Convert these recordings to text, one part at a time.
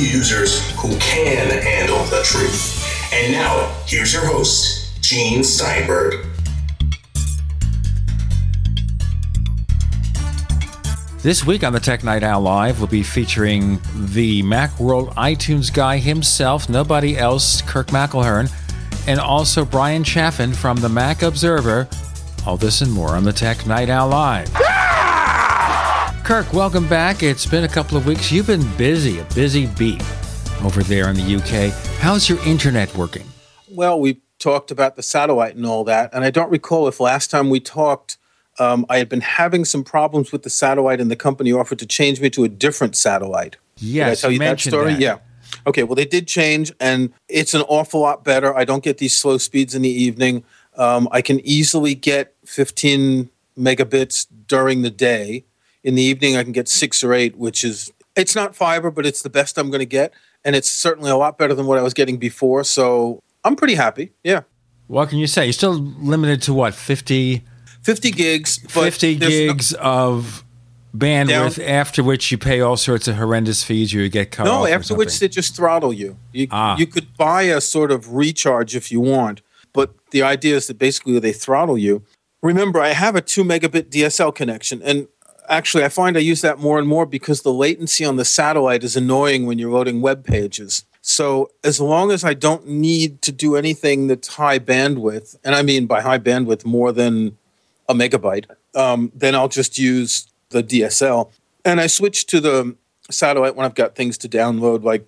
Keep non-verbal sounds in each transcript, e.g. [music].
users who can handle the truth. And now, here's your host, Gene Steinberg. This week on the Tech Night Owl Live, we'll be featuring the Macworld iTunes guy himself, nobody else, Kirk McElhearn, and also Brian Chaffin from the Mac Observer. All this and more on the Tech Night Owl Live. Kirk, welcome back. It's been a couple of weeks. You've been busy, a busy bee over there in the UK. How's your internet working? Well, we talked about the satellite and all that, and I don't recall if last time we talked um, I had been having some problems with the satellite, and the company offered to change me to a different satellite. Yes, did I tell you, that story? That. Yeah. Okay, well, they did change, and it's an awful lot better. I don't get these slow speeds in the evening. Um, I can easily get 15 megabits during the day. In the evening, I can get six or eight, which is it's not fiber, but it's the best I'm going to get, and it's certainly a lot better than what I was getting before. So I'm pretty happy. Yeah. What can you say? You're still limited to what 50 50 gigs. 50 gigs no, of bandwidth, down. after which you pay all sorts of horrendous fees. You get cut no, off. No, after which they just throttle you. You, ah. you could buy a sort of recharge if you want, but the idea is that basically they throttle you. Remember, I have a 2 megabit DSL connection, and actually, I find I use that more and more because the latency on the satellite is annoying when you're loading web pages. So as long as I don't need to do anything that's high bandwidth, and I mean by high bandwidth more than a megabyte, um, then I'll just use the DSL. And I switch to the satellite when I've got things to download, like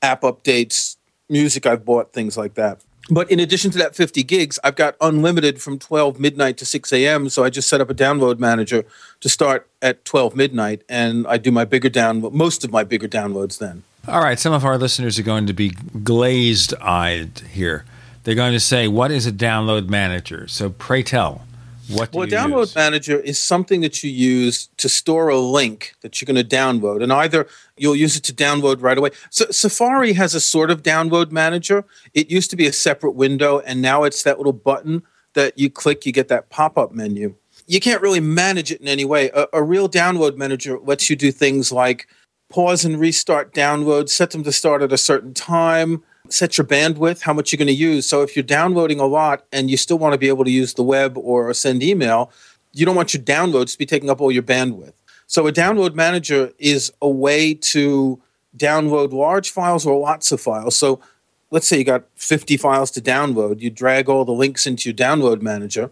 app updates, music I've bought, things like that. But in addition to that 50 gigs, I've got unlimited from 12 midnight to 6 a.m. So I just set up a download manager to start at 12 midnight, and I do my bigger download, most of my bigger downloads then. All right, some of our listeners are going to be glazed eyed here. They're going to say, What is a download manager? So pray tell. What well, a download use? manager is something that you use to store a link that you're going to download, and either you'll use it to download right away. So Safari has a sort of download manager. It used to be a separate window, and now it's that little button that you click, you get that pop-up menu. You can't really manage it in any way. A, a real download manager lets you do things like pause and restart downloads, set them to start at a certain time set your bandwidth, how much you're going to use. So if you're downloading a lot and you still want to be able to use the web or send email, you don't want your downloads to be taking up all your bandwidth. So a download manager is a way to download large files or lots of files. So let's say you got 50 files to download, you drag all the links into your download manager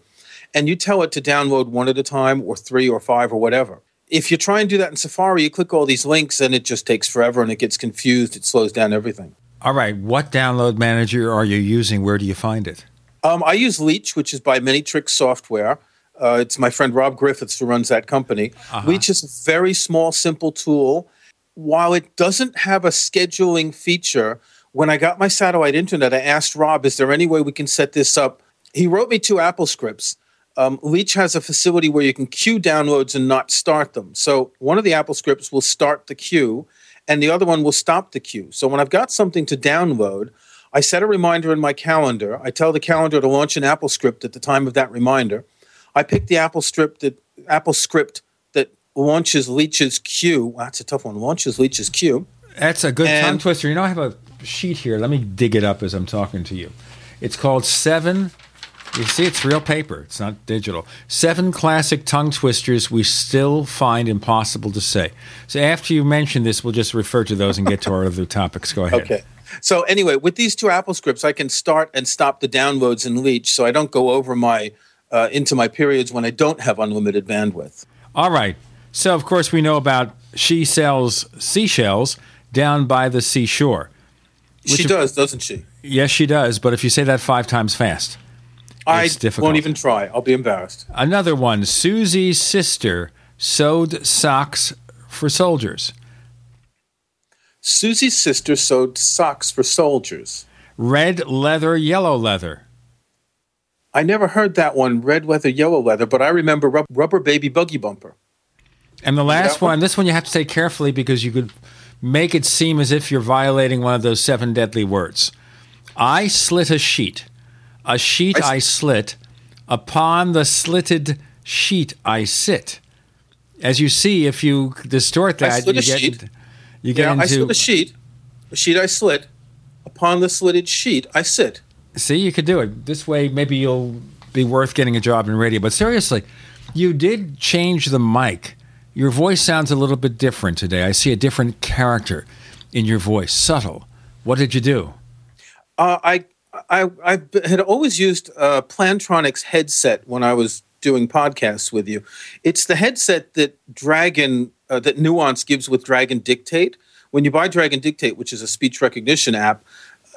and you tell it to download one at a time or three or five or whatever. If you try and do that in Safari, you click all these links and it just takes forever and it gets confused, it slows down everything. All right. What download manager are you using? Where do you find it? Um, I use Leech, which is by Many Tricks Software. Uh, it's my friend Rob Griffiths who runs that company. Uh-huh. Leech is a very small, simple tool. While it doesn't have a scheduling feature, when I got my satellite internet, I asked Rob, is there any way we can set this up? He wrote me two Apple scripts. Um, Leech has a facility where you can queue downloads and not start them. So one of the Apple scripts will start the queue, and the other one will stop the queue. So when I've got something to download, I set a reminder in my calendar. I tell the calendar to launch an Apple script at the time of that reminder. I pick the Apple script that Apple script that launches Leech's queue. that's a tough one. Launches Leech's queue. That's a good and, tongue twister. You know, I have a sheet here. Let me dig it up as I'm talking to you. It's called Seven you see, it's real paper. It's not digital. Seven classic tongue twisters we still find impossible to say. So after you mention this, we'll just refer to those and get to our other [laughs] topics. Go ahead. Okay. So anyway, with these two Apple scripts, I can start and stop the downloads in Leech, so I don't go over my uh, into my periods when I don't have unlimited bandwidth. All right. So of course we know about she sells seashells down by the seashore. She does, doesn't she? Yes, she does. But if you say that five times fast. I difficult. won't even try. I'll be embarrassed. Another one Susie's sister sewed socks for soldiers. Susie's sister sewed socks for soldiers. Red leather, yellow leather. I never heard that one, red leather, yellow leather, but I remember rub- rubber baby buggy bumper. And the last one, one, this one you have to say carefully because you could make it seem as if you're violating one of those seven deadly words. I slit a sheet. A sheet I, I slit, upon the slitted sheet I sit. As you see, if you distort that, you get, sheet. you get Yeah, I slit a sheet. A sheet I slit. Upon the slitted sheet, I sit. See, you could do it. This way, maybe you'll be worth getting a job in radio. But seriously, you did change the mic. Your voice sounds a little bit different today. I see a different character in your voice, subtle. What did you do? Uh, I, I I had always used a Plantronics headset when I was doing podcasts with you. It's the headset that Dragon uh, that Nuance gives with Dragon Dictate. When you buy Dragon Dictate, which is a speech recognition app,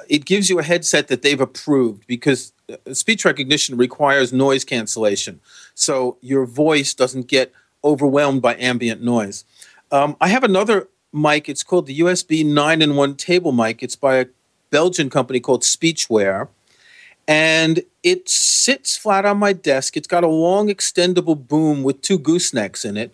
it gives you a headset that they've approved because uh, speech recognition requires noise cancellation, so your voice doesn't get overwhelmed by ambient noise. Um, I have another mic. It's called the USB 9 in 1 table mic. It's by a Belgian company called Speechware. And it sits flat on my desk. It's got a long extendable boom with two goosenecks in it.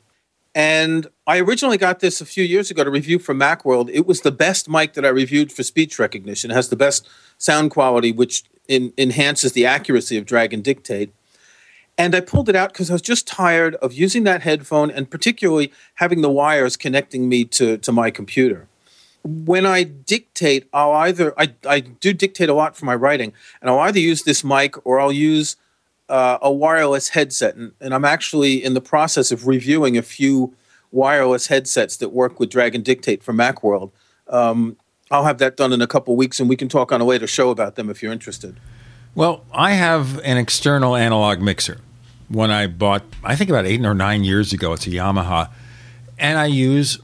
And I originally got this a few years ago to review for Macworld. It was the best mic that I reviewed for speech recognition. It has the best sound quality, which in, enhances the accuracy of Dragon Dictate. And I pulled it out because I was just tired of using that headphone and particularly having the wires connecting me to, to my computer. When I dictate, I'll either, I, I do dictate a lot for my writing, and I'll either use this mic or I'll use uh, a wireless headset. And, and I'm actually in the process of reviewing a few wireless headsets that work with Dragon Dictate for Macworld. Um, I'll have that done in a couple weeks, and we can talk on a later show about them if you're interested. Well, I have an external analog mixer. One I bought, I think about eight or nine years ago. It's a Yamaha. And I use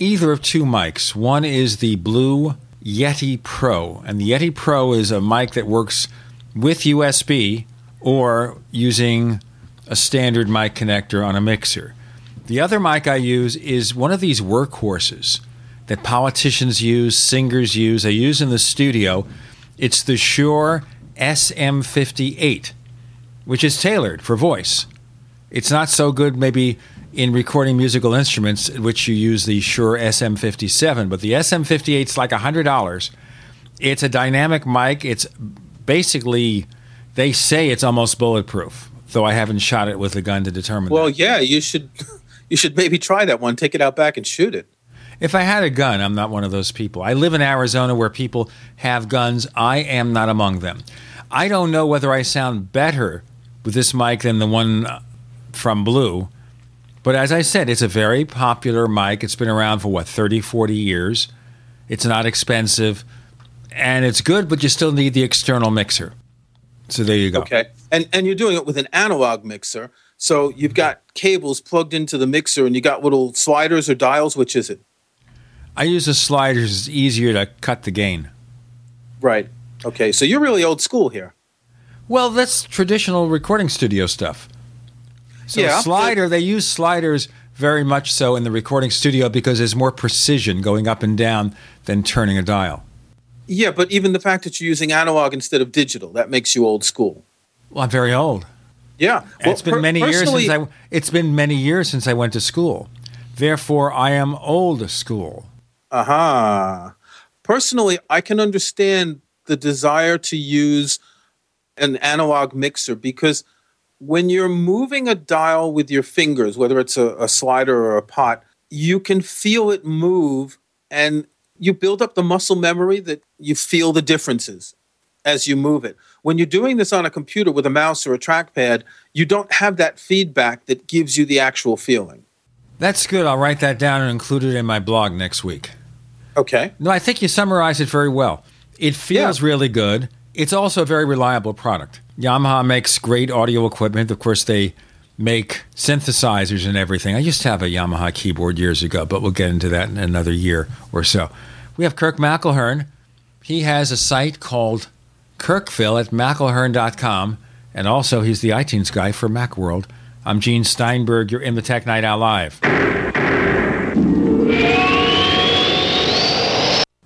either of two mics. One is the Blue Yeti Pro. And the Yeti Pro is a mic that works with USB or using a standard mic connector on a mixer. The other mic I use is one of these workhorses that politicians use, singers use, I use in the studio. It's the Shure SM58, which is tailored for voice. It's not so good, maybe, in recording musical instruments, in which you use the Shure SM57, but the SM58 is like $100. It's a dynamic mic. It's basically, they say it's almost bulletproof, though I haven't shot it with a gun to determine Well, that. yeah, you should [laughs] you should maybe try that one. Take it out back and shoot it. If I had a gun, I'm not one of those people. I live in Arizona where people have guns. I am not among them. I don't know whether I sound better with this mic than the one from Blue. But as I said, it's a very popular mic. It's been around for what, 30, 40 years. It's not expensive and it's good, but you still need the external mixer. So there you go. Okay. And and you're doing it with an analog mixer. So you've got cables plugged into the mixer and you got little sliders or dials, which is it? I use the sliders. It's easier to cut the gain. Right. Okay. So you're really old school here. Well, that's traditional recording studio stuff. So Yeah, slider, they use sliders very much so in the recording studio because there's more precision going up and down than turning a dial. Yeah, but even the fact that you're using analog instead of digital, that makes you old school. Well, I'm very old. Yeah. it's been per- many years since I it's been many years since I went to school. Therefore, I am old school. Aha. Personally, I can understand the desire to use an analog mixer because when you're moving a dial with your fingers, whether it's a, a slider or a pot, you can feel it move and you build up the muscle memory that you feel the differences as you move it. When you're doing this on a computer with a mouse or a trackpad, you don't have that feedback that gives you the actual feeling. That's good. I'll write that down and include it in my blog next week. Okay. No, I think you summarized it very well. It feels Yeah. really good. It's also a very reliable product. Yamaha makes great audio equipment. Of course, they make synthesizers and everything. I used to have a Yamaha keyboard years ago, but we'll get into that in another year or so. We have Kirk McElhearn. He has a site called Kirkville at McElhearn.com, and also he's the iTunes guy for Macworld. I'm Gene Steinberg. You're in the Tech Night Owl Live.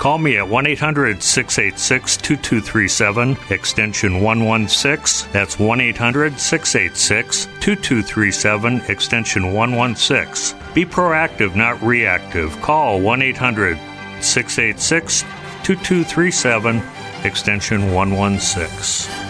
Call me at 1 800 686 2237, extension 116. That's 1 800 686 2237, extension 116. Be proactive, not reactive. Call 1 800 686 2237, extension 116.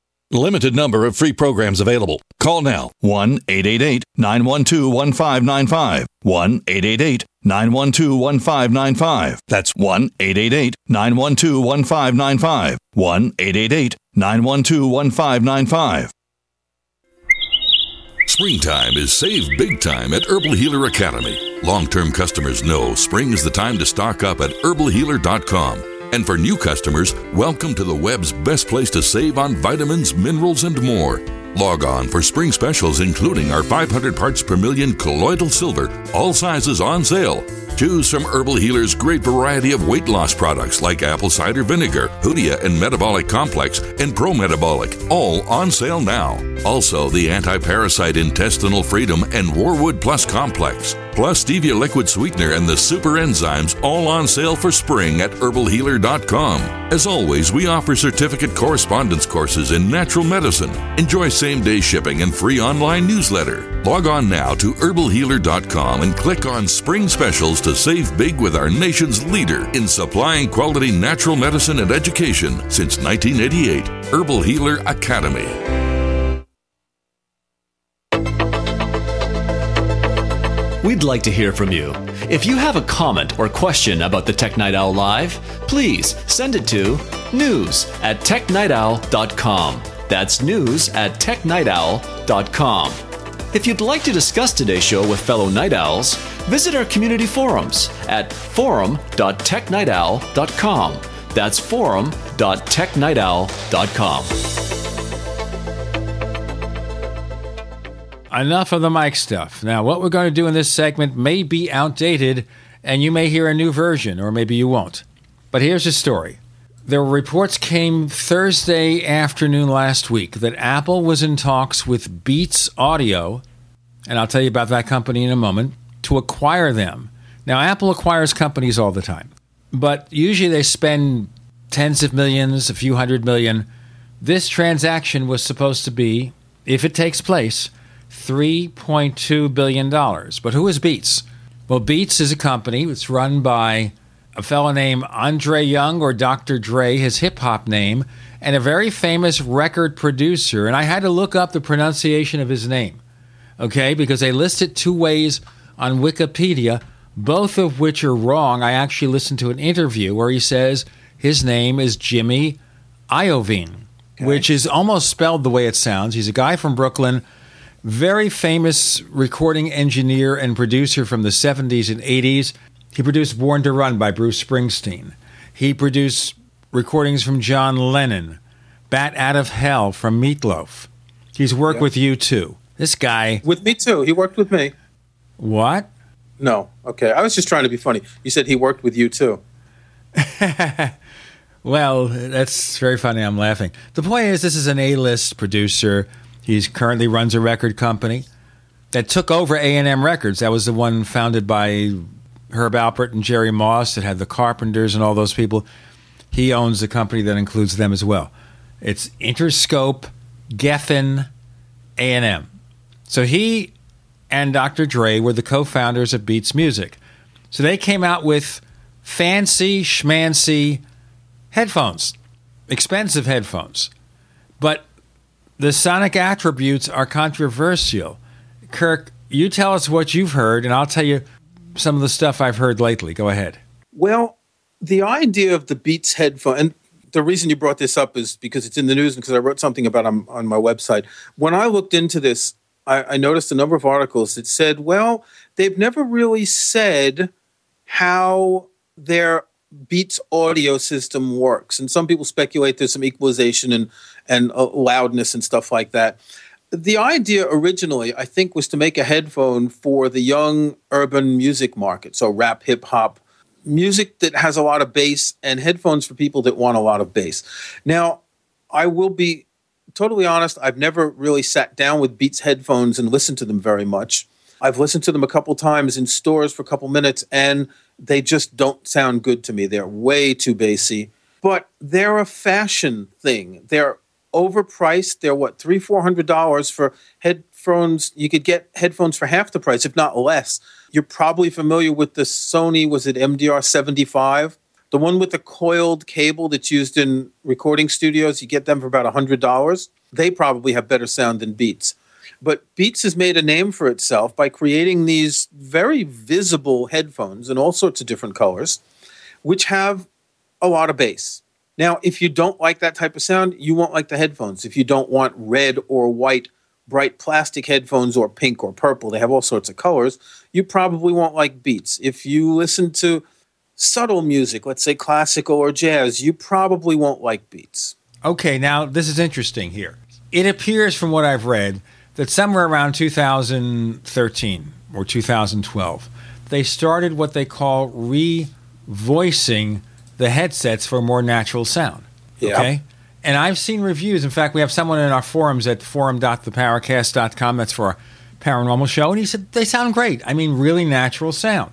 Limited number of free programs available. Call now 1 888 912 1595. 1 888 912 1595. That's 1 888 912 1595. 1 888 912 1595. Springtime is save big time at Herbal Healer Academy. Long term customers know spring is the time to stock up at herbalhealer.com. And for new customers, welcome to the web's best place to save on vitamins, minerals, and more. Log on for spring specials, including our 500 parts per million colloidal silver, all sizes on sale. Choose from Herbal Healer's great variety of weight loss products like apple cider vinegar, Hoodia and Metabolic Complex, and Pro Metabolic, all on sale now. Also, the anti parasite intestinal freedom and Wormwood Plus Complex, plus Stevia liquid sweetener and the super enzymes, all on sale for spring at herbalhealer.com. As always, we offer certificate correspondence courses in natural medicine. Enjoy same day shipping and free online newsletter. Log on now to herbalhealer.com and click on spring specials to save big with our nation's leader in supplying quality natural medicine and education since 1988, Herbal Healer Academy. We'd like to hear from you. If you have a comment or question about the Tech Night Owl Live, please send it to news at technightowl.com. That's news at technightowl.com. If you'd like to discuss today's show with fellow night owls, visit our community forums at forum.technightowl.com. That's forum.technightowl.com. Enough of the mic stuff. Now, what we're going to do in this segment may be outdated, and you may hear a new version, or maybe you won't. But here's the story. There were reports came Thursday afternoon last week that Apple was in talks with Beats Audio, and I'll tell you about that company in a moment, to acquire them. Now, Apple acquires companies all the time, but usually they spend tens of millions, a few hundred million. This transaction was supposed to be, if it takes place, $3.2 billion. But who is Beats? Well, Beats is a company. that's run by a fellow named Andre Young or Dr. Dre, his hip hop name, and a very famous record producer. And I had to look up the pronunciation of his name, okay, because they list it two ways on Wikipedia. both of which are wrong. I actually listened to an interview where he says his name is Jimmy Iovine, okay. which is almost spelled the way it sounds. He's a guy from Brooklyn, very famous recording engineer and producer from the 70s and 80s. He produced Born to Run by Bruce Springsteen. He produced recordings from John Lennon, Bat Out of Hell from Meatloaf. He's worked with you too. This guy. With me too. He worked with me. What? No. Okay. I was just trying to be funny. You said he worked with you too. [laughs] well, that's very funny. I'm laughing. The point is, this is an A-list producer. He currently runs a record company that took over A&M Records. That was the one founded by Herb Alpert and Jerry Moss that had the Carpenters and all those people. He owns a company that includes them as well. It's Interscope, Geffen, A&M. So he and Dr. Dre were the co-founders of Beats Music. So they came out with fancy schmancy headphones, expensive headphones. But the sonic attributes are controversial. Kirk, you tell us what you've heard, and I'll tell you some of the stuff I've heard lately. Go ahead. Well, the idea of the Beats headphone, and the reason you brought this up is because it's in the news and because I wrote something about it on, my website. When I looked into this, I, I noticed a number of articles that said, well, they've never really said how their Beats audio system works. And some people speculate there's some equalization and, and uh, loudness and stuff like that. The idea originally, I think, was to make a headphone for the young urban music market. So, rap, hip hop, music that has a lot of bass, and headphones for people that want a lot of bass. Now, I will be totally honest, I've never really sat down with Beats headphones and listened to them very much. I've listened to them a couple times in stores for a couple minutes, and they just don't sound good to me. They're way too bassy, but they're a fashion thing. They're overpriced. They're what three, four hundred dollars for headphones. You could get headphones for half the price, if not less. You're probably familiar with the Sony. Was it MDR seventy five? The one with the coiled cable that's used in recording studios, you get them for about $100. They probably have better sound than Beats. But Beats has made a name for itself by creating these very visible headphones in all sorts of different colors, which have a lot of bass. Now, if you don't like that type of sound, you won't like the headphones. If you don't want red or white, bright plastic headphones or pink or purple, they have all sorts of colors, you probably won't like Beats. If you listen to subtle music, let's say classical or jazz, you probably won't like Beats. Okay, now this is interesting here. It appears from what I've read that somewhere around 2013 or 2012, they started what they call revoicing the headsets for a more natural sound. Yeah. Okay? And I've seen reviews. In fact, we have someone in our forums at forum.theparacast.com. That's for our paranormal show. And he said they sound great. I mean, really natural sound.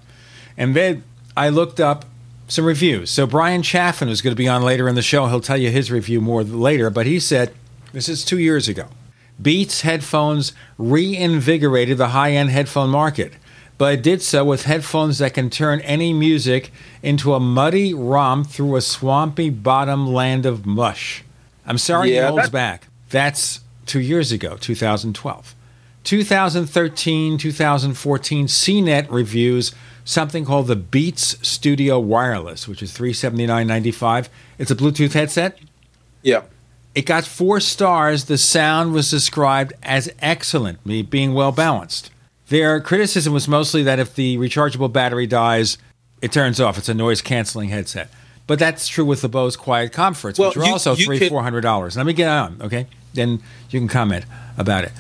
And then I looked up some reviews. So Brian Chaffin is going to be on later in the show. He'll tell you his review more later, but he said this is two years ago. Beats headphones reinvigorated the high end headphone market, but it did so with headphones that can turn any music into a muddy romp through a swampy bottom land of mush. I'm sorry yeah, he holds back. That's two years ago, 2012. 2013, 2014 CNET reviews something called the Beats Studio Wireless, which is $379.95. It's a Bluetooth headset. Yeah. It got four stars. The sound was described as excellent, being well balanced. Their criticism was mostly that if the rechargeable battery dies, it turns off. It's a noise canceling headset. But that's true with the Bose Quiet Comforts, well, which are you, also three, four hundred dollars. Let me get on, okay? Then you can comment about it.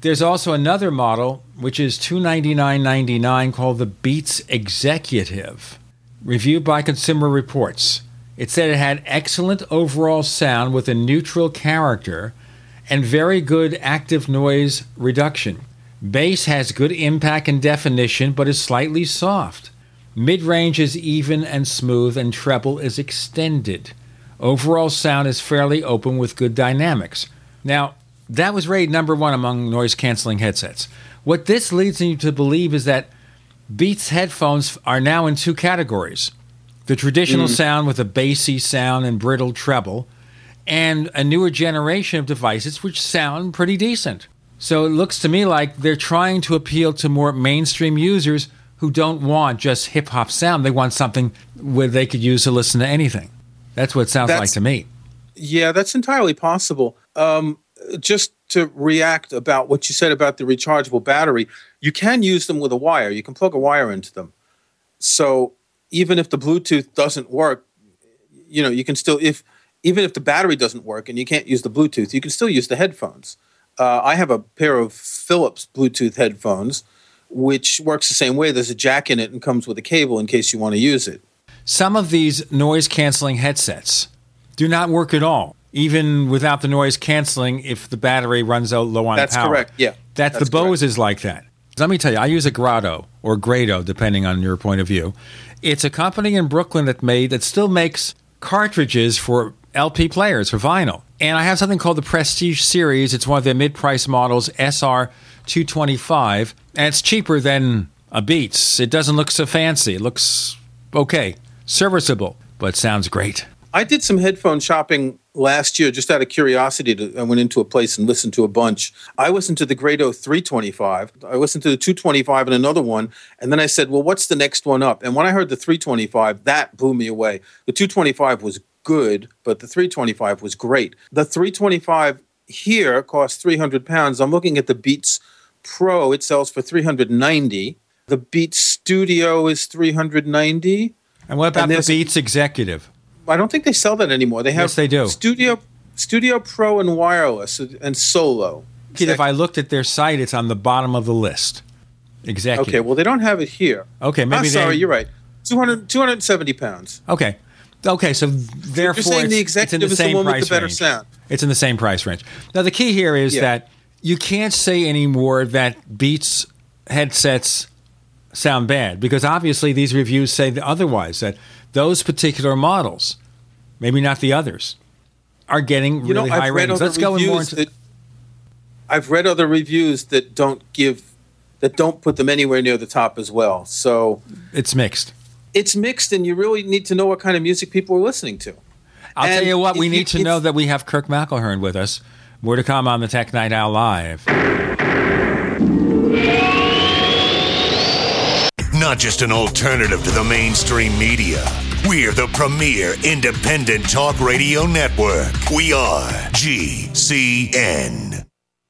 There's also another model which is $299.99 called the Beats Executive, reviewed by Consumer Reports. It said it had excellent overall sound with a neutral character and very good active noise reduction. Bass has good impact and definition but is slightly soft. Mid range is even and smooth, and treble is extended. Overall sound is fairly open with good dynamics. Now, that was rated number one among noise canceling headsets. What this leads me to believe is that Beats headphones are now in two categories the traditional mm. sound with a bassy sound and brittle treble, and a newer generation of devices which sound pretty decent. So it looks to me like they're trying to appeal to more mainstream users who don't want just hip hop sound. They want something where they could use to listen to anything. That's what it sounds That's- like to me. Yeah, that's entirely possible. Um, just to react about what you said about the rechargeable battery, you can use them with a wire. You can plug a wire into them. So even if the Bluetooth doesn't work, you know, you can still if even if the battery doesn't work and you can't use the Bluetooth, you can still use the headphones. Uh, I have a pair of Philips Bluetooth headphones, which works the same way. There's a jack in it and comes with a cable in case you want to use it. Some of these noise canceling headsets do not work at all, even without the noise canceling if the battery runs out low on That's power. That's correct, yeah. That's, That's the Bose is like that. Let me tell you, I use a Grado or Grado, depending on your point of view. It's a company in Brooklyn that made that still makes cartridges for LP players for vinyl. And I have something called the Prestige Series. It's one of their mid-price models, SR 225, and it's cheaper than a Beats. It doesn't look so fancy. It looks okay, serviceable, but sounds great. I did some headphone shopping last year just out of curiosity. To, I went into a place and listened to a bunch. I listened to the Grado 325. I listened to the 225 and another one. And then I said, well, what's the next one up? And when I heard the 325, that blew me away. The 225 was good, but the 325 was great. The 325 here costs 300 pounds. I'm looking at the Beats Pro. It sells for 390. The Beats Studio is 390. And what about And the Beats Executive? I don't think they sell that anymore. They have Yes, they do. Studio Studio Pro and wireless and solo. If I looked at their site, it's on the bottom of the list. Executive. Okay, well they don't have it here. Okay, maybe ah, I'm they- sorry, you're right. 200, 270 pounds. Okay. Okay, so therefore, saying the it's, it's in the is the same one with the price better range. sound. It's in the same price range. Now, the key here is Yeah. that you can't say anymore that Beats headsets sound bad because obviously these reviews say otherwise. That those particular models, maybe not the others, are getting You know, really high ratings. Let's go more into. that I've read other reviews that don't give that don't put them anywhere near the top as well. So it's mixed. It's mixed, and you really need to know what kind of music people are listening to. I'll tell you what, we need you- to know that we have Kirk McElhearn with us. More to come on the Tech Night Owl Live. Not just an alternative to the mainstream media. We're the premier independent talk radio network. We are GCN.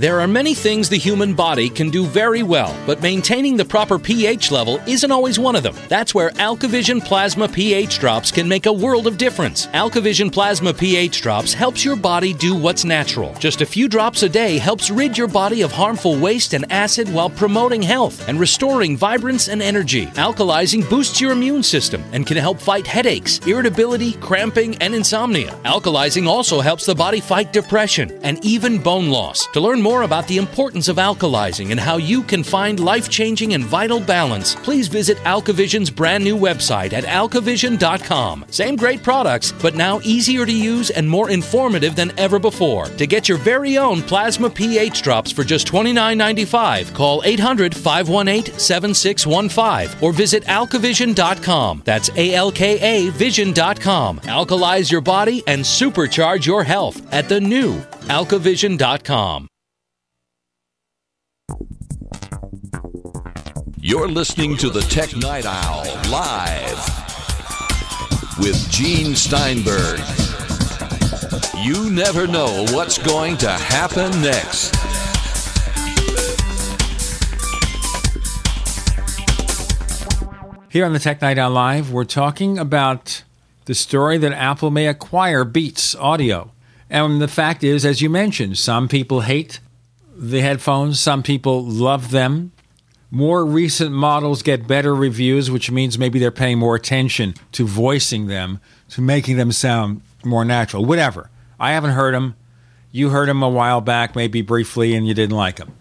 There are many things the human body can do very well, but maintaining the proper pH level isn't always one of them. That's where AlkaVision Plasma pH drops can make a world of difference. AlkaVision Plasma pH drops helps your body do what's natural. Just a few drops a day helps rid your body of harmful waste and acid while promoting health and restoring vibrance and energy. Alkalizing boosts your immune system and can help fight headaches, irritability, cramping, and insomnia. Alkalizing also helps the body fight depression and even bone loss. To learn more about the importance of alkalizing and how you can find life changing and vital balance, please visit AlkaVision's brand new website at alkavision.com. Same great products, but now easier to use and more informative than ever before. To get your very own plasma pH drops for just $29.95, call 800 518 7615 or visit alkavision.com. That's A L K A vision.com. Alkalize your body and supercharge your health at the new alkavision.com. You're listening to the Tech Night Owl live with Gene Steinberg. You never know what's going to happen next. Here on the Tech Night Owl Live, we're talking about the story that Apple may acquire Beats Audio. And the fact is, as you mentioned, some people hate the headphones, some people love them. More recent models get better reviews, which means maybe they're paying more attention to voicing them, to making them sound more natural. Whatever. I haven't heard them. You heard them a while back, maybe briefly, and you didn't like them.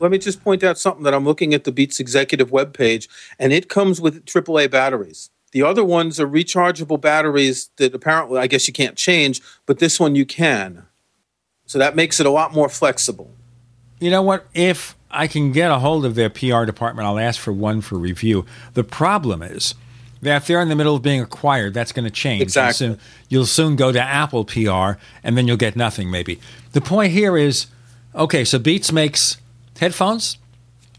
Let me just point out something that I'm looking at the Beats executive webpage, and it comes with AAA batteries. The other ones are rechargeable batteries that apparently, I guess you can't change, but this one you can. So that makes it a lot more flexible. You know what? If I can get a hold of their PR department, I'll ask for one for review. The problem is that if they're in the middle of being acquired, that's going to change. Exactly. Soon, you'll soon go to Apple PR, and then you'll get nothing, maybe. The point here is okay, so Beats makes headphones,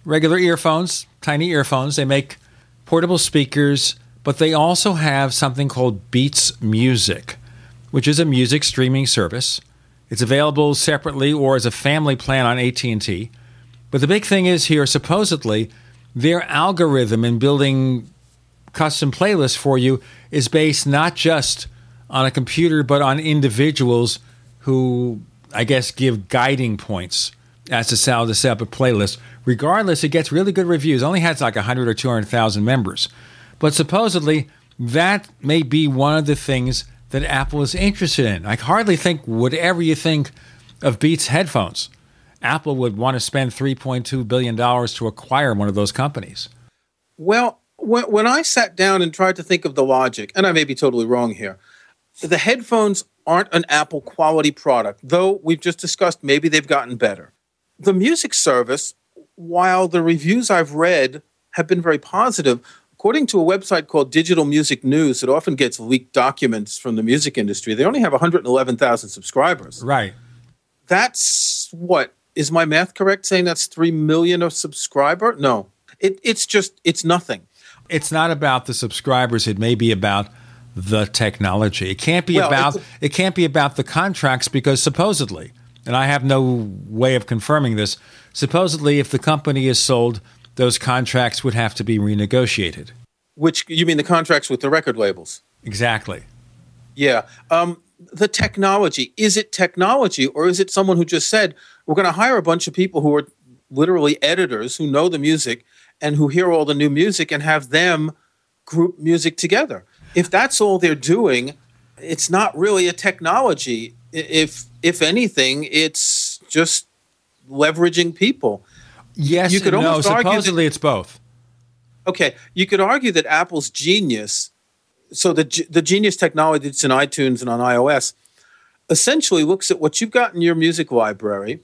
regular earphones, tiny earphones. They make portable speakers, but they also have something called Beats Music, which is a music streaming service. It's available separately or as a family plan on AT&T. But the big thing is here supposedly their algorithm in building custom playlists for you is based not just on a computer but on individuals who I guess give guiding points as to how to set up a playlist. Regardless, it gets really good reviews. It only has like 100 or 200,000 members. But supposedly, that may be one of the things that Apple is interested in. I hardly think, whatever you think of Beats headphones, Apple would want to spend $3.2 billion to acquire one of those companies. Well, when, I sat down and tried to think of the logic, and I may be totally wrong here, the headphones aren't an Apple quality product, though we've just discussed maybe they've gotten better. The music service, while the reviews I've read have been very positive, according to a website called Digital Music News that often gets leaked documents from the music industry, they only have 111,000 subscribers. Right. That's what is my math correct saying that's 3 million of subscriber? No. It, it's just it's nothing. It's not about the subscribers, it may be about the technology. It can't be Well, about it can't be about the contracts because supposedly, and I have no way of confirming this, supposedly if the company is sold, those contracts would have to be renegotiated. Which you mean the contracts with the record labels? Exactly. Yeah. Um, the technology. Is it technology or is it someone who just said, we're going to hire a bunch of people who are literally editors who know the music and who hear all the new music and have them group music together? If that's all they're doing, it's not really a technology. If if anything, it's just leveraging people. Yes, you could no. almost argue Supposedly, that- it's both. Okay, you could argue that Apple's genius, so the the genius technology that's in iTunes and on iOS, essentially looks at what you've got in your music library,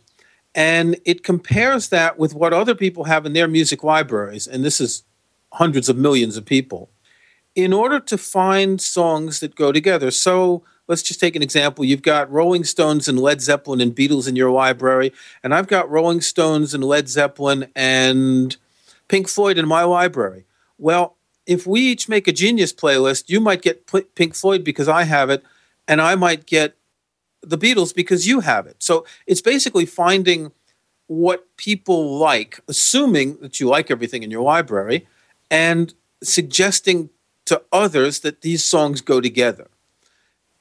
and it compares that with what other people have in their music libraries, and this is hundreds of millions of people, in order to find songs that go together. So let's just take an example. You've got Rolling Stones and Led Zeppelin and Beatles in your library, and I've got Rolling Stones and Led Zeppelin and Pink Floyd in my library. Well, if we each make a genius playlist, you might get Pink Floyd because I have it, and I might get the Beatles because you have it. So it's basically finding what people like, assuming that you like everything in your library, and suggesting to others that these songs go together.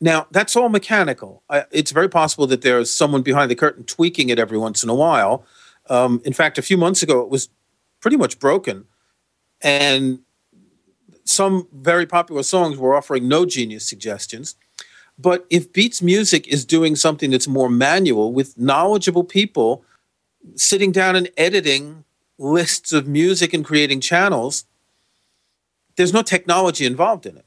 Now, that's all mechanical. I, it's very possible that there's someone behind the curtain tweaking it every once in a while. Um, in fact, a few months ago, it was pretty much broken. And some very popular songs were offering no genius suggestions. But if Beats Music is doing something that's more manual with knowledgeable people sitting down and editing lists of music and creating channels, there's no technology involved in it.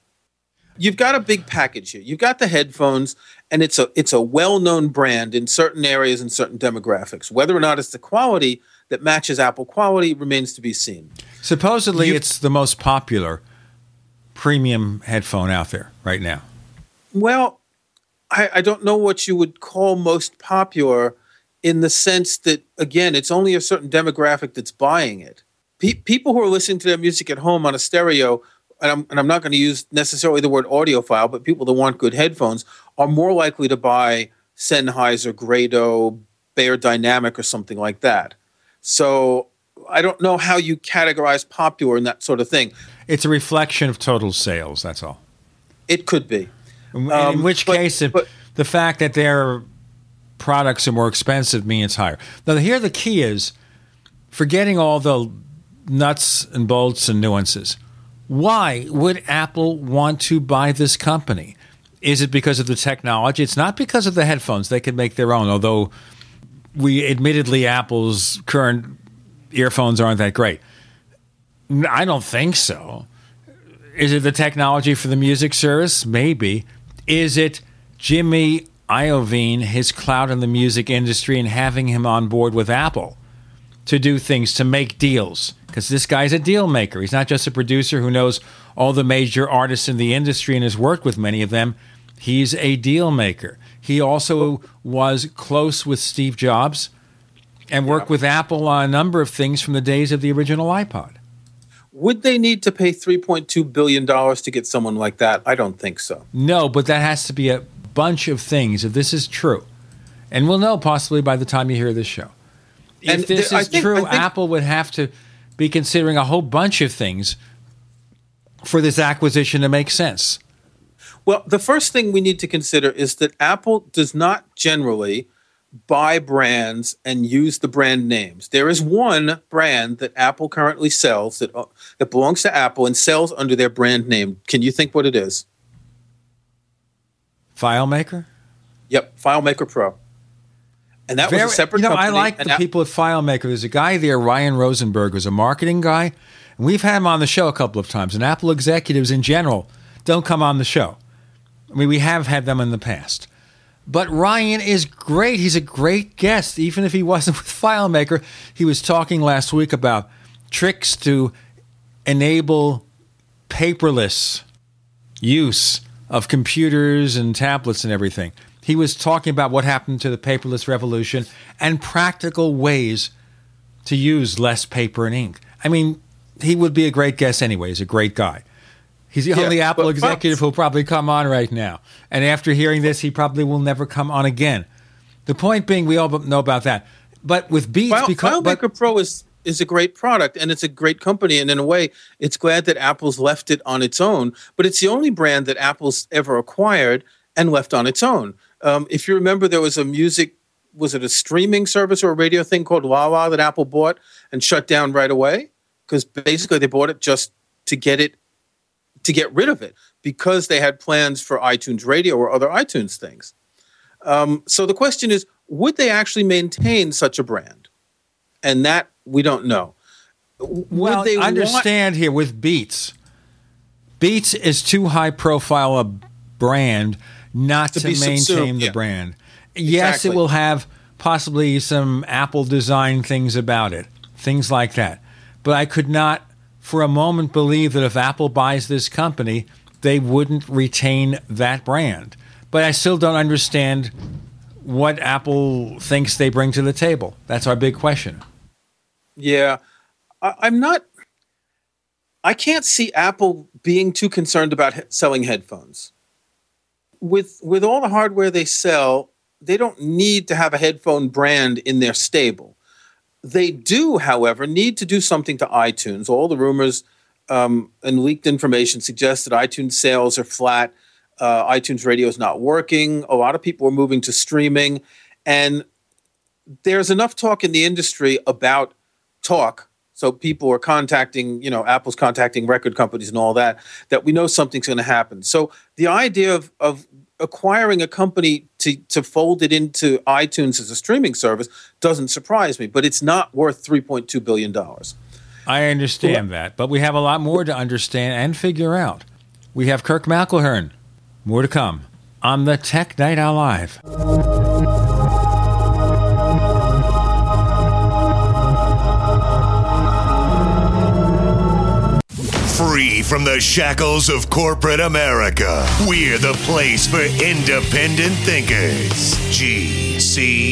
You've got a big package here. You've got the headphones, and it's a it's a well-known brand in certain areas and certain demographics. Whether or not it's the quality that matches Apple quality remains to be seen. Supposedly, it's the most popular premium headphone out there right now. Well, I, I don't know what you would call most popular in the sense that, again, it's only a certain demographic that's buying it. Pe- people who are listening to their music at home on a stereo, and I'm, and I'm not going to use necessarily the word audiophile, but people that want good headphones are more likely to buy Sennheiser, Grado, Beyerdynamic, or something like that. So I don't know how you categorize popular and that sort of thing. It's a reflection of total sales. That's all. It could be. In, in Um, which but- case, if the fact that their products are more expensive means higher. Now, here the key is forgetting all the nuts and bolts and nuances. Why would Apple want to buy this company? Is it because of the technology? It's not because of the headphones. They can make their own, although we admittedly Apple's current earphones aren't that great. I don't think so. Is it the technology for the music service? Maybe. Is it Jimmy Iovine, his clout in the music industry, and having him on board with Apple to do things, to make deals? Because this guy's a deal maker. He's not just a producer who knows all the major artists in the industry and has worked with many of them. He's a deal maker. He also was close with Steve Jobs and worked with Apple on a number of things from the days of the original iPod. Would they need to pay $3.2 billion to get someone like that? I don't think so. No, but that has to be a bunch of things if this is true. And we'll know possibly by the time you hear this show. If And this I is think- true, think- Apple would have to be considering a whole bunch of things for this acquisition to make sense. Well, the first thing we need to consider is that Apple does not generally buy brands and use the brand names. There is one brand that Apple currently sells that uh, that belongs to Apple and sells under their brand name. Can you think what it is? FileMaker? Yep, FileMaker Pro. And that was a separate You know, I like the people at FileMaker. There's a guy there, Ryan Rosenberg, who's a marketing guy. And we've had him on the show a couple of times. And Apple executives in general don't come on the show. I mean, we have had them in the past. But Ryan is great. He's a great guest, even if he wasn't [laughs] with FileMaker. He was talking last week about tricks to enable paperless use of computers and tablets and everything. He was talking about what happened to the paperless revolution and practical ways to use less paper and ink. I mean, he would be a great guest anyway. He's a great guy. He's the Yeah, only Apple but- executive who'll probably come on right now. And after hearing this, he probably will never come on again. The point being, we all know about that. But with Beats, File, because but, FileMaker Pro is is a great product and it's a great company and in a way it's glad that Apple's left it on its own but it's the only brand that Apple's ever acquired and left on its own. Um, if you remember, there was a music, was it a streaming service or a radio thing called Lala that Apple bought and shut down right away? Because basically they bought it just to get it, to get rid of it because they had plans for iTunes Radio or other iTunes things. Um, so the question is, would they actually maintain such a brand? And that we don't know. Well, they understand want- here with Beats. Beats is too high profile a brand not to, to maintain the yeah. brand. Yes, exactly. it will have possibly some Apple design things about it, things like that. But I could not for a moment believe that if Apple buys this company, they wouldn't retain that brand. But I still don't understand what Apple thinks they bring to the table. That's our big question. Yeah. I, I'm not. I can't see Apple being too concerned about selling headphones. With with all the hardware they sell, they don't need to have a headphone brand in their stable. They do, however, need to do something to iTunes. All the rumors um, and leaked information suggest that iTunes sales are flat. Uh, iTunes Radio is not working. A lot of people are moving to streaming, and there's enough talk in the industry about talk. So people are contacting, you know, Apple's contacting record companies and all that, that we know something's going to happen. So the idea of, of acquiring a company to, to fold it into iTunes as a streaming service doesn't surprise me, but it's not worth $3.2 billion. I understand well, that, but we have a lot more to understand and figure out. We have Kirk McElhearn. More to come on the Tech Night Owl Live. Free from the shackles of corporate America, we're the place for independent thinkers. GCN.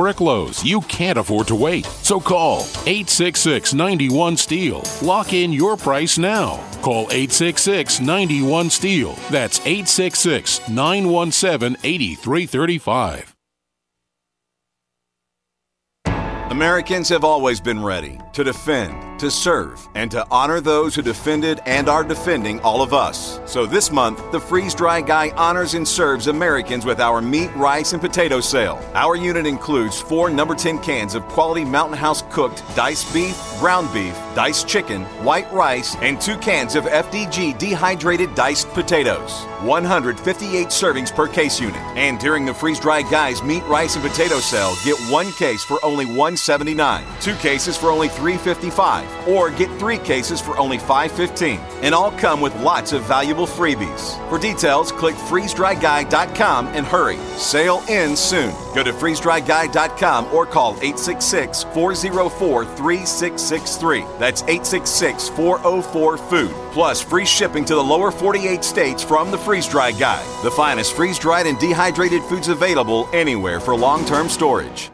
historic lows. You can't afford to wait. So call 866 91 Steel. Lock in your price now. Call 866 91 Steel. That's 866 917 8335. Americans have always been ready to defend to serve, and to honor those who defended and are defending all of us. So this month, the Freeze Dry Guy honors and serves Americans with our meat, rice, and potato sale. Our unit includes four number 10 cans of quality Mountain House cooked diced beef, ground beef, diced chicken, white rice, and two cans of FDG dehydrated diced potatoes. 158 servings per case unit. And during the Freeze Dry Guys meat, rice, and potato sale, get one case for only 179, two cases for only 355 or get three cases for only $5.15. And all come with lots of valuable freebies. For details, click freezedryguy.com and hurry. Sale ends soon. Go to freezedryguy.com or call 866 404 3666 863. That's 866 404 food. Plus free shipping to the lower 48 states from the freeze dry guy. The finest freeze dried and dehydrated foods available anywhere for long term storage.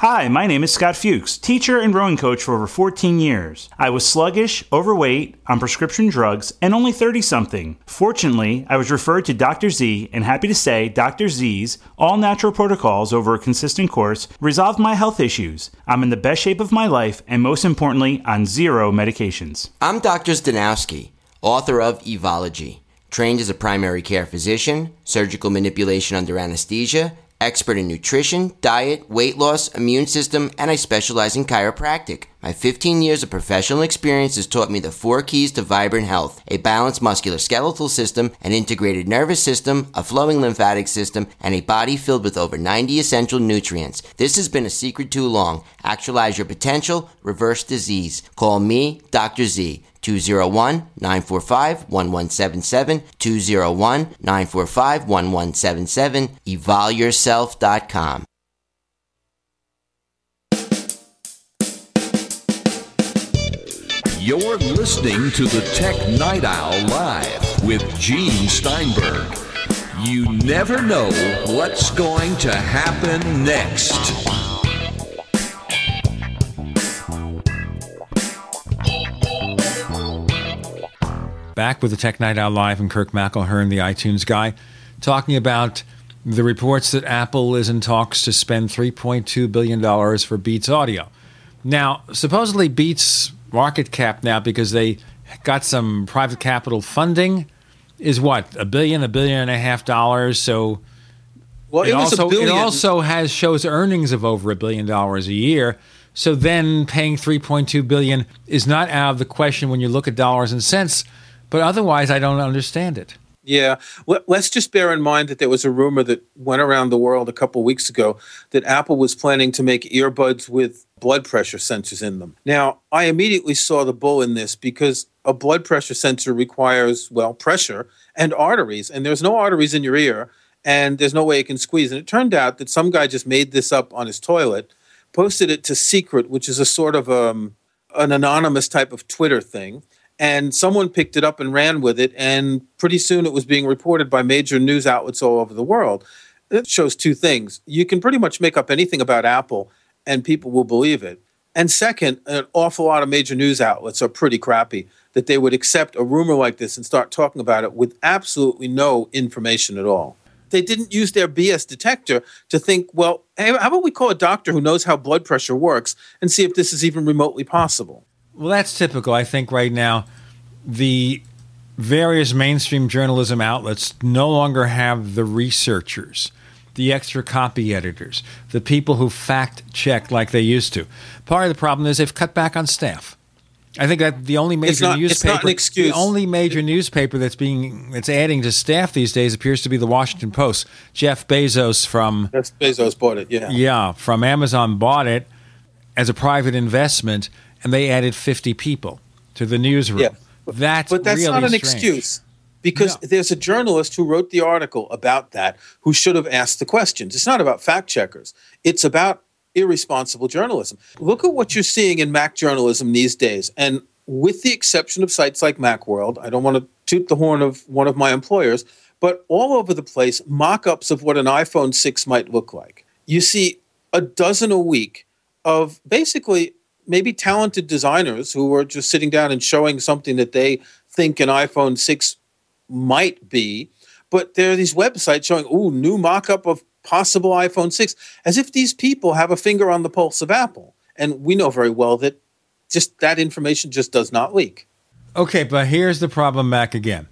Hi, my name is Scott Fuchs, teacher and rowing coach for over 14 years. I was sluggish, overweight, on prescription drugs, and only 30 something. Fortunately, I was referred to Dr. Z, and happy to say Dr. Z's all natural protocols over a consistent course resolved my health issues. I'm in the best shape of my life, and most importantly, on zero medications. I'm Dr. Zdanowski, author of Evology, trained as a primary care physician, surgical manipulation under anesthesia, expert in nutrition, diet, weight loss, immune system, and I specialize in chiropractic. My 15 years of professional experience has taught me the four keys to vibrant health a balanced musculoskeletal system, an integrated nervous system, a flowing lymphatic system, and a body filled with over 90 essential nutrients. This has been a secret too long. Actualize your potential, reverse disease. Call me, Dr. Z. 201 945 1177, 201 945 1177, evolyourself.com. You're listening to the Tech Night Owl Live with Gene Steinberg. You never know what's going to happen next. Back with the Tech Night Owl Live and Kirk McElhearn, the iTunes guy, talking about the reports that Apple is in talks to spend $3.2 billion for Beats Audio. Now, supposedly Beats market cap now, because they got some private capital funding, is what? A billion, a billion and a half dollars. So Well, it, was also. It also has shows earnings of over a billion dollars a year. So then paying 3.2 billion is not out of the question when you look at dollars and cents. But otherwise, I don't understand it. Yeah. Let's just bear in mind that there was a rumor that went around the world a couple weeks ago that Apple was planning to make earbuds with blood pressure sensors in them. Now, I immediately saw the bull in this because a blood pressure sensor requires, well, pressure and arteries, and there's no arteries in your ear, and there's no way it can squeeze. And it turned out that some guy just made this up on his toilet, posted it to Secret, which is a sort of um, an anonymous type of Twitter thing and someone picked it up and ran with it and pretty soon it was being reported by major news outlets all over the world. It shows two things. You can pretty much make up anything about apple and people will believe it. And second an awful lot of major news outlets are pretty crappy that they would accept a rumor like this and start talking about it with absolutely no information at all. They didn't use their BS detector to think, well, hey, how about we call a doctor who knows how blood pressure works and see if this is even remotely possible? Well, that's typical. I think right now the various mainstream journalism outlets no longer have the researchers, the extra copy editors, the people who fact check like they used to. Part of the problem is they've cut back on staff. I think that the only major It's not- it's newspaper, not an excuse. the only major newspaper that's being that's adding to staff these days appears to be the Washington Post. Jeff Bezos from That's Bezos bought it, yeah. yeah, from Amazon bought it as a private investment, and they added 50 people to the newsroom. Yeah. That's but that's really not an strange. excuse because there's a journalist who wrote the article about that who should have asked the questions. It's not about fact checkers. It's about irresponsible journalism. Look at what you're seeing in Mac journalism these days, and with the exception of sites like MacWorld, I don't want to toot the horn of one of my employers, but all over the place, mock-ups of what an iPhone 6 might look like. You see a dozen a week of basically maybe talented designers who are just sitting down and showing something that they think an iPhone 6 might be. But there are these websites showing, ooh, new mock up of possible iPhone 6, as if these people have a finger on the pulse of Apple. And we know very well that just that information just does not leak. Okay, but here's the problem back again.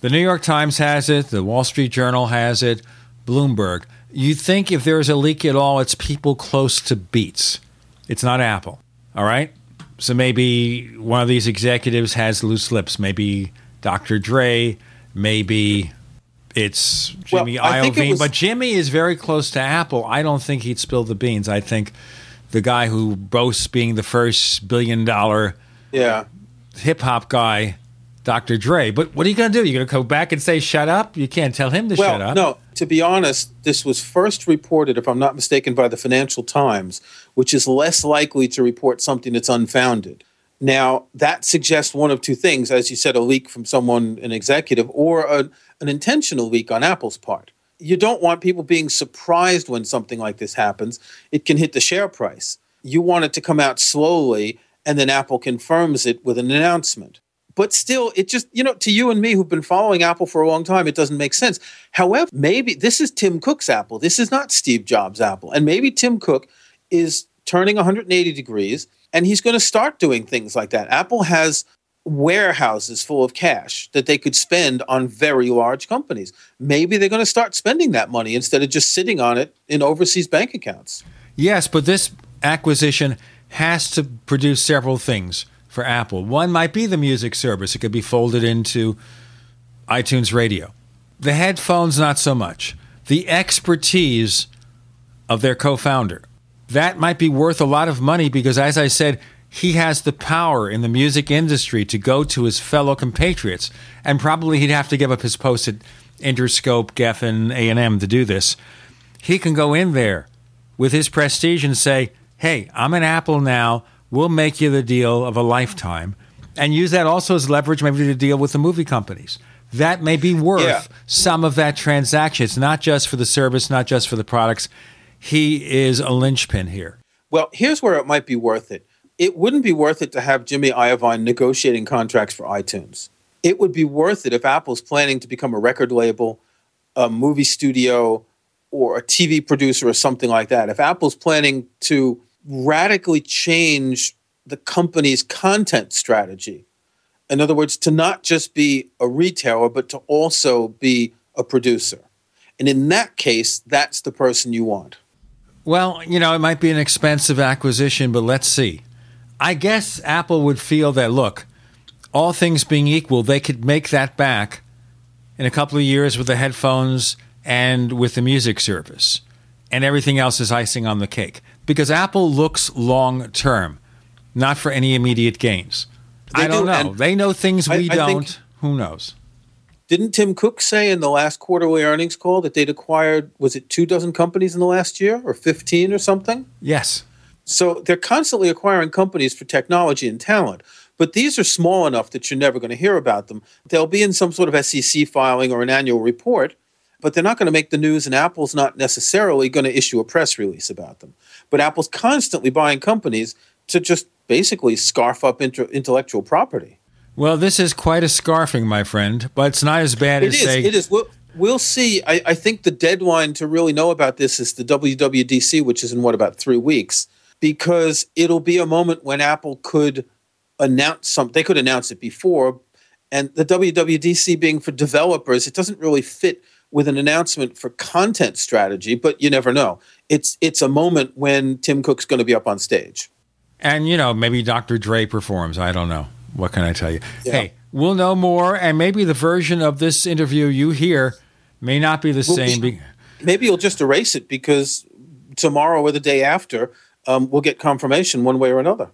The New York Times has it, the Wall Street Journal has it, Bloomberg. You think if there's a leak at all, it's people close to Beats. It's not Apple. All right? So maybe one of these executives has loose lips. Maybe Dr. Dre, maybe it's Jimmy Well, Iovine. was- But Jimmy is very close to Apple. I don't think he'd spill the beans. I think the guy who boasts being the first billion dollar Yeah. hip hop guy, Dr. Dre. But what are you going to do? You're going to go back and say shut up? You can't tell him to well, shut up. no. To be honest, this was first reported, if I'm not mistaken, by the Financial Times, which is less likely to report something that's unfounded. Now, that suggests one of two things, as you said, a leak from someone, an executive, or a, an intentional leak on Apple's part. You don't want people being surprised when something like this happens. It can hit the share price. You want it to come out slowly, and then Apple confirms it with an announcement. But still, it just, you know, to you and me who've been following Apple for a long time, it doesn't make sense. However, maybe this is Tim Cook's Apple. This is not Steve Jobs' Apple. And maybe Tim Cook is turning 180 degrees and he's going to start doing things like that. Apple has warehouses full of cash that they could spend on very large companies. Maybe they're going to start spending that money instead of just sitting on it in overseas bank accounts. Yes, but this acquisition has to produce several things for Apple. One might be the music service, it could be folded into iTunes Radio. The headphones, not so much. The expertise of their co founder. That might be worth a lot of money because, as I said, he has the power in the music industry to go to his fellow compatriots, and probably he'd have to give up his post at Interscope, Geffen, A&M to do this. He can go in there with his prestige and say, "Hey, I'm an Apple now. We'll make you the deal of a lifetime. And use that also as leverage maybe to deal with the movie companies. That may be worth yeah. some of that transaction. It's not just for the service not just for the products he is a linchpin here well here's where it might be worth it it wouldn't be worth it to have jimmy iovine negotiating contracts for itunes it would be worth it if apple's planning to become a record label a movie studio or a tv producer or something like that if apple's planning to radically change the company's content strategy. In other words, to not just be a retailer, but to also be a producer. And in that case, that's the person you want. Well, you know, it might be an expensive acquisition, but let's see. I guess Apple would feel that, look, all things being equal, they could make that back in a couple of years with the headphones and with the music service. And everything else is icing on the cake because Apple looks long term, not for any immediate gains. They I don't do, know. They know things we I, I don't. Think, Who knows? Didn't Tim Cook say in the last quarterly earnings call that they'd acquired, was it two dozen companies in the last year or 15 or something? Yes. So they're constantly acquiring companies for technology and talent. But these are small enough that you're never going to hear about them. They'll be in some sort of SEC filing or an annual report, but they're not going to make the news, and Apple's not necessarily going to issue a press release about them. But Apple's constantly buying companies to just basically scarf up intellectual property. Well, this is quite a scarfing, my friend, but it's not as bad it as is, say. It is. We'll, we'll see. I, I think the deadline to really know about this is the WWDC, which is in what about three weeks, because it'll be a moment when Apple could announce something. They could announce it before, and the WWDC being for developers, it doesn't really fit with an announcement for content strategy, but you never know. It's it's a moment when Tim Cook's going to be up on stage. And you know, maybe Dr. Dre performs. I don't know. What can I tell you? Yeah. Hey, we'll know more and maybe the version of this interview you hear may not be the we'll same. Be, maybe you'll just erase it because tomorrow or the day after um, we'll get confirmation one way or another.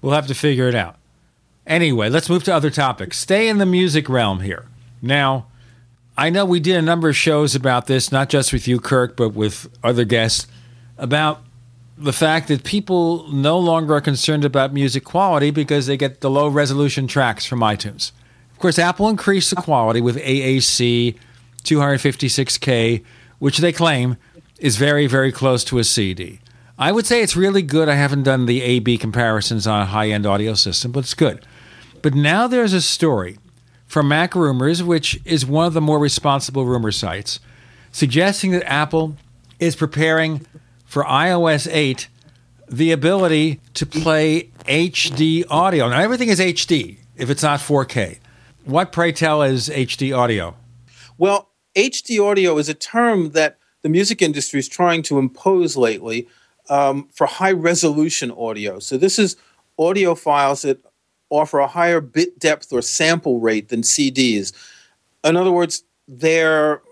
We'll have to figure it out. Anyway, let's move to other topics. Stay in the music realm here. Now, I know we did a number of shows about this, not just with you, Kirk, but with other guests, about the fact that people no longer are concerned about music quality because they get the low resolution tracks from iTunes. Of course, Apple increased the quality with AAC 256K, which they claim is very, very close to a CD. I would say it's really good. I haven't done the A B comparisons on a high end audio system, but it's good. But now there's a story from Mac Rumors, which is one of the more responsible rumor sites, suggesting that Apple is preparing for iOS 8 the ability to play HD audio. Now, everything is HD if it's not 4K. What, pray tell, is HD audio? Well, HD audio is a term that the music industry is trying to impose lately um, for high resolution audio. So, this is audio files that offer a higher bit depth or sample rate than CDs. In other words, they're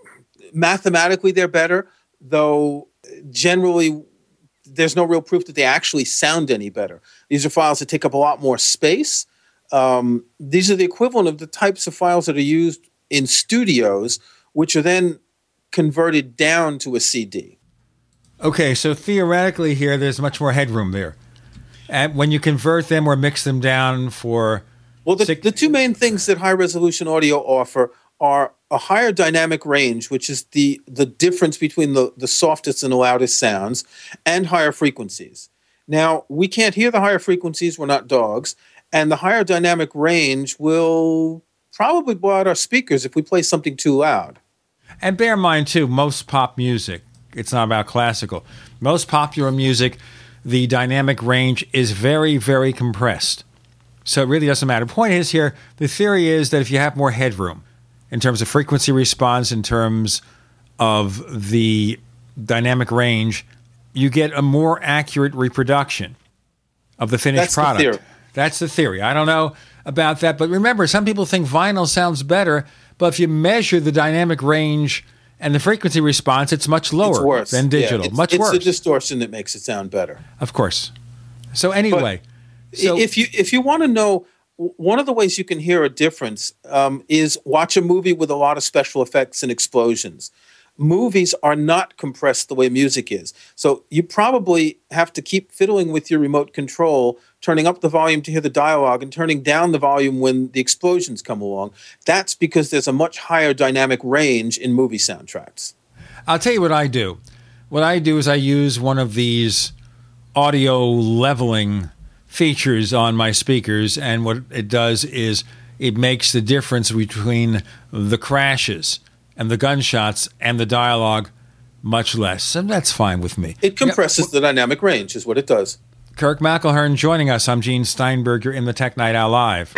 mathematically they're better, though generally there's no real proof that they actually sound any better. These are files that take up a lot more space. Um, these are the equivalent of the types of files that are used in studios, which are then converted down to a CD. Okay, so theoretically here, there's much more headroom there. And when you convert them or mix them down for. Well, the, the two main things that high resolution audio offer are a higher dynamic range, which is the, the difference between the, the softest and the loudest sounds, and higher frequencies. Now, we can't hear the higher frequencies, we're not dogs, and the higher dynamic range will probably blow out our speakers if we play something too loud. And bear in mind, too, most pop music, it's not about classical. Most popular music, the dynamic range is very, very compressed. So it really doesn't matter. Point is here, the theory is that if you have more headroom in terms of frequency response, in terms of the dynamic range, you get a more accurate reproduction of the finished That's product. theory. That's the theory. I don't know about that, but remember, some people think vinyl sounds better, but if you measure the dynamic range and the frequency response, it's much lower it's than Yeah, digital. it's, much it's worse. the distortion that makes it sound better. of course. So anyway, I- if you if you want to know, one of the ways you can hear a difference um, is watch a movie with a lot of special effects and explosions. Movies are not compressed the way music is, so you probably have to keep fiddling with your remote control, turning up the volume to hear the dialogue and turning down the volume when the explosions come along. That's because there's a much higher dynamic range in movie soundtracks. I'll tell you what I do. What I do is I use one of these audio leveling features on my speakers, and what it does is it makes the difference between the crashes and the gunshots and the dialogue much less. And that's fine with me. It compresses the dynamic range, is what it does. Kirk McElhearn joining us. I'm Gene Steinberg. You're in the Tech Night Owl Live.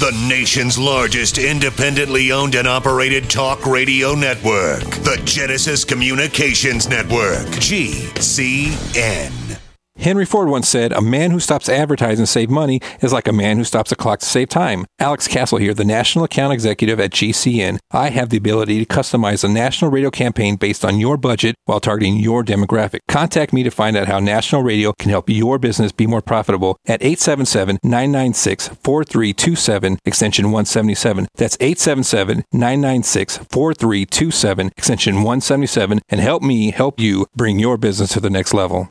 The nation's largest independently owned and operated talk radio network, the Genesis Communications Network, GCN. Henry Ford once said, A man who stops advertising to save money is like a man who stops a clock to save time. Alex Castle here, the National Account Executive at GCN. I have the ability to customize a national radio campaign based on your budget while targeting your demographic. Contact me to find out how national radio can help your business be more profitable at 877 996 4327, extension 177. That's 877 996 4327, extension 177, and help me help you bring your business to the next level.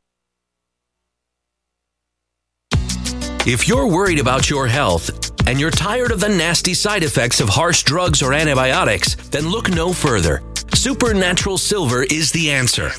If you're worried about your health and you're tired of the nasty side effects of harsh drugs or antibiotics, then look no further. Supernatural Silver is the answer.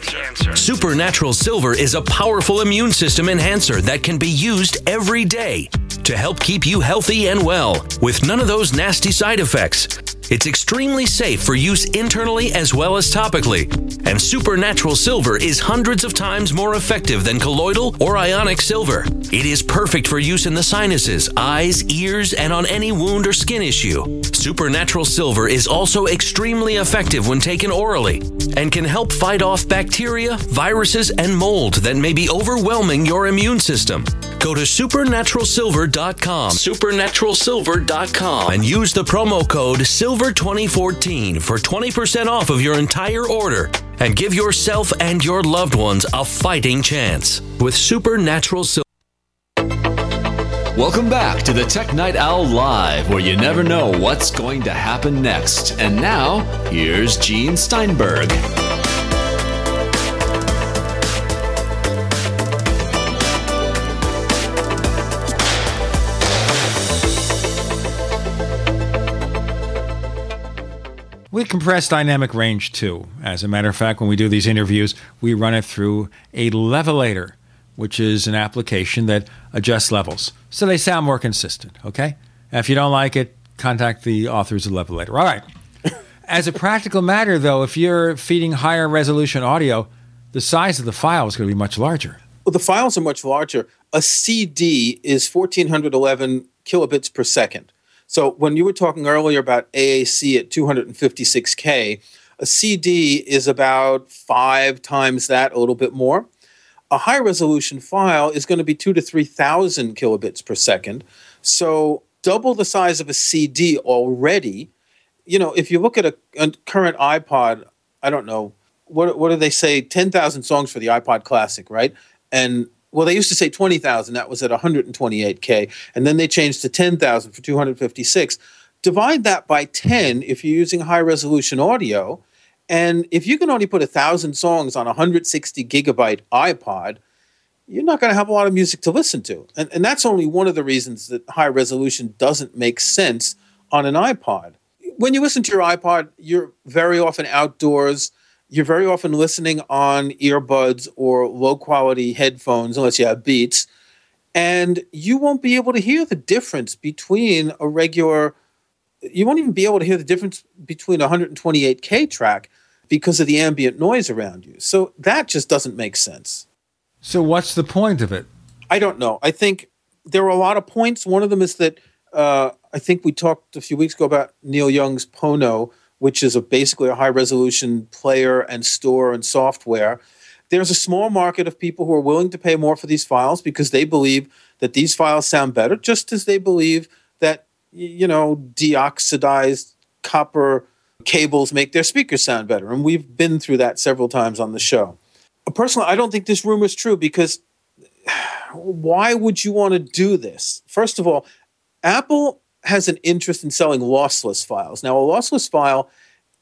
Supernatural Silver is a powerful immune system enhancer that can be used every day to help keep you healthy and well with none of those nasty side effects. It's extremely safe for use internally as well as topically. And Supernatural Silver is hundreds of times more effective than colloidal or ionic silver. It is perfect for use in the sinuses, eyes, ears, and on any wound or skin issue. Supernatural Silver is also extremely effective when taken orally and can help fight off bacteria, viruses, and mold that may be overwhelming your immune system. Go to supernaturalsilver.com, supernaturalsilver.com, and use the promo code SILVER2014 for 20% off of your entire order and give yourself and your loved ones a fighting chance with Supernatural Silver. Welcome back to the Tech Night Owl Live, where you never know what's going to happen next. And now, here's Gene Steinberg. We compress dynamic range too. As a matter of fact, when we do these interviews, we run it through a levelator, which is an application that adjusts levels so they sound more consistent. Okay? If you don't like it, contact the authors of Levelator. All right. [laughs] As a practical matter, though, if you're feeding higher resolution audio, the size of the file is going to be much larger. Well, the files are much larger. A CD is 1411 kilobits per second. So when you were talking earlier about AAC at 256K, a CD is about five times that, a little bit more. A high resolution file is going to be two to 3,000 kilobits per second. So double the size of a CD already. You know, if you look at a, a current iPod, I don't know, what, what do they say? 10,000 songs for the iPod Classic, right? And well, they used to say 20,000. That was at 128K. And then they changed to 10,000 for 256. Divide that by 10 if you're using high resolution audio. And if you can only put 1,000 songs on a 160 gigabyte iPod, you're not going to have a lot of music to listen to. And, and that's only one of the reasons that high resolution doesn't make sense on an iPod. When you listen to your iPod, you're very often outdoors you're very often listening on earbuds or low quality headphones, unless you have Beats, and you won't be able to hear the difference between a regular. You won't even be able to hear the difference between a 128K track because of the ambient noise around you. So that just doesn't make sense. So, what's the point of it? I don't know. I think there are a lot of points. One of them is that uh, I think we talked a few weeks ago about Neil Young's Pono, which is a, basically a high resolution player and store and software. There's a small market of people who are willing to pay more for these files because they believe that these files sound better, just as they believe that, you know, deoxidized copper cables make their speakers sound better. And we've been through that several times on the show. Personally, I don't think this rumor is true because [sighs] why would you want to do this? First of all, Apple has an interest in selling lossless files. Now, a lossless file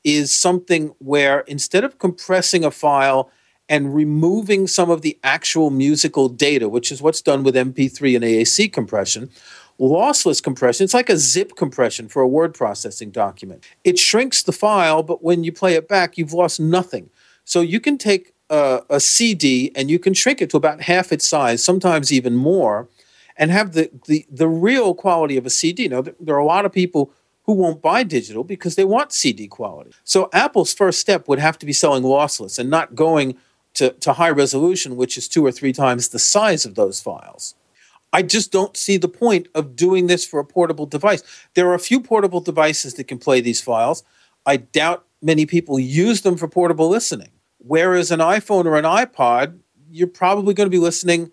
is something where instead of compressing a file and removing some of the actual musical data, which is what's done with MP3 and AAC compression, lossless compression, it's like a zip compression for a word processing document. It shrinks the file, but when you play it back, you've lost nothing. So you can take a, a CD and you can shrink it to about half its size, sometimes even more and have the, the, the real quality of a CD. Now, there are a lot of people who won't buy digital because they want CD quality. So Apple's first step would have to be selling lossless and not going to, to high resolution, which is two or three times the size of those files. I just don't see the point of doing this for a portable device. There are a few portable devices that can play these files. I doubt many people use them for portable listening. Whereas an iPhone or an iPod, you're probably going to be listening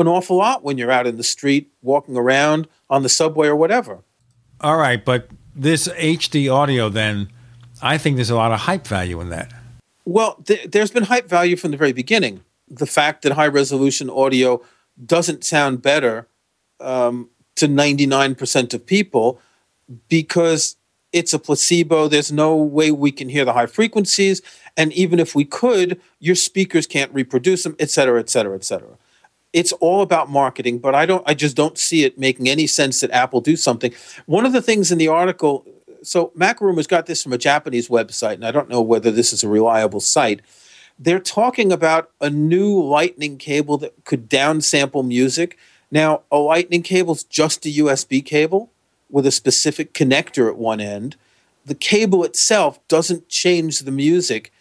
an awful lot when you're out in the street, walking around on the subway or whatever. All right, but this HD audio, then, I think there's a lot of hype value in that. Well, th- there's been hype value from the very beginning. The fact that high resolution audio doesn't sound better um, to 99% of people because it's a placebo. There's no way we can hear the high frequencies. And even if we could, your speakers can't reproduce them, et cetera, et cetera, et cetera it's all about marketing, but I don't I just don't see it making any sense that Apple do something. One of the things in the article so MacRumors got this from a Japanese website, and I don't know whether this is a reliable site. They're talking about a new lightning cable that could downsample music. Now, a lightning cable is just a USB cable with a specific connector at one end. The cable itself doesn't change the music.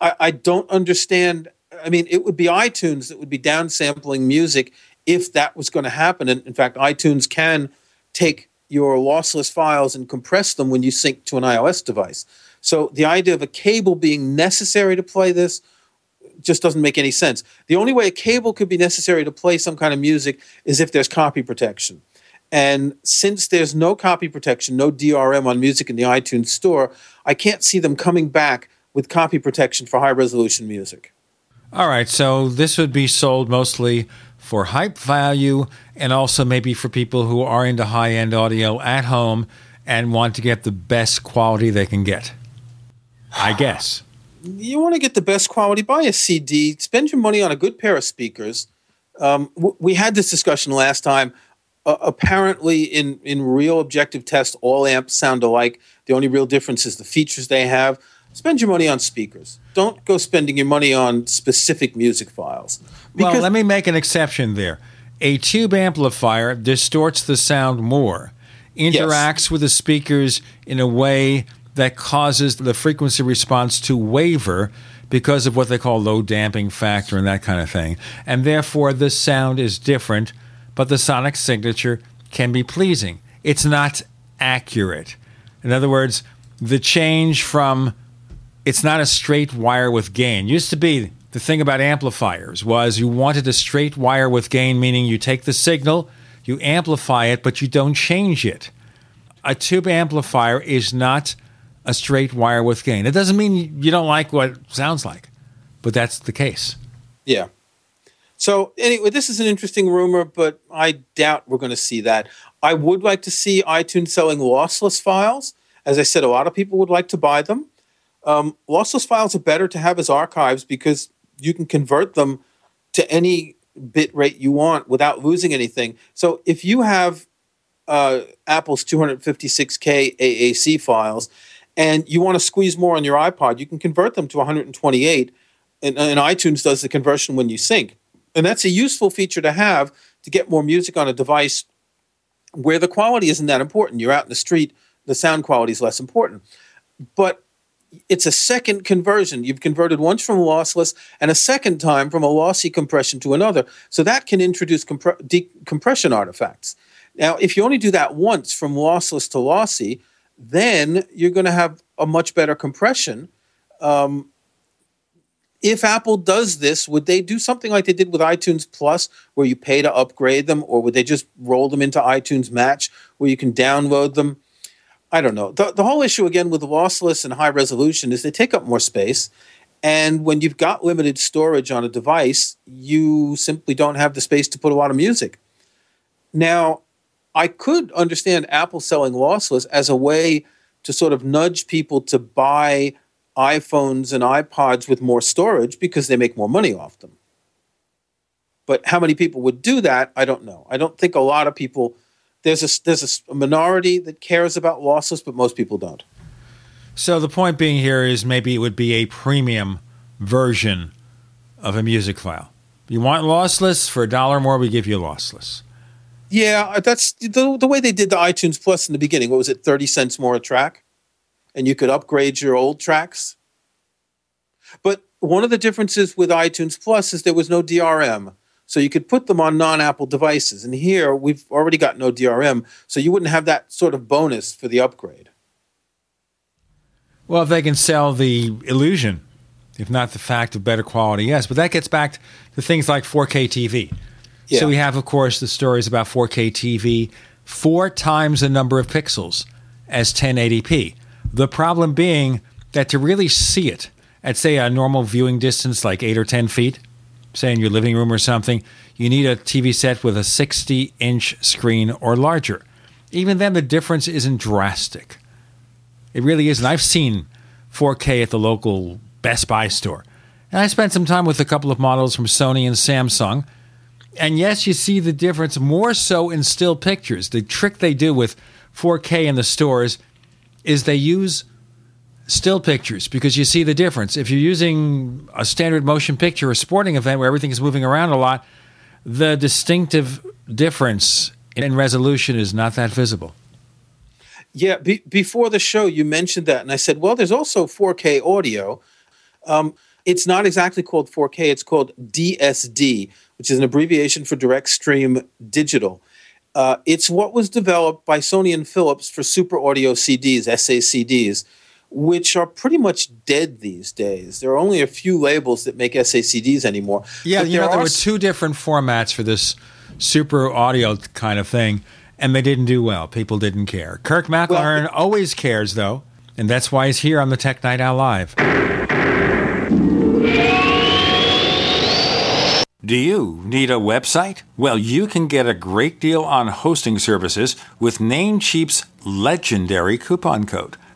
I, I don't understand I mean, it would be iTunes that would be downsampling music if that was going to happen. And in fact, iTunes can take your lossless files and compress them when you sync to an iOS device. So the idea of a cable being necessary to play this just doesn't make any sense. The only way a cable could be necessary to play some kind of music is if there's copy protection. And since there's no copy protection, no DRM on music in the iTunes store, I can't see them coming back with copy protection for high resolution music. All right, so this would be sold mostly for hype value and also maybe for people who are into high end audio at home and want to get the best quality they can get. I [sighs] guess. You want to get the best quality, buy a CD, spend your money on a good pair of speakers. Um, w- we had this discussion last time. Uh, apparently, in, in real objective tests, all amps sound alike. The only real difference is the features they have. Spend your money on speakers. Don't go spending your money on specific music files. Well, let me make an exception there. A tube amplifier distorts the sound more, interacts yes. with the speakers in a way that causes the frequency response to waver because of what they call low damping factor and that kind of thing. And therefore, the sound is different, but the sonic signature can be pleasing. it's not accurate. In other words, the change from it's not a straight wire with gain. Used to be the thing about amplifiers was you wanted a straight wire with gain, meaning you take the signal, you amplify it, but you don't change it. A tube amplifier is not a straight wire with gain. It doesn't mean you don't like what it sounds like, but that's the case. Yeah. So anyway, this is an interesting rumor, but I doubt we're going to see that. I would like to see iTunes selling lossless files. As I said, a lot of people would like to buy them. Um, lossless files are better to have as archives because you can convert them to any bit rate you want without losing anything. So if you have uh, Apple's 256K AAC files and you want to squeeze more on your iPod, you can convert them to 128, and, and iTunes does the conversion when you sync. And that's a useful feature to have to get more music on a device where the quality isn't that important. You're out in the street, the sound quality is less important. But it's a second conversion. You've converted once from lossless and a second time from a lossy compression to another. So that can introduce compre- decompression artifacts. Now, if you only do that once from lossless to lossy, then you're going to have a much better compression. Um, if Apple does this, would they do something like they did with iTunes Plus, where you pay to upgrade them, or would they just roll them into iTunes Match, where you can download them? I don't know. The, the whole issue, again, with lossless and high resolution is they take up more space. And when you've got limited storage on a device, you simply don't have the space to put a lot of music. Now, I could understand Apple selling lossless as a way to sort of nudge people to buy iPhones and iPods with more storage because they make more money off them. But how many people would do that? I don't know. I don't think a lot of people. There's a there's a minority that cares about lossless, but most people don't. So the point being here is maybe it would be a premium version of a music file. You want lossless for a dollar more, we give you lossless. Yeah, uh, that's the, the way they did the iTunes Plus in the beginning. What was it, 30 cents more a track? And you could upgrade your old tracks. But one of the differences with iTunes Plus is there was no DRM. So you could put them on non Apple devices. And here we've already got no DRM. So you wouldn't have that sort of bonus for the upgrade. Well, if they can sell the illusion, if not the fact of better quality, yes. But that gets back to things like 4K TV. Yeah. So we have, of course, the stories about 4K TV, four times the number of pixels as 1080p. The problem being that to really see it at, say, a normal viewing distance, like eight or 10 feet, say in your living room or something, you need a TV set with a 60 inch screen or larger. Even then, the difference isn't drastic. It really isn't. I've seen 4K at the local Best Buy store. And I spent some time with a couple of models from Sony and Samsung and yes, you see the difference more so in still pictures. The trick they do with 4K in the stores is they use still pictures because you see the difference. If you're using a standard motion picture, a sporting event where everything is moving around a lot, the distinctive difference in resolution is not that visible. Yeah, be- before the show, you mentioned that, and I said, well, there's also 4K audio. Um, it's not exactly called 4K, it's called DSD, which is an abbreviation for direct stream digital. Uh, it's what was developed by Sony and Philips for super audio CDs, SACDs, which are pretty much dead these days. There are only a few labels that make SACDs anymore. Yeah, you know, there were two different formats for this super audio kind of thing, and they didn't do well. People didn't care. Kirk McElhearn well, always cares, though, and that's why he's here on the Tech Night Owl Live. Do you need a website? Well, you can get a great deal on hosting services with Namecheap's legendary coupon code.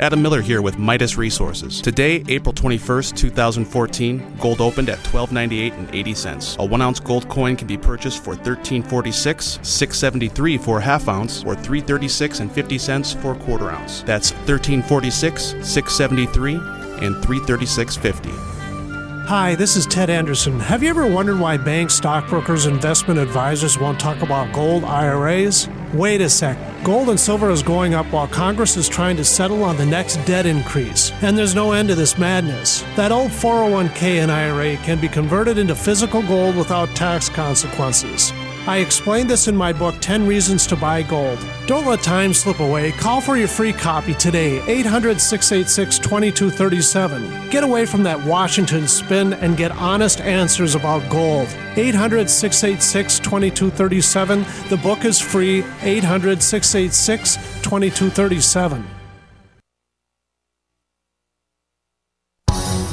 Adam Miller here with Midas Resources. Today, April 21st, 2014, gold opened at $12.98 and 80 cents. A 1 ounce gold coin can be purchased for $13.46, $6.73 for a half ounce, or $3.36 and 50 cents for a quarter ounce. That's $13.46, $6.73, and $3.36.50. Hi, this is Ted Anderson. Have you ever wondered why banks, stockbrokers, investment advisors won't talk about gold IRAs? Wait a sec. Gold and silver is going up while Congress is trying to settle on the next debt increase. And there's no end to this madness. That old 401k and IRA can be converted into physical gold without tax consequences. I explained this in my book, 10 Reasons to Buy Gold. Don't let time slip away. Call for your free copy today, 800 686 2237. Get away from that Washington spin and get honest answers about gold. 800 686 2237. The book is free, 800 686 2237.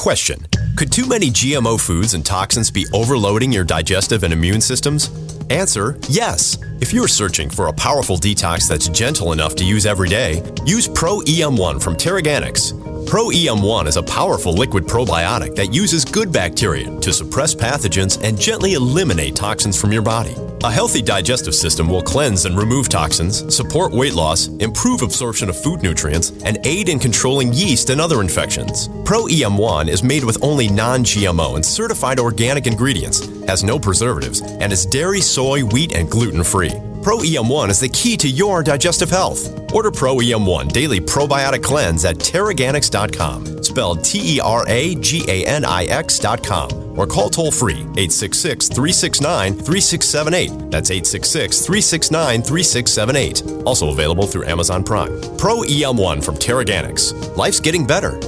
Question Could too many GMO foods and toxins be overloading your digestive and immune systems? Answer Yes. If you're searching for a powerful detox that's gentle enough to use every day, use Pro EM1 from TeraGanix. Pro EM1 is a powerful liquid probiotic that uses good bacteria to suppress pathogens and gently eliminate toxins from your body. A healthy digestive system will cleanse and remove toxins, support weight loss, improve absorption of food nutrients, and aid in controlling yeast and other infections. Pro EM1 is made with only non GMO and certified organic ingredients, has no preservatives, and is dairy, soy, wheat, and gluten free. Pro EM1 is the key to your digestive health. Order Pro EM1 Daily Probiotic Cleanse at TeraGanix.com, spelled T E R A G A N I X.com, or call toll free 866 369 3678. That's 866 369 3678. Also available through Amazon Prime. Pro EM1 from TeraGanix. Life's getting better.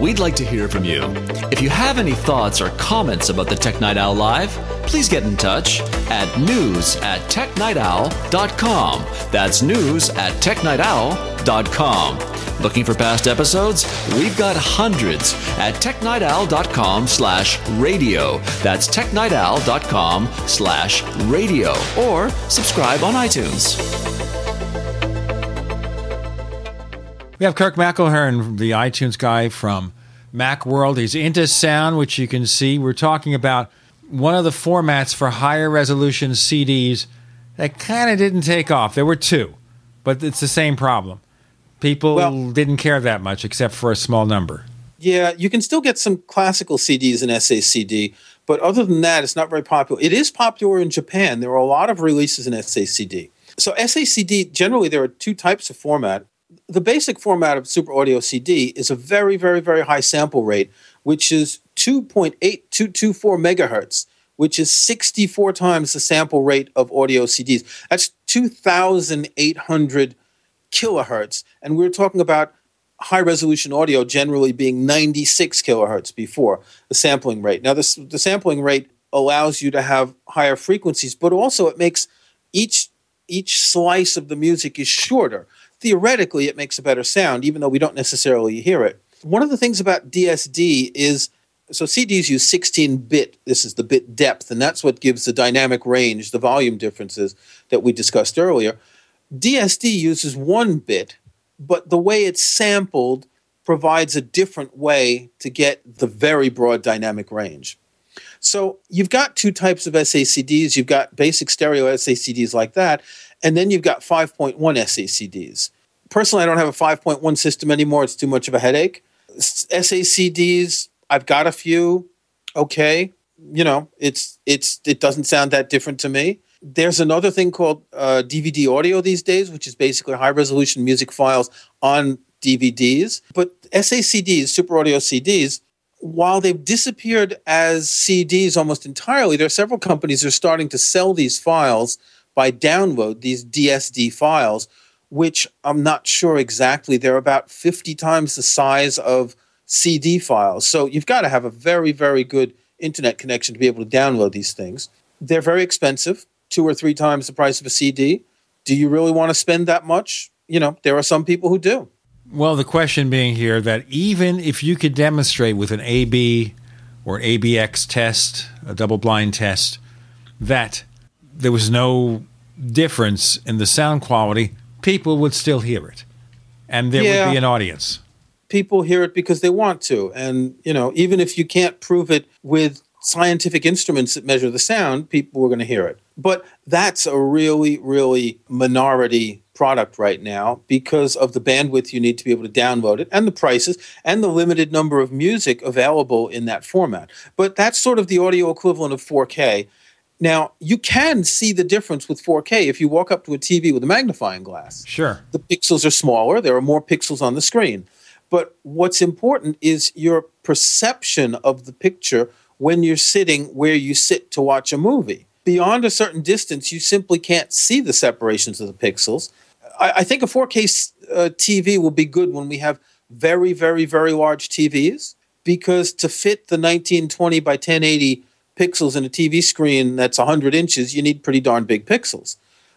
We'd like to hear from you. If you have any thoughts or comments about the Tech Night Owl Live, please get in touch at news at technightowl.com. That's news at technightowl.com. Looking for past episodes? We've got hundreds at technightowl.com slash radio. That's technightowl.com slash radio. Or subscribe on iTunes. We have Kirk McElhearn, the iTunes guy from Macworld. He's into sound, which you can see. We're talking about one of the formats for higher resolution CDs that kind of didn't take off. There were two, but it's the same problem. People Well- didn't care that much except for a small number. Yeah, you can still get some classical CDs in SACD, but other than that, it's not very popular. It is popular in Japan. There are a lot of releases in SACD. So SACD, generally, there are two types of format. The basic format of Super Audio CD is a very, very, very high sample rate, which is 2.8224 megahertz, which is 64 times the sample rate of audio CDs. That's 2,800 kilohertz. And we're talking about high resolution audio generally being 96 kilohertz before the sampling rate. Now, this, the sampling rate allows you to have higher frequencies, but also it makes each each slice of the music is shorter. Theoretically, it makes a better sound, even though we don't necessarily hear it. One of the things about DSD is so CDs use 16 bit, this is the bit depth, and that's what gives the dynamic range, the volume differences that we discussed earlier. DSD uses one bit, but the way it's sampled provides a different way to get the very broad dynamic range. So you've got two types of SACDs. You've got basic stereo SACDs like that, and then you've got 5.1 SACDs. Personally, I don't have a 5.1 system anymore. It's too much of a headache. SACDs, I've got a few. Okay, you know, it's it's it doesn't sound that different to me. There's another thing called uh, DVD audio these days, which is basically high resolution music files on DVDs. But SACDs, super audio CDs, while they've disappeared as CDs almost entirely, there are several companies that are starting to sell these files by download, these DSD files, which I'm not sure exactly. They're about 50 times the size of CD files. So you've got to have a very, very good internet connection to be able to download these things. They're very expensive, two or three times the price of a CD. Do you really want to spend that much? You know, there are some people who do. Well, the question being here that even if you could demonstrate with an AB or ABX test, a double blind test, that there was no difference in the sound quality, people would still hear it. And there Yeah. would be an audience. people hear it because they want to and you know even if you can't prove it with scientific instruments that measure the sound people are going to hear it but that's a really really minority product right now because of the bandwidth you need to be able to download it and the prices and the limited number of music available in that format but that's sort of the audio equivalent of 4k now you can see the difference with 4k if you walk up to a tv with a magnifying glass Sure. the pixels are smaller there are more pixels on the screen but what's important is your perception of the picture when you're sitting where you sit to watch a movie. Beyond a certain distance, you simply can't see the separations of the pixels. I, I think a 4K uh, TV will be good when we have very, very, very large TVs because to fit the 1920 by 1080 pixels in a TV screen that's 100 inches, you need pretty darn big pixels.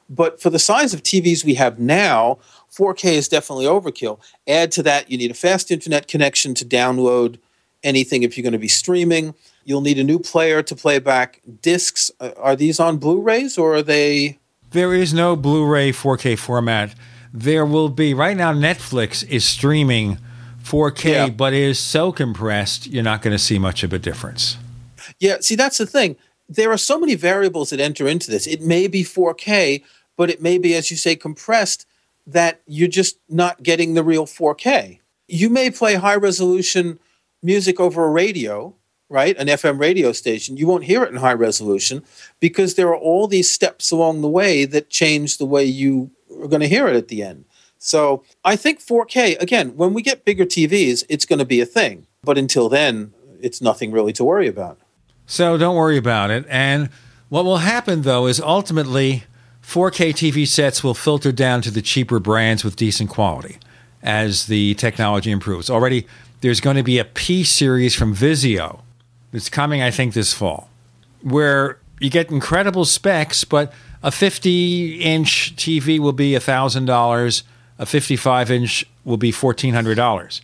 But for the size of TVs we have now, 4K is definitely overkill. Add to that, you need a fast internet connection to download anything if you're going to be streaming. You'll need a new player to play back discs. Uh, are these on Blu rays or are they? There is no Blu ray 4K format. There will be, right now, Netflix is streaming 4K, but it is so compressed, you're not going to see much of a difference. Yeah, see, that's the thing. There are so many variables that enter into this. It may be 4K, but it may be, as you say, compressed that you're just not getting the real 4K. You may play high resolution music over a radio, right? An FM radio station. You won't hear it in high resolution because there are all these steps along the way that change the way you are going to hear it at the end. So I think 4K, again, when we get bigger TVs, it's going to be a thing. But until then, it's nothing really to worry about. So don't worry about it. And what will happen, though, is ultimately 4K TV sets will filter down to the cheaper brands with decent quality as the technology improves. Already, there's going to be a P series from Vizio that's coming, I think, this fall, where you get incredible specs, but a 50 inch TV will be $1,000, a 55 inch will be $1,400.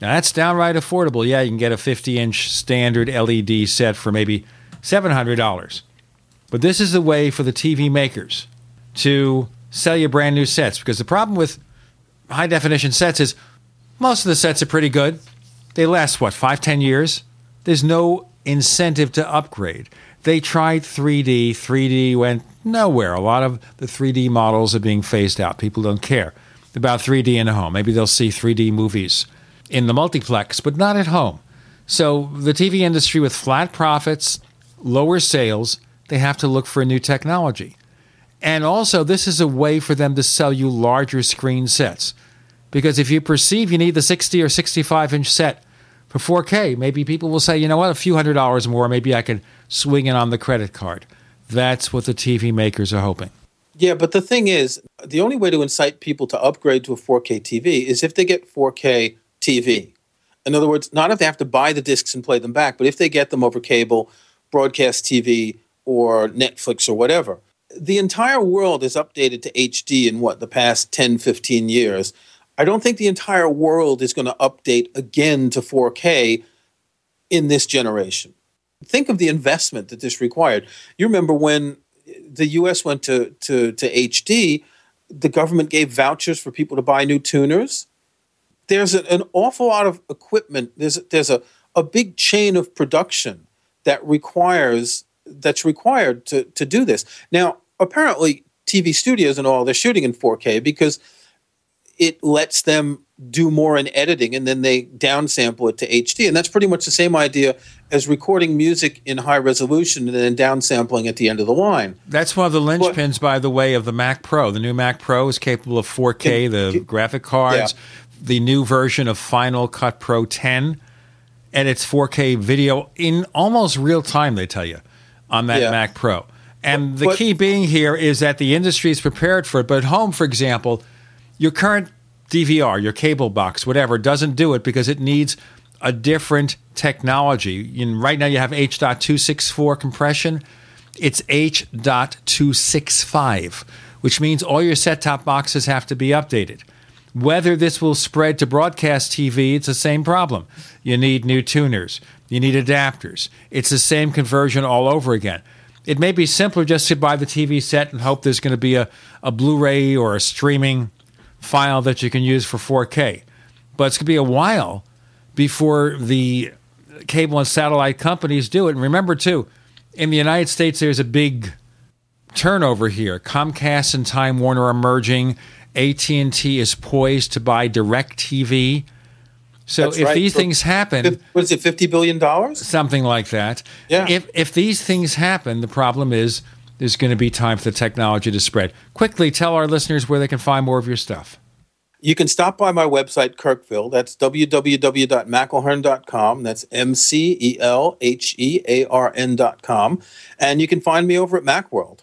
Now that's downright affordable. Yeah, you can get a 50 inch standard LED set for maybe $700. But this is the way for the TV makers to sell you brand new sets because the problem with high definition sets is most of the sets are pretty good. They last, what, five, ten years? There's no incentive to upgrade. They tried 3D, 3D went nowhere. A lot of the 3D models are being phased out. People don't care about 3D in a home. Maybe they'll see 3D movies in the multiplex, but not at home. So the TV industry with flat profits, lower sales, they have to look for a new technology. And also, this is a way for them to sell you larger screen sets. Because if you perceive you need the 60 or 65 inch set for 4K, maybe people will say, you know what, a few hundred dollars more, maybe I can swing it on the credit card. That's what the TV makers are hoping. Yeah, but the thing is, the only way to incite people to upgrade to a 4K TV is if they get 4K TV. In other words, not if they have to buy the discs and play them back, but if they get them over cable, broadcast TV, or Netflix or whatever. the entire world is updated to HD in what the past 10, 15 years. I don't think the entire world is going to update again to 4K in this generation. Think of the investment that this required. You remember when the US went to, to, to HD, the government gave vouchers for people to buy new tuners. There's an awful lot of equipment. There's, there's a, a big chain of production that requires that's required to, to do this. Now, apparently, TV studios and all they're shooting in 4K because it lets them do more in editing and then they downsample it to HD. And that's pretty much the same idea as recording music in high resolution and then downsampling at the end of the line. That's one of the linchpins, by the way, of the Mac Pro. The new Mac Pro is capable of 4K, the graphic cards, yeah. The new version of Final Cut Pro 10, and it's 4K video in almost real time, they tell you, on that yeah. Mac Pro. And the but, key being here is that the industry is prepared for it. But at home, for example, your current DVR, your cable box, whatever, doesn't do it because it needs a different technology. And right now you have H.264 compression. It's H.265, which means all your set top boxes have to be updated. Whether this will spread to broadcast TV, it's the same problem. You need new tuners, you need adapters. It's the same conversion all over again. It may be simpler just to buy the TV set and hope there's going to be a, a Blu ray or a streaming file that you can use for 4K. But it's going to be a while before the cable and satellite companies do it. And remember, too, in the United States, there's a big turnover here. Comcast and Time Warner are merging. AT&T is poised to buy DirecTV. So That's if right. these For, things happen, was it fifty billion dollars? Something like that. Yeah. If if these things happen, the problem is there's going to be time for the technology to spread. Quickly tell our listeners where they can find more of your stuff. You can stop by my website, Kirkville. That's www.mcelhearn.com. That's M C E L H E A R N.com. And you can find me over at Macworld.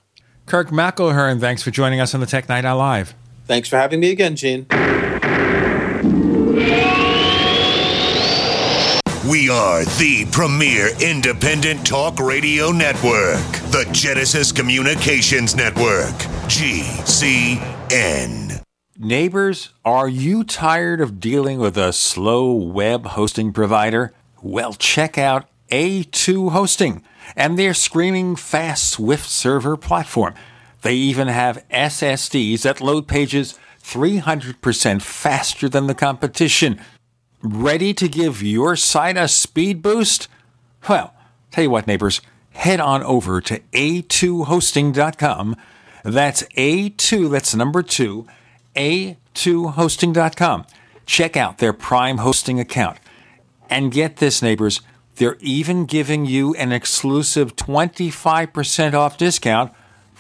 Kirk McElhearn, thanks for joining us on the Tech Night Owl Live. Thanks for having me again, Gene. We are the premier independent talk radio network, the Genesis Communications Network, GCN. Neighbors, are you tired of dealing with a slow web hosting provider? Well, check out A2 Hosting and their screaming fast Swift server platform. They even have SSDs that load pages 300% faster than the competition. Ready to give your site a speed boost? Well, tell you what, neighbors, head on over to a2hosting.com. That's A2, that's number two, a2hosting.com. Check out their Prime hosting account. And get this, neighbors, they're even giving you an exclusive 25% off discount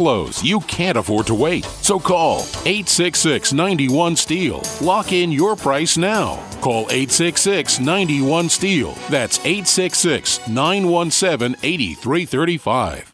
lows, you can't afford to wait. So call 866 91 Steel. Lock in your price now. Call 866 91 Steel. That's 866 917 8335.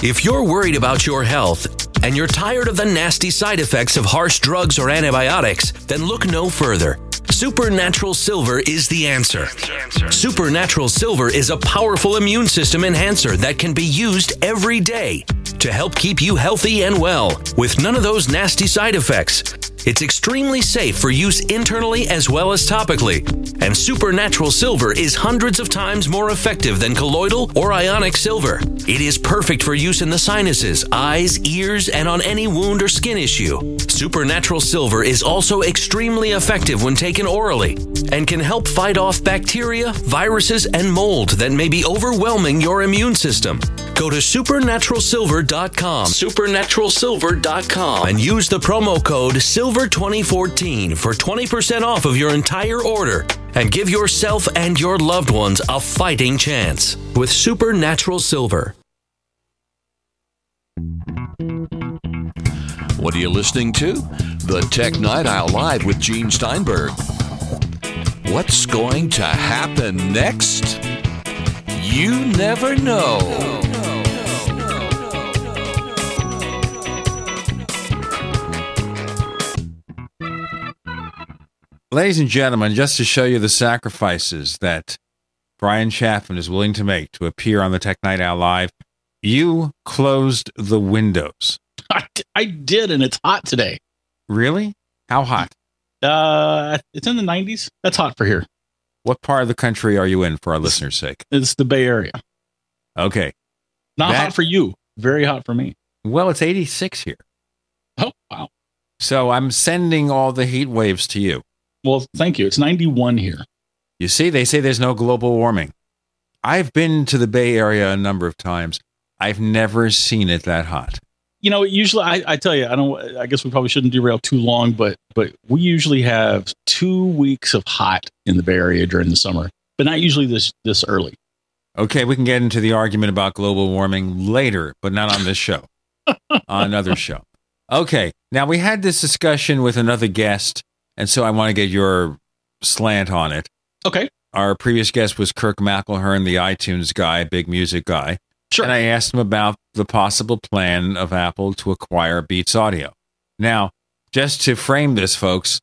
If you're worried about your health and you're tired of the nasty side effects of harsh drugs or antibiotics, then look no further. Supernatural Silver is the answer. Supernatural Silver is a powerful immune system enhancer that can be used every day to help keep you healthy and well with none of those nasty side effects. It's extremely safe for use internally as well as topically. And Supernatural Silver is hundreds of times more effective than colloidal or ionic silver. It is perfect for use in the sinuses, eyes, ears, and on any wound or skin issue. Supernatural Silver is also extremely effective when taken orally and can help fight off bacteria, viruses, and mold that may be overwhelming your immune system. Go to supernaturalsilver.com, supernaturalsilver.com, and use the promo code SILVER2014 for 20% off of your entire order and give yourself and your loved ones a fighting chance with Supernatural Silver. What are you listening to? The Tech Night Owl Live with Gene Steinberg. What's going to happen next? You never know. Ladies and gentlemen, just to show you the sacrifices that Bryan Chaffin is willing to make to appear on the Tech Night Owl Live, you closed the windows. [laughs] I, I did, and it's hot today. Really? How hot? Uh, it's in the 90s. That's hot for here. What part of the country are you in for our listeners' sake? It's the Bay Area. Okay. Not That- hot for you. Very hot for me. Well, it's 86 here. Oh, wow. So I'm sending all the heat waves to you. Well, thank you. It's 91 here. You see, they say there's no global warming. I've been to the Bay Area a number of times. I've never seen it that hot. You know, usually I, I tell you, I don't. I guess we probably shouldn't derail too long, but but we usually have two weeks of hot in the Bay Area during the summer, but not usually this this early. Okay, we can get into the argument about global warming later, but not on this show. [laughs] on another show. Okay, now we had this discussion with another guest, and so I want to get your slant on it. Okay. Our previous guest was Kirk McElhearn, the iTunes guy, big music guy. Sure. And I asked him about the possible plan of Apple to acquire Beats Audio. Now, just to frame this, folks,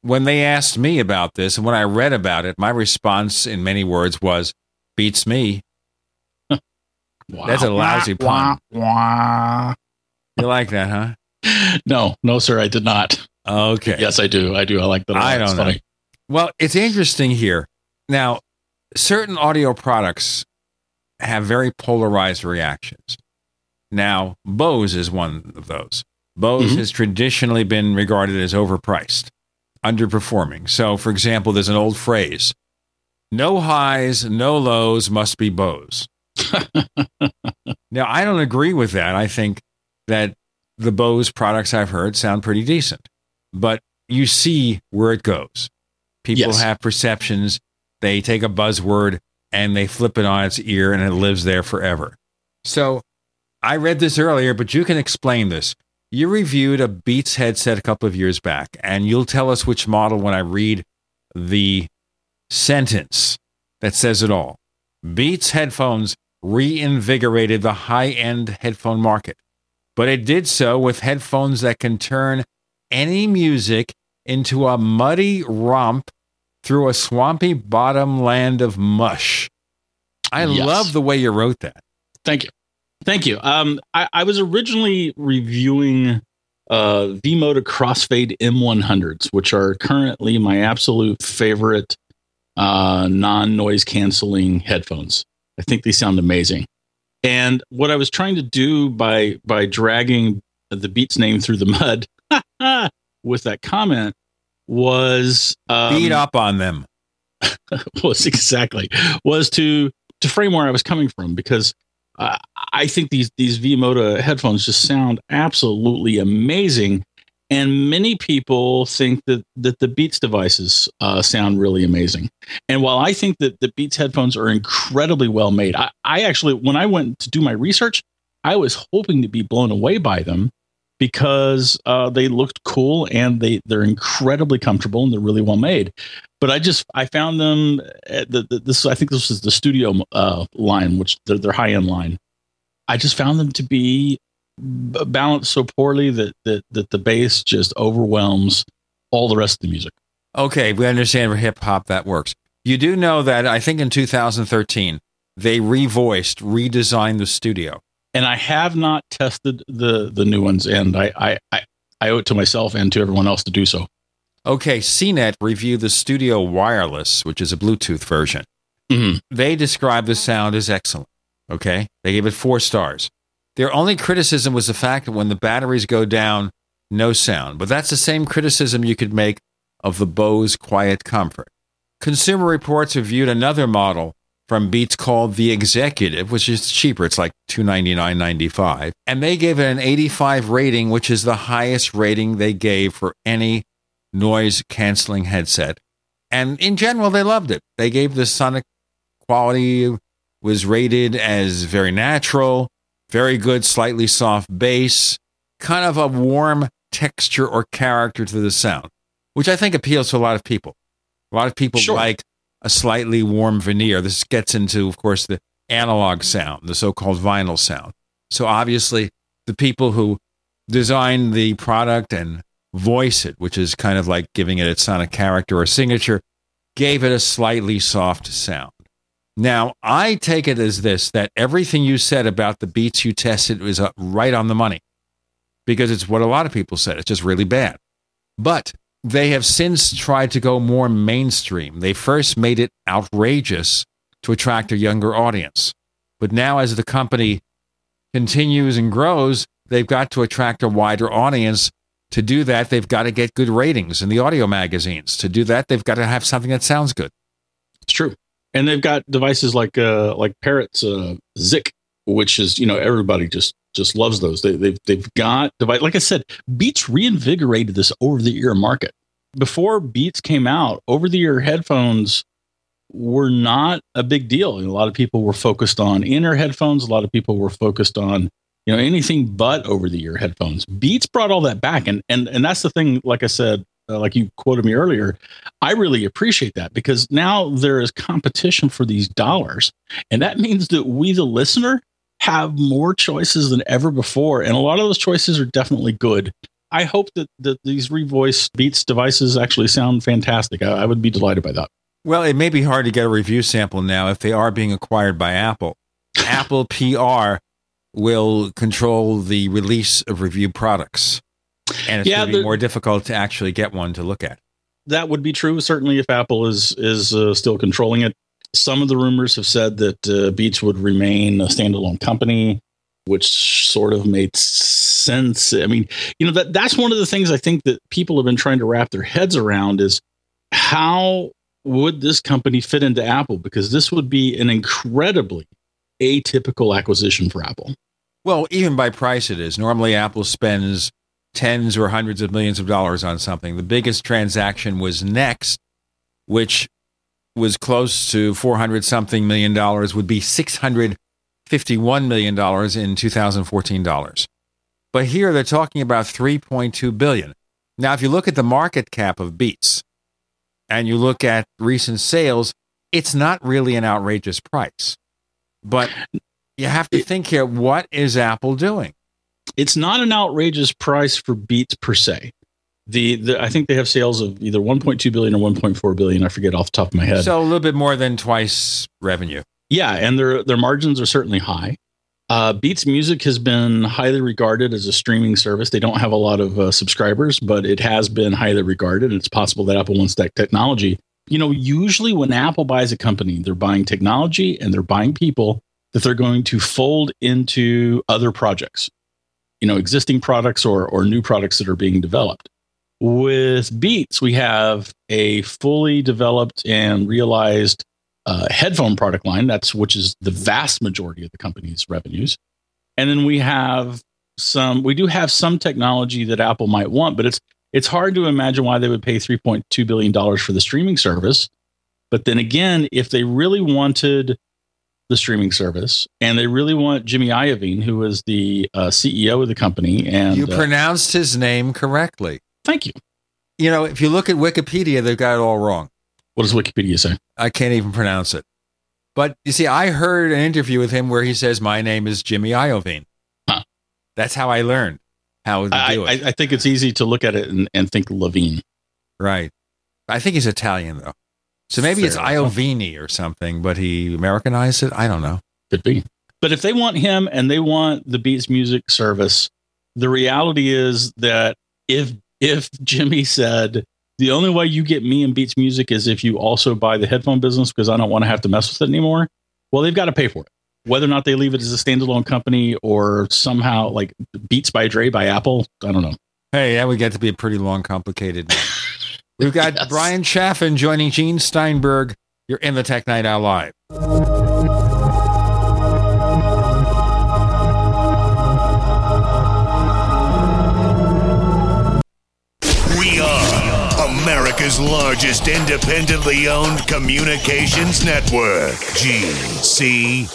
when they asked me about this and when I read about it, my response in many words was, beats me. wow. That's a lousy pun. Wah. You like that, huh? [laughs] No, no, sir, I did not. Okay. Yes, I do. I do. I like that. I don't know. funny. Well, it's interesting here. Now, certain audio products have very polarized reactions. Now, Bose is one of those. Bose Mhm. has traditionally been regarded as overpriced, underperforming. So, for example, there's an old phrase no highs, no lows must be Bose. [laughs] now, I don't agree with that. I think that the Bose products I've heard sound pretty decent, but you see where it goes. People Yes. have perceptions. They take a buzzword and they flip it on its ear and it lives there forever. So I read this earlier, but you can explain this. You reviewed a Beats headset a couple of years back, and you'll tell us which model when I read the sentence that says it all. Beats headphones reinvigorated the high end headphone market, but it did so with headphones that can turn any music into a muddy romp through a swampy bottom land of mush. I Yes. love the way you wrote that. Thank you. Thank you. Um, I, I was originally reviewing uh, V-Moda Crossfade M100s, which are currently my absolute favorite uh, non-noise canceling headphones. I think they sound amazing. And what I was trying to do by by dragging the Beats name through the mud with that comment was um, Beat up on them. [laughs] was exactly was to to frame where I was coming from because uh, I think these these V-Moda headphones just sound absolutely amazing, and many people think that that the Beats devices uh, sound really amazing. And while I think that the Beats headphones are incredibly well made, I, I actually when I went to do my research, I was hoping to be blown away by them because uh, they looked cool and they they're incredibly comfortable and they're really well made. But I just I found them at the, the this I think this is the studio uh, line, which they're, their high end line. I just found them to be balanced so poorly that that that the bass just overwhelms all the rest of the music. Okay, we understand for hip hop that works. You do know that I think in 2013 they revoiced, redesigned the studio. And I have not tested the the new ones, and I I I, I owe it to myself and to everyone else to do so. Okay, CNET reviewed the Studio Wireless, which is a Bluetooth version. Mm-hmm. They described the sound as excellent. Okay, they gave it four stars. Their only criticism was the fact that when the batteries go down, no sound. But that's the same criticism you could make of the Bose Quiet Comfort. Consumer Reports reviewed another model from Beats called the Executive, which is cheaper. It's like $299.95. And they gave it an 85 rating, which is the highest rating they gave for any noise canceling headset. And in general, they loved it. They gave the sonic quality was rated as very natural, very good, slightly soft bass, kind of a warm texture or character to the sound, which I think appeals to a lot of people. A lot of people like a slightly warm veneer. This gets into, of course, the analog sound, the so called vinyl sound. So obviously, the people who design the product and voice it, which is kind of like giving it its sonic character or signature, gave it a slightly soft sound. Now, I take it as this that everything you said about the beats you tested was uh, right on the money because it's what a lot of people said. It's just really bad. But they have since tried to go more mainstream. They first made it outrageous to attract a younger audience. But now, as the company continues and grows, they've got to attract a wider audience. To do that, they've got to get good ratings in the audio magazines. To do that, they've got to have something that sounds good. It's true. And they've got devices like uh like Parrot's uh Zik, which is, you know, everybody just just loves those. They they've they've got device like I said, Beats reinvigorated this over the ear market. Before Beats came out, over the ear headphones were not a big deal. A lot of people were focused on inner headphones, a lot of people were focused on you know anything but over the ear headphones. Beats brought all that back and and and that's the thing like I said uh, like you quoted me earlier, I really appreciate that because now there is competition for these dollars. And that means that we, the listener, have more choices than ever before. And a lot of those choices are definitely good. I hope that, that these revoice Beats devices actually sound fantastic. I, I would be delighted by that. Well, it may be hard to get a review sample now if they are being acquired by Apple. Apple [laughs] PR will control the release of review products. And it's Yeah, going to be more difficult to actually get one to look at. that would be true certainly if apple is is uh, still controlling it some of the rumors have said that uh, beats would remain a standalone company which sort of made sense i mean you know that that's one of the things i think that people have been trying to wrap their heads around is how would this company fit into apple because this would be an incredibly atypical acquisition for apple Well, even by price, it is. Normally, Apple spends tens or hundreds of millions of dollars on something. The biggest transaction was Next, which was close to 400 something million dollars, would be 651 million dollars in 2014 dollars. But here they're talking about 3.2 billion. Now, if you look at the market cap of Beats and you look at recent sales, it's not really an outrageous price. But you have to think here what is Apple doing? it's not an outrageous price for Beats per se. The, the I think they have sales of either 1.2 billion or 1.4 billion. I forget off the top of my head. So a little bit more than twice revenue. yeah, and their their margins are certainly high. Uh, Beats Music has been highly regarded as a streaming service. They don't have a lot of uh, subscribers, but it has been highly regarded. It's possible that Apple wants that technology. you know, usually when Apple buys a company, they're buying technology and they're buying people that they're going to fold into other projects, you know, existing products or, or new products that are being developed. With Beats, we have a fully developed and realized uh, headphone product line. That's which is the vast majority of the company's revenues. And then we have some. We do have some technology that Apple might want, but it's it's hard to imagine why they would pay 3.2 billion dollars for the streaming service. But then again, if they really wanted the streaming service and they really want Jimmy Iovine, who is the uh, CEO of the company, and You uh, pronounced his name correctly. Thank you. You know, if you look at Wikipedia, they've got it all wrong. What does Wikipedia say? I can't even pronounce it. But you see, I heard an interview with him where he says, "My name is Jimmy Iovine." That's how I learned how to I, do it. I, I think it's easy to look at it and, and think Levine. right. I think he's Italian though, so maybe it's Fair enough. Iovini or something. But he Americanized it. I don't know. Could be. But if they want him and they want the Beats Music service, the reality is that if if Jimmy said the only way you get me and Beats Music is if you also buy the headphone business because I don't want to have to mess with it anymore, well, they've got to pay for it. Whether or not they leave it as a standalone company or somehow like Beats by Dre by Apple, I don't know. Hey, that would get to be a pretty long, complicated. We've got [laughs] Bryan Chaffin joining Gene Steinberg. You're in the Tech Night Owl live. America's largest independently owned communications network, GCN.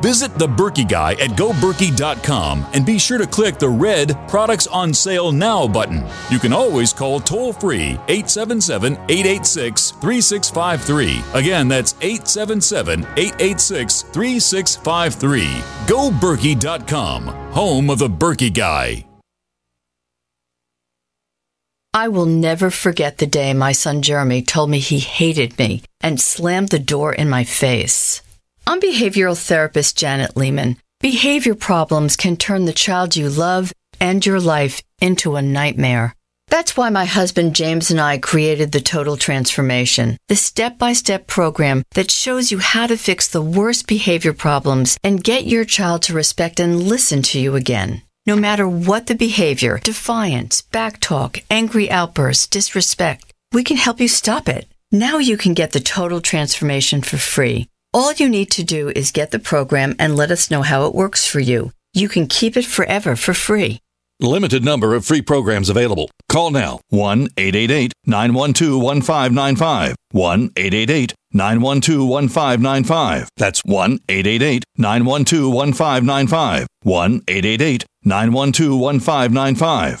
Visit the Berkey Guy at goberkey.com and be sure to click the red Products on Sale Now button. You can always call toll free 877 886 3653. Again, that's 877 886 3653. GoBerkey.com, home of the Berkey Guy. I will never forget the day my son Jeremy told me he hated me and slammed the door in my face. I'm behavioral therapist Janet Lehman. Behavior problems can turn the child you love and your life into a nightmare. That's why my husband James and I created the Total Transformation, the step by step program that shows you how to fix the worst behavior problems and get your child to respect and listen to you again. No matter what the behavior defiance, backtalk, angry outbursts, disrespect we can help you stop it. Now you can get the Total Transformation for free. All you need to do is get the program and let us know how it works for you. You can keep it forever for free. Limited number of free programs available. Call now 1 888 912 1595. 1 888 912 1595. That's 1 888 912 1595. 1 888 912 1595.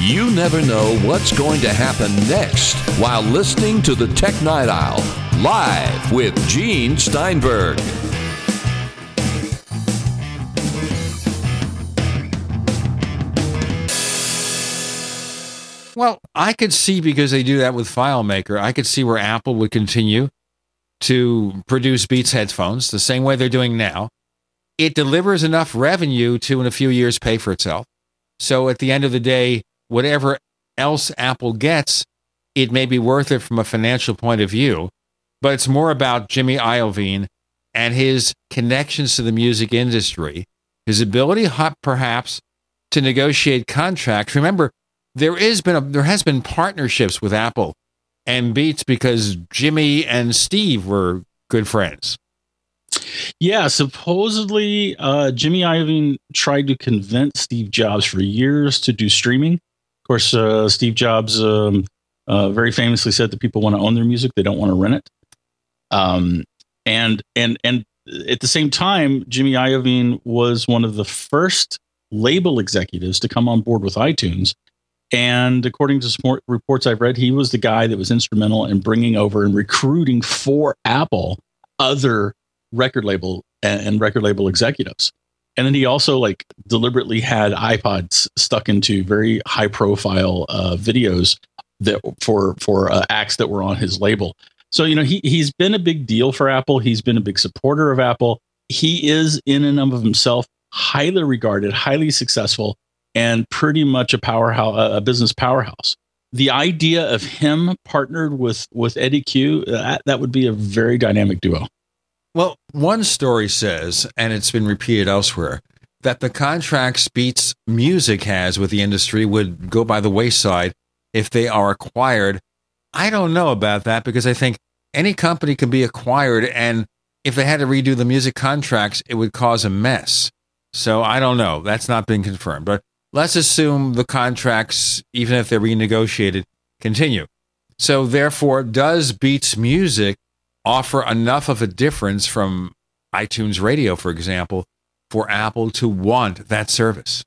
You never know what's going to happen next while listening to the Tech Night Owl live with Gene Steinberg. Well, I could see because they do that with FileMaker, I could see where Apple would continue to produce Beats headphones the same way they're doing now. It delivers enough revenue to, in a few years, pay for itself. So at the end of the day, whatever else Apple gets, it may be worth it from a financial point of view. But it's more about Jimmy Iovine and his connections to the music industry, his ability, perhaps, to negotiate contracts. Remember, there is been a, there has been partnerships with Apple and Beats because Jimmy and Steve were good friends. Yeah, supposedly uh, Jimmy Iovine tried to convince Steve Jobs for years to do streaming. Of course, uh, Steve Jobs um, uh, very famously said that people want to own their music; they don't want to rent it. Um, and and and at the same time, Jimmy Iovine was one of the first label executives to come on board with iTunes and according to some reports I've read, he was the guy that was instrumental in bringing over and recruiting for Apple other record label and record label executives. And then he also like deliberately had iPods stuck into very high profile uh, videos that for for uh, acts that were on his label. So you know he he's been a big deal for Apple. He's been a big supporter of Apple. He is in and of himself highly regarded, highly successful and pretty much a powerhouse, a business powerhouse. The idea of him partnered with with Eddie Cue, that, that would be a very dynamic duo. Well, one story says, and it's been repeated elsewhere, that the contracts Beats Music has with the industry would go by the wayside if they are acquired. I don't know about that because I think any company can be acquired, and if they had to redo the music contracts, it would cause a mess. So I don't know. That's not been confirmed. But let's assume the contracts, even if they're renegotiated, continue. So, therefore, does Beats Music offer enough of a difference from iTunes Radio, for example, for Apple to want that service?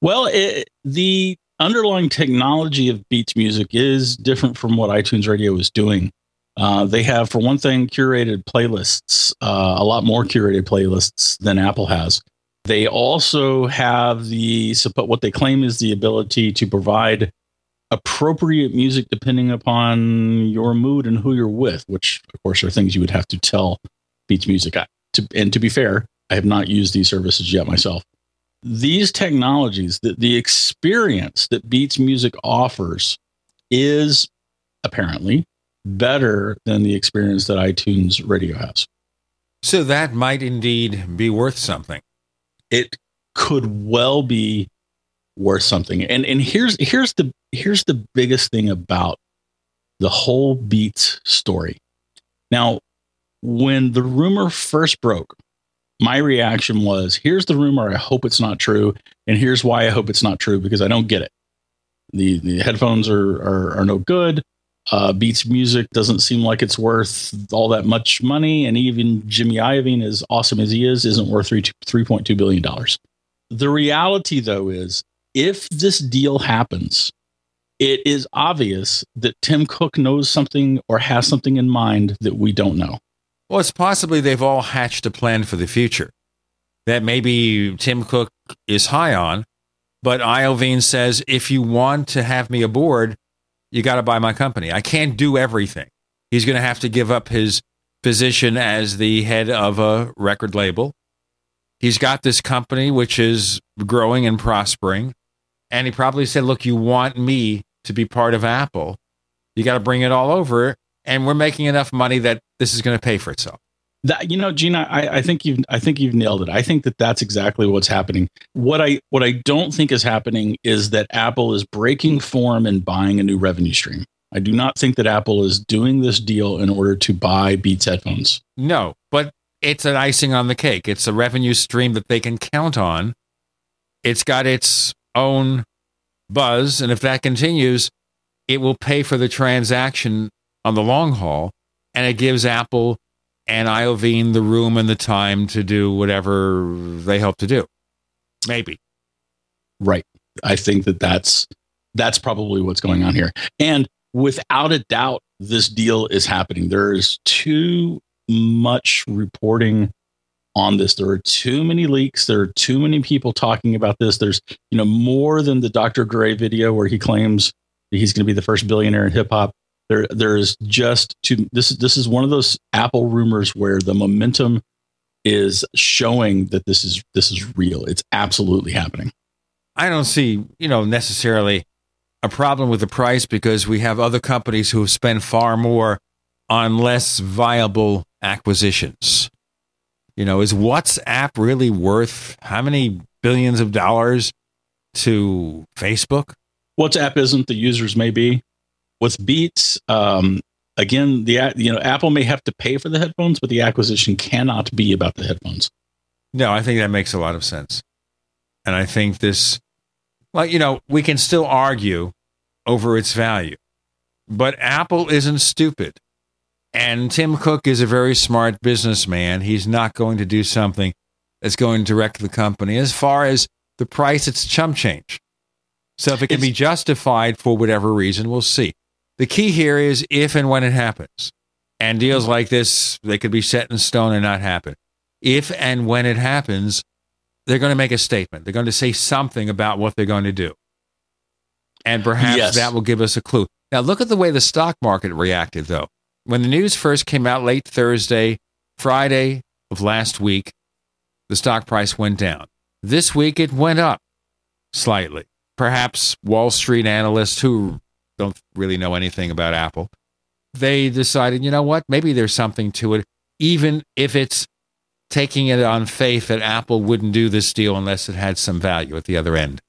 Well, it, the underlying technology of Beats Music is different from what iTunes Radio is doing. Uh, they have, for one thing, curated playlists, uh, a lot more curated playlists than Apple has. They also have the support what they claim is the ability to provide appropriate music depending upon your mood and who you're with, which of course are things you would have to tell Beats Music. To, and to be fair, I have not used these services yet myself. These technologies, the, the experience that Beats Music offers is apparently better than the experience that iTunes Radio has. So that might indeed be worth something it could well be worth something. And and here's here's the here's the biggest thing about the whole Beats story. Now, when the rumor first broke, my reaction was, here's the rumor, I hope it's not true, and here's why I hope it's not true because I don't get it. The the headphones are are, are no good. Uh, Beats Music doesn't seem like it's worth all that much money, and even Jimmy Iovine, as awesome as he is, isn't worth three three point two billion dollars. The reality, though, is if this deal happens, it is obvious that Tim Cook knows something or has something in mind that we don't know. Well, it's possibly they've all hatched a plan for the future. that maybe Tim Cook is high on. But Iovine says if you want to have me aboard, you got to buy my company. I can't do everything. He's going to have to give up his position as the head of a record label. He's got this company which is growing and prospering. And he probably said, Look, you want me to be part of Apple. You got to bring it all over. And we're making enough money that this is going to pay for itself. That you know, Gina, I, I think you've I think you've nailed it. I think that that's exactly what's happening. What I what I don't think is happening is that Apple is breaking form and buying a new revenue stream. I do not think that Apple is doing this deal in order to buy Beats headphones. No, but it's an icing on the cake. It's a revenue stream that they can count on. It's got its own buzz, and if that continues, it will pay for the transaction on the long haul, and it gives Apple and Iovine the room and the time to do whatever they hope to do. Maybe. Right. I think that that's that's probably what's going on here. And without a doubt, this deal is happening. There is too much reporting on this. There are too many leaks. There are too many people talking about this. There's, you know, more than the Dr. Dre video where he claims that he's going to be the first billionaire in hip hop. There, there's just too. This is this is one of those Apple rumors where the momentum is showing that this is this is real. It's absolutely happening. I don't see, you know, necessarily a problem with the price because we have other companies who have spent far more on less viable acquisitions. You know, is WhatsApp really worth how many billions of dollars to Facebook? WhatsApp isn't. The users may be. With Beats, um, again, the you know Apple may have to pay for the headphones, but the acquisition cannot be about the headphones. No, I think that makes a lot of sense, and I think this, well, you know, we can still argue over its value, but Apple isn't stupid. And Tim Cook is a very smart businessman. He's not going to do something that's going to wreck the company. As far as the price, it's chump change. So if it can it's, be justified for whatever reason, we'll see. The key here is if and when it happens. And deals like this, they could be set in stone and not happen. If and when it happens, they're going to make a statement. They're going to say something about what they're going to do. And perhaps yes. that will give us a clue. Now, look at the way the stock market reacted, though. When the news first came out late Thursday, Friday of last week, the stock price went down. This week it went up slightly. Perhaps Wall Street analysts who don't really know anything about Apple, they decided, you know what, maybe there's something to it, even if it's taking it on faith that Apple wouldn't do this deal unless it had some value at the other end.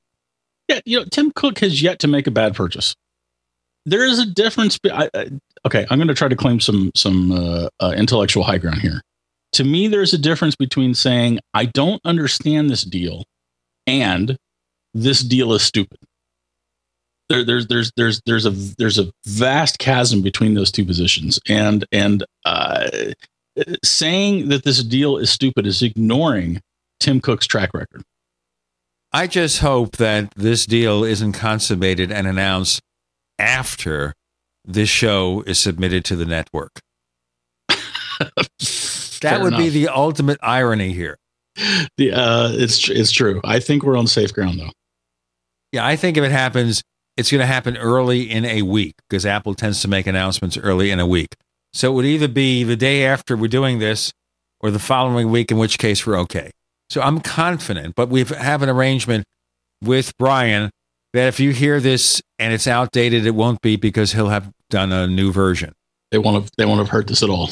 Yeah, you know, Tim Cook has yet to make a bad purchase there is a difference. I, okay, I'm going to try to claim some some uh, uh, intellectual high ground here. To me, there's a difference between saying I don't understand this deal and this deal is stupid. There, there's there's there's there's a there's a vast chasm between those two positions, and and uh, saying that this deal is stupid is ignoring Tim Cook's track record. I just hope that this deal isn't consummated and announced after this show is submitted to the network. [laughs] that would enough. be the ultimate irony here. The uh, it's it's true. I think we're on safe ground though. Yeah, I think if it happens, it's going to happen early in a week because Apple tends to make announcements early in a week. So it would either be the day after we're doing this or the following week, in which case we're okay. So I'm confident, but we have an arrangement with Bryan that if you hear this and it's outdated, it won't be because he'll have done a new version. They won't have they won't have heard this at all.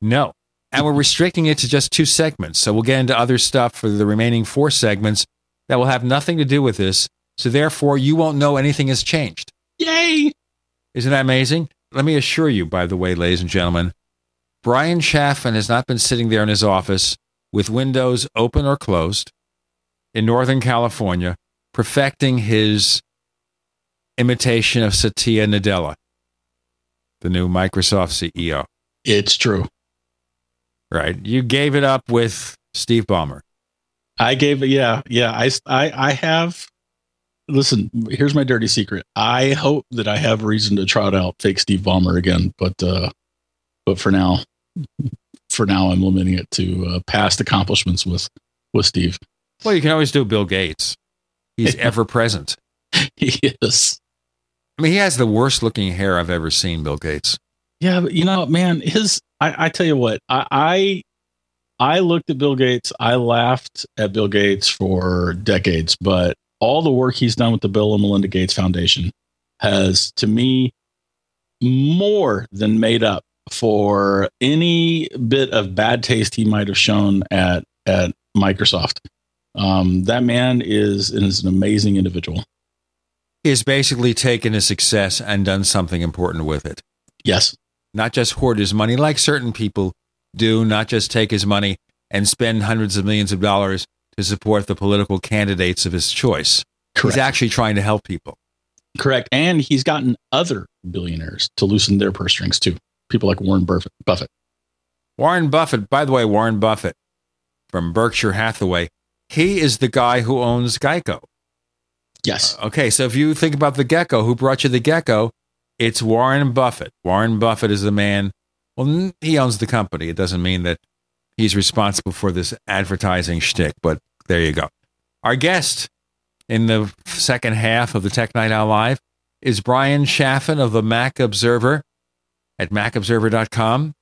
No. And we're restricting it to just two segments. So we'll get into other stuff for the remaining four segments that will have nothing to do with this. So therefore you won't know anything has changed. Yay! Isn't that amazing? Let me assure you, by the way, ladies and gentlemen, Bryan Chaffin has not been sitting there in his office with windows open or closed in Northern California perfecting his imitation of Satya Nadella, the new Microsoft CEO. It's true. Right. You gave it up with Steve Ballmer. I gave it. Yeah. Yeah. I, I, I have. Listen, here's my dirty secret. I hope that I have reason to trot out fake Steve Ballmer again, but, uh, but for now, [laughs] for now, I'm limiting it to uh, past accomplishments with with Steve. Well, you can always do Bill Gates. He's [laughs] ever present. He is. I mean, he has the worst looking hair I've ever seen, Bill Gates. Yeah, but you know, man, his I, I tell you what, I, I I looked at Bill Gates, I laughed at Bill Gates for decades, but all the work he's done with the Bill and Melinda Gates Foundation has to me more than made up for any bit of bad taste he might have shown at at Microsoft. Um, that man is is an amazing individual. He has basically taken his success and done something important with it. Yes. Not just hoard his money like certain people do, not just take his money and spend hundreds of millions of dollars to support the political candidates of his choice. Correct. He's actually trying to help people. Correct. And he's gotten other billionaires to loosen their purse strings too. People like Warren Buffett. Buffett. Warren Buffett, by the way, Warren Buffett from Berkshire Hathaway, he is the guy who owns Geico. Yes. Uh, okay, so if you think about the gecko, who brought you the gecko? It's Warren Buffett. Warren Buffett is the man. Well, he owns the company. It doesn't mean that he's responsible for this advertising shtick, but there you go. Our guest in the second half of the Tech Night Owl Live is Bryan Chaffin of the Mac Observer at macobserver.com.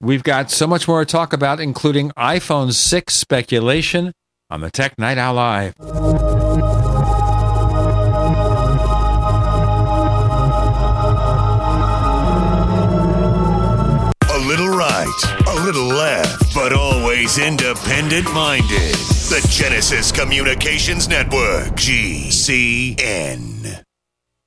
We've got so much more to talk about, including iPhone 6 speculation on the Tech Night Owl Live. A little right, a little left, but always independent minded. The Genesis Communications Network, GCN.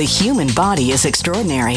The human body is extraordinary.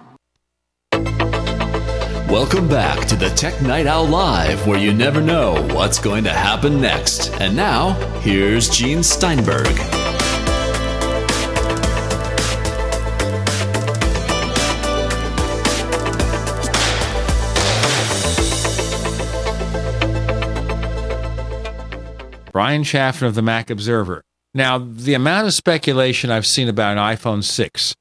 Welcome back to the Tech Night Owl Live, where you never know what's going to happen next. And now, here's Gene Steinberg. Bryan Chaffin of the Mac Observer. Now, the amount of speculation I've seen about an iPhone 6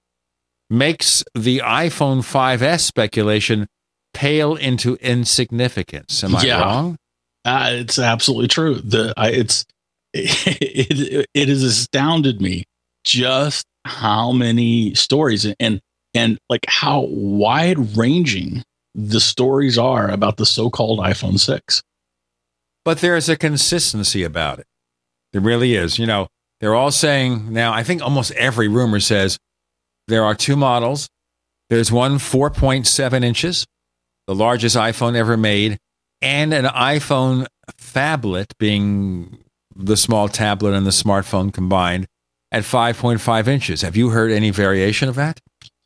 makes the iPhone 5S speculation pale into insignificance. Am I Yeah. wrong? Uh, it's absolutely true. The I, it's [laughs] it, it has astounded me just how many stories and and like how wide ranging the stories are about the so-called iPhone 6. But there's a consistency about it. There really is. You know, they're all saying now, I think almost every rumor says there are two models. There's one 4.7 inches, the largest iPhone ever made, and an iPhone phablet being the small tablet and the smartphone combined at 5.5 inches. Have you heard any variation of that?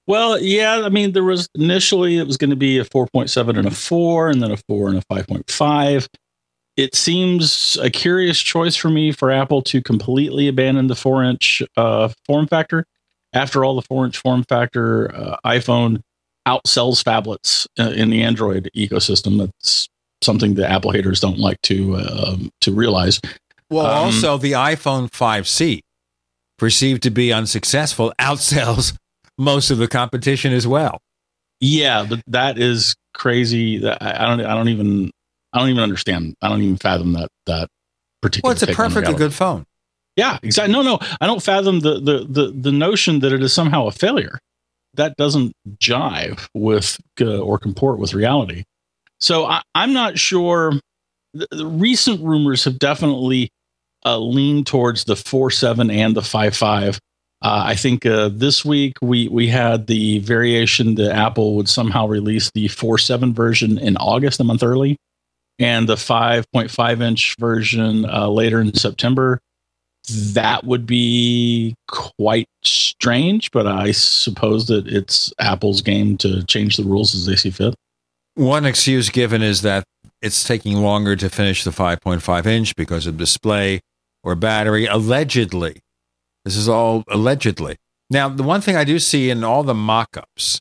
Well, yeah. I mean, there was initially it was going to be a 4.7 and a 4, and then a 4 and a 5.5. It seems a curious choice for me for Apple to completely abandon the 4 inch uh, form factor. After all, the 4 inch form factor uh, iPhone outsells phablets uh, in the Android ecosystem. That's something the Apple haters don't like to uh, to realize. Well, Um, also the iPhone 5C, perceived to be unsuccessful, [laughs] outsells most of the competition as well. Yeah, but that is crazy. I I don't. I don't even. I don't even understand. I don't even fathom that that particular. Well, it's a perfectly good phone. Yeah, exactly. No, no, I don't fathom the the the the notion that it is somehow a failure. That doesn't jive with uh, or comport with reality. So I, I'm not sure. The, the recent rumors have definitely uh, leaned towards the four seven and the five five. Uh, I think uh, this week we we had the variation that Apple would somehow release the four seven version in August, a month early, and the five point five inch version uh, later in September that would be quite strange, but I suppose that it's Apple's game to change the rules as they see fit. One excuse given is that it's taking longer to finish the 5.5 inch because of display or battery, allegedly. This is all allegedly. Now, the one thing I do see in all the mock ups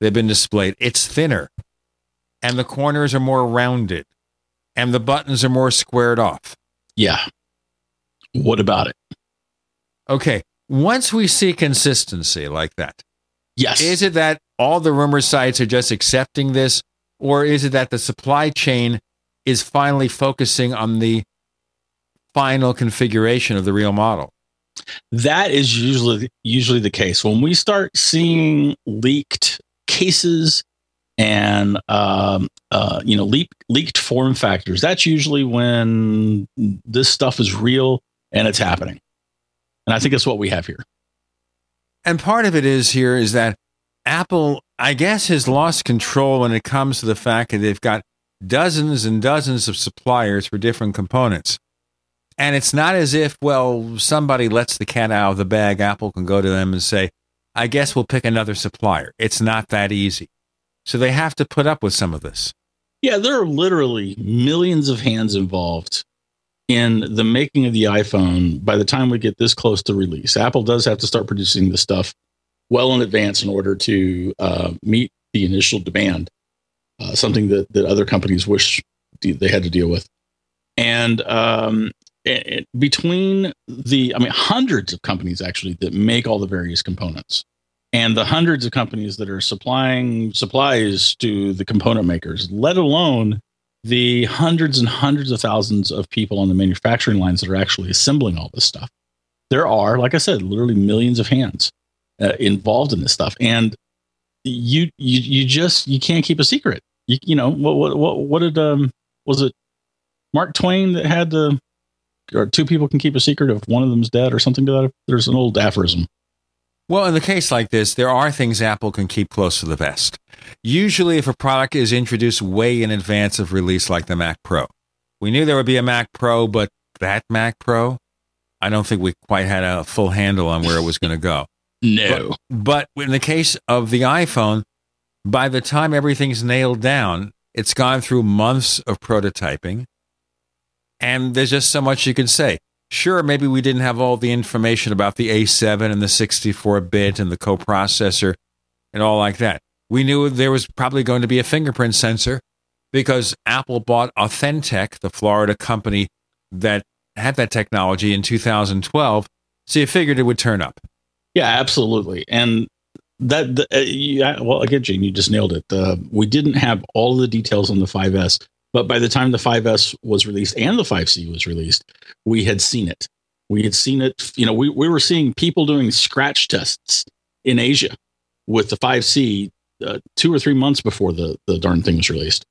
they've been displayed, it's thinner and the corners are more rounded and the buttons are more squared off. Yeah. What about it? Okay. Once we see consistency like that, yes. Is it that all the rumor sites are just accepting this, or is it that the supply chain is finally focusing on the final configuration of the real model? That is usually usually the case. When we start seeing leaked cases and um, uh, you know leak, leaked form factors, that's usually when this stuff is real and it's happening. And I think that's what we have here. And part of it is here is that Apple, I guess, has lost control when it comes to the fact that they've got dozens and dozens of suppliers for different components. And it's not as if, well, somebody lets the cat out of the bag. Apple can go to them and say, I guess we'll pick another supplier. It's not that easy. So they have to put up with some of this. Yeah, there are literally millions of hands involved in the making of the iPhone by the time we get this close to release. Apple does have to start producing this stuff well in advance in order to uh, meet the initial demand, uh, something that, that other companies wish they had to deal with. And um, it- between the, I mean, hundreds of companies actually that make all the various components and the hundreds of companies that are supplying supplies to the component makers, let alone the hundreds and hundreds of thousands of people on the manufacturing lines that are actually assembling all this stuff. There are, like I said, literally millions of hands uh, involved in this stuff, and you you you just you can't keep a secret. You you know what what what what did um was it Mark Twain that had the or two people can keep a secret if one of them's dead or something to that. There's an old aphorism. Well, in the case like this, there are things Apple can keep close to the vest. Usually, if a product is introduced way in advance of release, like the Mac Pro, we knew there would be a Mac Pro, but that Mac Pro, I don't think we quite had a full handle on where it was going to go. [laughs] No. But, but in the case of the iPhone, by the time everything's nailed down, it's gone through months of prototyping, and there's just so much you can say. Sure, maybe we didn't have all the information about the A7 and the 64 bit and the coprocessor and all like that. We knew there was probably going to be a fingerprint sensor because Apple bought Authentec, the Florida company that had that technology in 2012. So you figured it would turn up. Yeah, absolutely. And that, the, uh, yeah, well, again, Gene, you just nailed it. We didn't have all the details on the 5S, but by the time the 5S was released and the 5C was released, we had seen it. We had seen it. You know, we, we were seeing people doing scratch tests in Asia with the 5C uh, two or three months before the, the darn thing was released.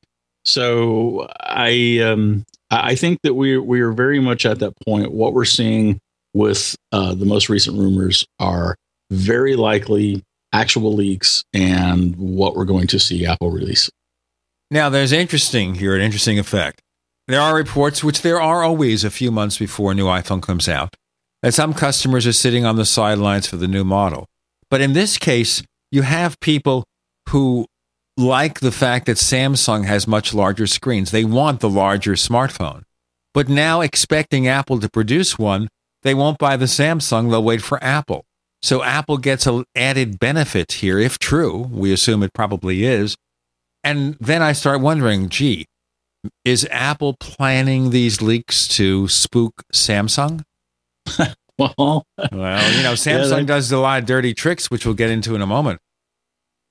So I um, I think that we we are very much at that point. What we're seeing with uh, the most recent rumors are very likely actual leaks and what we're going to see Apple release. Now, there's interesting here, an interesting effect. There are reports, which there are always a few months before a new iPhone comes out, that some customers are sitting on the sidelines for the new model. But in this case, you have people who like the fact that Samsung has much larger screens. They want the larger smartphone. But now, expecting Apple to produce one, they won't buy the Samsung, they'll wait for Apple. So Apple gets an added benefit here, if true. We assume it probably is. And then I start wondering gee, is Apple planning these leaks to spook Samsung? [laughs] well, well, you know, [laughs] Samsung yeah, does a lot of dirty tricks, which we'll get into in a moment.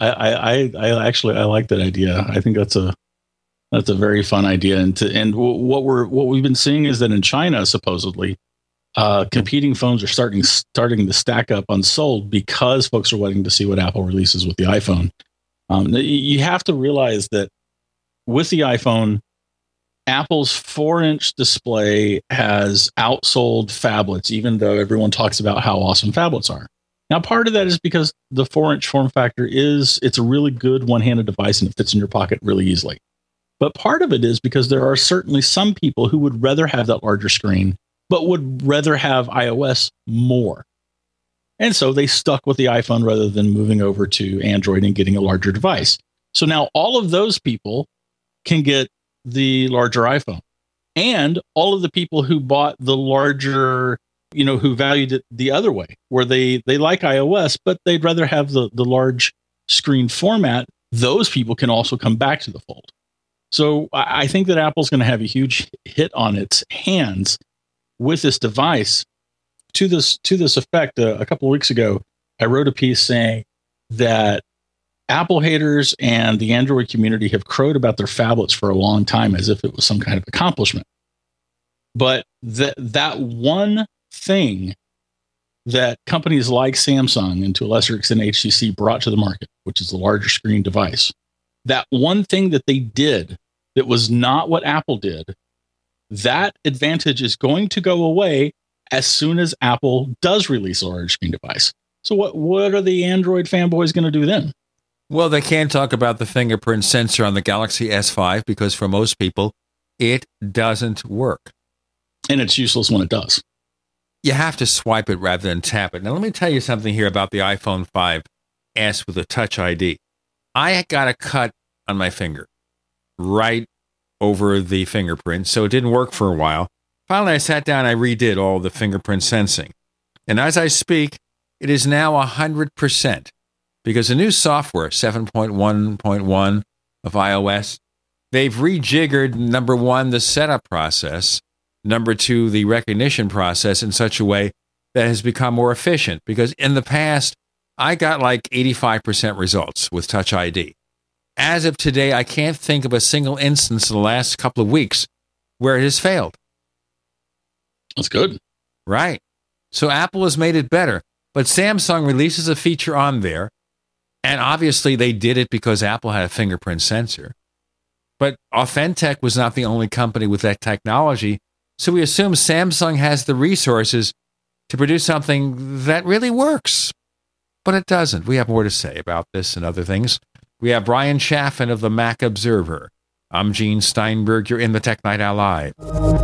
I, I, I actually I like that idea. I think that's a that's a very fun idea. And to and what we're what we've been seeing is that in China, supposedly, uh, competing phones are starting starting to stack up unsold because folks are waiting to see what Apple releases with the iPhone. Um, you have to realize that with the iPhone, Apple's four inch display has outsold phablets, even though everyone talks about how awesome phablets are. Now, part of that is because the four inch form factor is it's a really good one handed device and it fits in your pocket really easily. But part of it is because there are certainly some people who would rather have that larger screen, but would rather have iOS more. And so they stuck with the iPhone rather than moving over to Android and getting a larger device. So now all of those people can get the larger iPhone. And all of the people who bought the larger, you know, who valued it the other way, where they they like iOS, but they'd rather have the the large screen format, those people can also come back to the fold. So I think that Apple's going to have a huge hit on its hands with this device. To this to this effect, uh, a couple of weeks ago, I wrote a piece saying that Apple haters and the Android community have crowed about their phablets for a long time as if it was some kind of accomplishment. But that that one thing that companies like Samsung and to a lesser extent HTC brought to the market, which is the larger screen device, that one thing that they did that was not what Apple did, that advantage is going to go away as soon as Apple does release a large screen device. So what what are the Android fanboys going to do then? Well, they can't talk about the fingerprint sensor on the Galaxy S5 because for most people, it doesn't work. And it's useless when it does. You have to swipe it rather than tap it. Now, let me tell you something here about the iPhone 5S with a Touch ID. I got a cut on my finger right over the fingerprint, so it didn't work for a while. Finally, I sat down, I redid all the fingerprint sensing. And as I speak, it is now 100% because the new software, 7.1.1 of iOS, they've rejiggered number one, the setup process, number two, the recognition process in such a way that has become more efficient. Because in the past, I got like 85% results with Touch ID. As of today, I can't think of a single instance in the last couple of weeks where it has failed. That's good. Right. So Apple has made it better. But Samsung releases a feature on there and obviously, they did it because Apple had a fingerprint sensor. But Authentec was not the only company with that technology. So we assume Samsung has the resources to produce something that really works. But it doesn't. We have more to say about this and other things. We have Bryan Chaffin of the Mac Observer. I'm Gene Steinberg. You're in the Tech Night Live.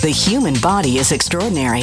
The human body is extraordinary.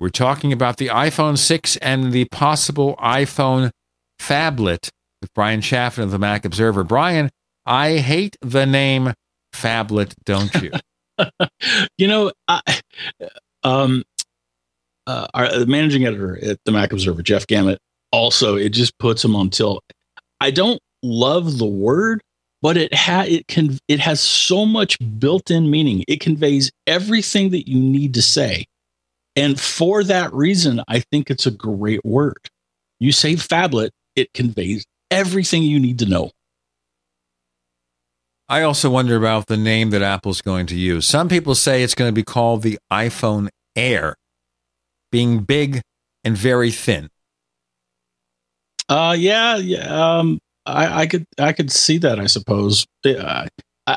We're talking about the iPhone 6 and the possible iPhone phablet with Bryan Chaffin of the Mac Observer. Bryan, I hate the name phablet, don't you? [laughs] you know, I, um, uh, our managing editor at the Mac Observer, Jeff Gamet, also it just puts him on tilt. I don't love the word, but it ha- it can it has so much built-in meaning. It conveys everything that you need to say. And for that reason, I think it's a great word. You say phablet, it conveys everything you need to know. I also wonder about the name that Apple's going to use. Some people say it's going to be called the iPhone Air, being big and very thin. Uh, yeah, yeah. Um, I, I could, I could see that. I suppose. Uh,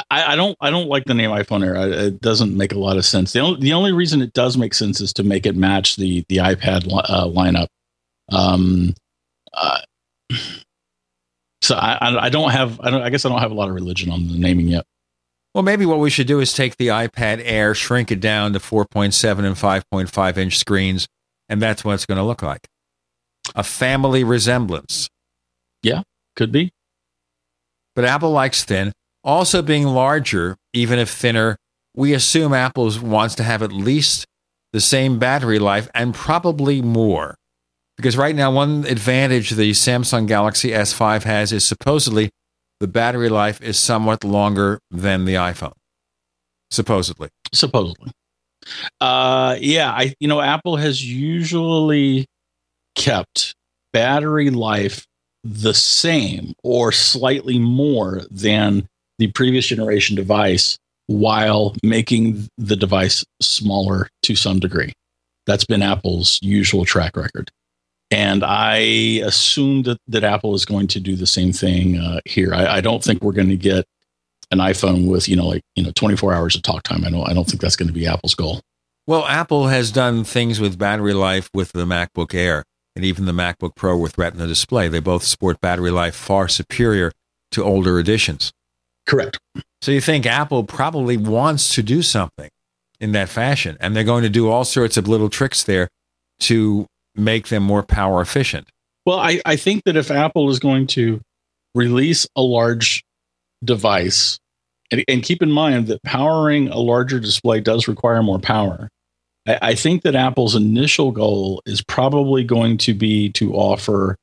I, I don't, I don't like the name iPhone Air. It doesn't make a lot of sense. The only, the only reason it does make sense is to make it match the the iPad uh, lineup. Um, uh, so I, I don't have, I don't, I guess I don't have a lot of religion on the naming yet. Well, maybe what we should do is take the iPad Air, shrink it down to 4.7 and 5.5 inch screens, and that's what it's going to look like. A family resemblance. Yeah, could be. But Apple likes thin. Also, being larger, even if thinner, we assume Apple wants to have at least the same battery life and probably more. Because right now, one advantage the Samsung Galaxy S5 has is supposedly the battery life is somewhat longer than the iPhone. Supposedly. Supposedly. Uh, yeah, I you know Apple has usually kept battery life the same or slightly more than the previous generation device while making the device smaller to some degree. That's been Apple's usual track record. And I assume that, that Apple is going to do the same thing uh, here. I, I don't think we're going to get an iPhone with, you know, like, you know, 24 hours of talk time. I don't, I don't think that's going to be Apple's goal. Well, Apple has done things with battery life with the MacBook Air and even the MacBook Pro with Retina display. They both sport battery life far superior to older editions. Correct. So you think Apple probably wants to do something in that fashion, and they're going to do all sorts of little tricks there to make them more power efficient. Well, I, I think that if Apple is going to release a large device, and, and keep in mind that powering a larger display does require more power. I, I think that Apple's initial goal is probably going to be to offer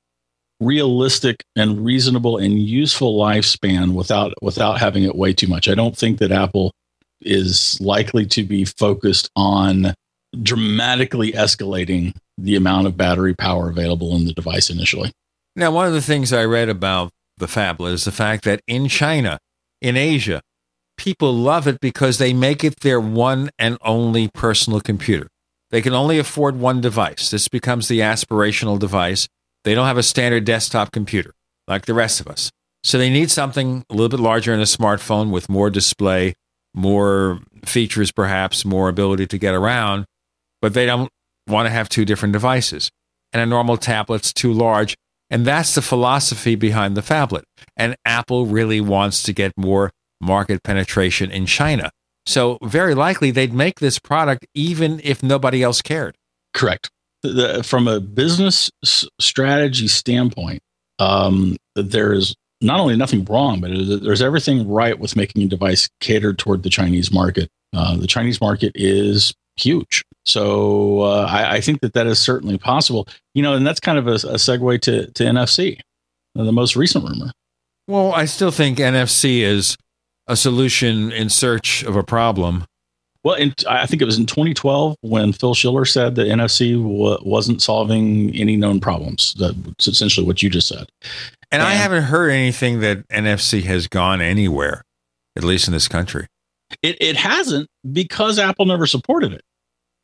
realistic and reasonable and useful lifespan without without having it weigh too much. I don't think that Apple is likely to be focused on dramatically escalating the amount of battery power available in the device initially. Now, one of the things I read about the phablet is the fact that in China, in Asia, people love it because they make it their one and only personal computer. They can only afford one device. This becomes the aspirational device. They don't have a standard desktop computer like the rest of us. So they need something a little bit larger in a smartphone with more display, more features, perhaps more ability to get around, but they don't want to have two different devices. And a normal tablet's too large. And that's the philosophy behind the phablet. And Apple really wants to get more market penetration in China. So, very likely they'd make this product even if nobody else cared. Correct. The, from a business strategy standpoint, um, there's not only nothing wrong, but there's everything right with making a device catered toward the Chinese market. Uh, the Chinese market is huge. So uh, I, I, think that that is certainly possible. You know, and that's kind of a, a segue to, to NFC, the most recent rumor. Well, I still think NFC is a solution in search of a problem. Well, in, I think it was in 2012 when Phil Schiller said that NFC w- wasn't solving any known problems. That's essentially what you just said. And, and I haven't heard anything that NFC has gone anywhere, at least in this country. It, it hasn't because Apple never supported it.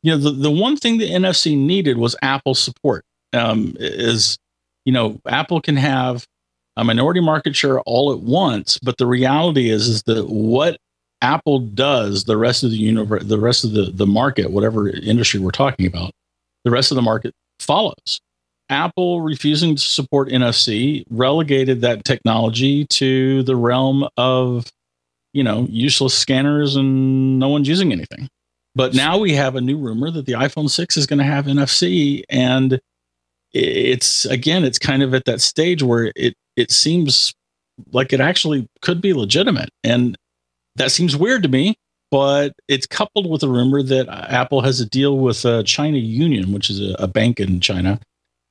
You know, the, the one thing the NFC needed was Apple support. Um, is, you know, Apple can have a minority market share all at once, but the reality is, is that what Apple does, the rest of the universe, the rest of the, the market, whatever industry we're talking about, the rest of the market follows. Apple refusing to support NFC relegated that technology to the realm of, you know, useless scanners and no one's using anything. But now we have a new rumor that the iPhone 6 is going to have NFC. And it's, again, it's kind of at that stage where it, it seems like it actually could be legitimate. And that seems weird to me, but it's coupled with a rumor that Apple has a deal with uh, China Union, which is a, a bank in China,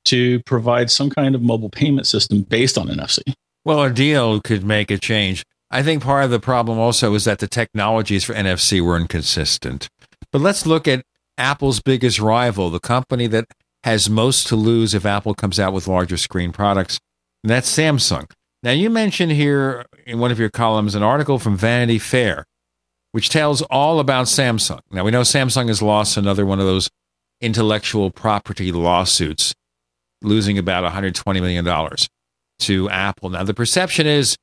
to provide some kind of mobile payment system based on NFC. Well, a deal could make a change. I think part of the problem also is that the technologies for NFC were inconsistent. But let's look at Apple's biggest rival, the company that has most to lose if Apple comes out with larger screen products, and that's Samsung. Now, you mentioned here in one of your columns an article from Vanity Fair, which tells all about Samsung. Now, we know Samsung has lost another one of those intellectual property lawsuits losing about $120 million to Apple. Now, the perception is,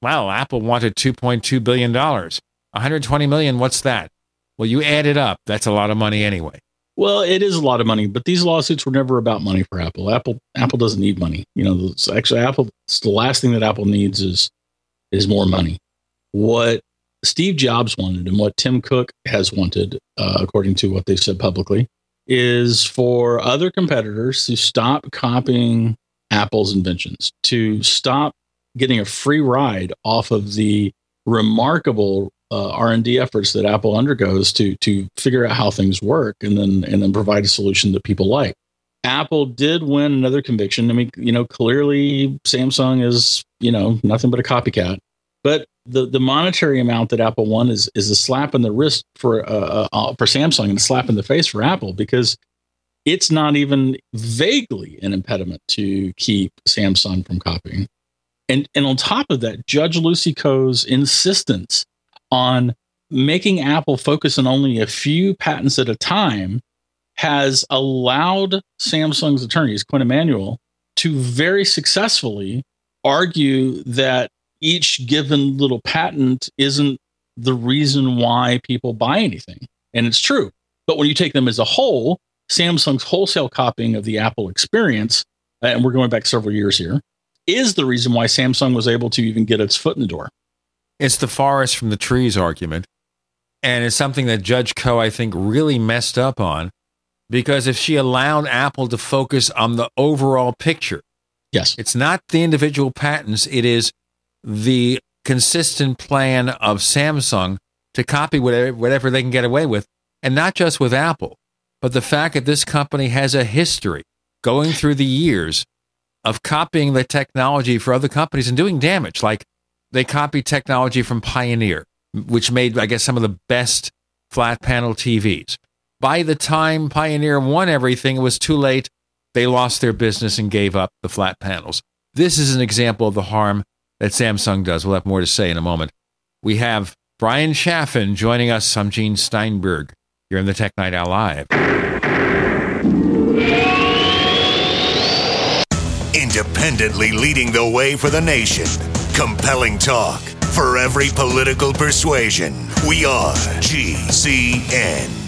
wow, Apple wanted $2.2 billion. 120 million, what's that? Well, you add it up. That's a lot of money anyway. Well, it is a lot of money, but these lawsuits were never about money for Apple. Apple Apple doesn't need money. You know, actually Apple the last thing that Apple needs is is more money. What Steve Jobs wanted and what Tim Cook has wanted, uh, according to what they've said publicly, is for other competitors to stop copying Apple's inventions, to stop getting a free ride off of the remarkable uh, R&D efforts that Apple undergoes to to figure out how things work and then and then provide a solution that people like. Apple did win another conviction. I mean, you know, clearly Samsung is, you know, nothing but a copycat. But the, the monetary amount that Apple won is is a slap in the wrist for uh, uh, for Samsung and a slap in the face for Apple because it's not even vaguely an impediment to keep Samsung from copying. And and on top of that, Judge Lucy Koh's insistence on making Apple focus on only a few patents at a time has allowed Samsung's attorneys, Quinn Emanuel, to very successfully argue that each given little patent isn't the reason why people buy anything. And it's true. But when you take them as a whole, Samsung's wholesale copying of the Apple experience, and we're going back several years here, is the reason why Samsung was able to even get its foot in the door. It's the forest from the trees argument. And it's something that Judge Koh, I think, really messed up on because if she allowed Apple to focus on the overall picture, yes, it's not the individual patents, it is the consistent plan of Samsung to copy whatever, whatever they can get away with, and not just with Apple, but the fact that this company has a history going through the years of copying the technology for other companies and doing damage. Like they copied technology from Pioneer, which made, I guess, some of the best flat panel TVs. By the time Pioneer won everything, it was too late. They lost their business and gave up the flat panels. This is an example of the harm that Samsung does. We'll have more to say in a moment. We have Bryan Chaffin joining us. I'm Gene Steinberg. You're in the Tech Night Owl Live. Independently leading the way for the nation. Compelling talk for every political persuasion. We are GCN.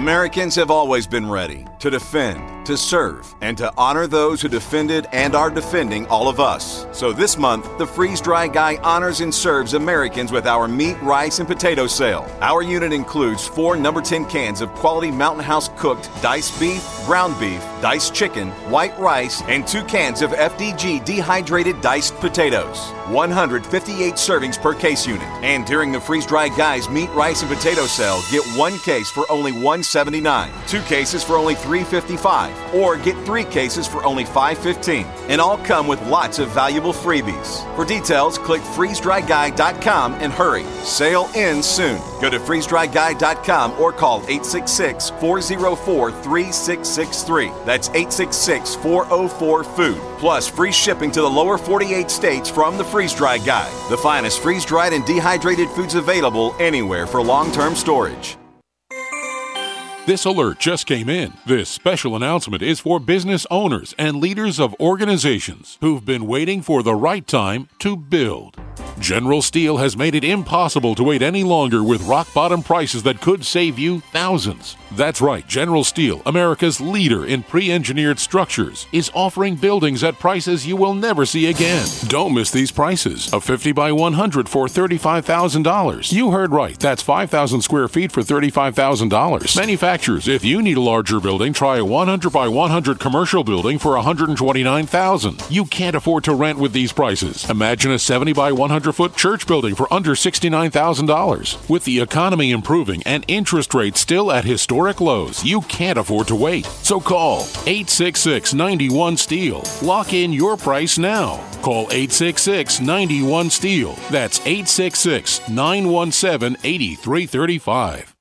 Americans have always been ready to defend, to serve, and to honor those who defended and are defending all of us. So this month, the Freeze Dry Guy honors and serves Americans with our meat, rice, and potato sale. Our unit includes four number 10 cans of quality Mountain House cooked diced beef, ground beef, diced chicken, white rice, and two cans of FDG dehydrated diced potatoes. 158 servings per case unit. And during the Freeze Dry Guys meat, rice, and potato sale, get one case for only 179, two cases for only 355, or get three cases for only 515. And all come with lots of valuable freebies. For details, click freezedryguy.com and hurry. Sale ends soon. Go to freezedryguy.com or call 866 404 3663. That's 866 404 Food. Plus free shipping to the lower 48 states from the Freeze Dry Guy. The finest freeze dried and dehydrated foods available anywhere for long term storage. This alert just came in. This special announcement is for business owners and leaders of organizations who've been waiting for the right time to build. General Steel has made it impossible to wait any longer with rock bottom prices that could save you thousands. That's right, General Steel, America's leader in pre engineered structures, is offering buildings at prices you will never see again. Don't miss these prices. A 50 by 100 for $35,000. You heard right, that's 5,000 square feet for $35,000. Manufacturers, if you need a larger building, try a 100 by 100 commercial building for 129,000. You can't afford to rent with these prices. Imagine a 70 by 100 foot church building for under $69,000. With the economy improving and interest rates still at historic lows. You can't afford to wait. So call 866 91 Steel. Lock in your price now. Call 866 91 Steel. That's 866 917 8335.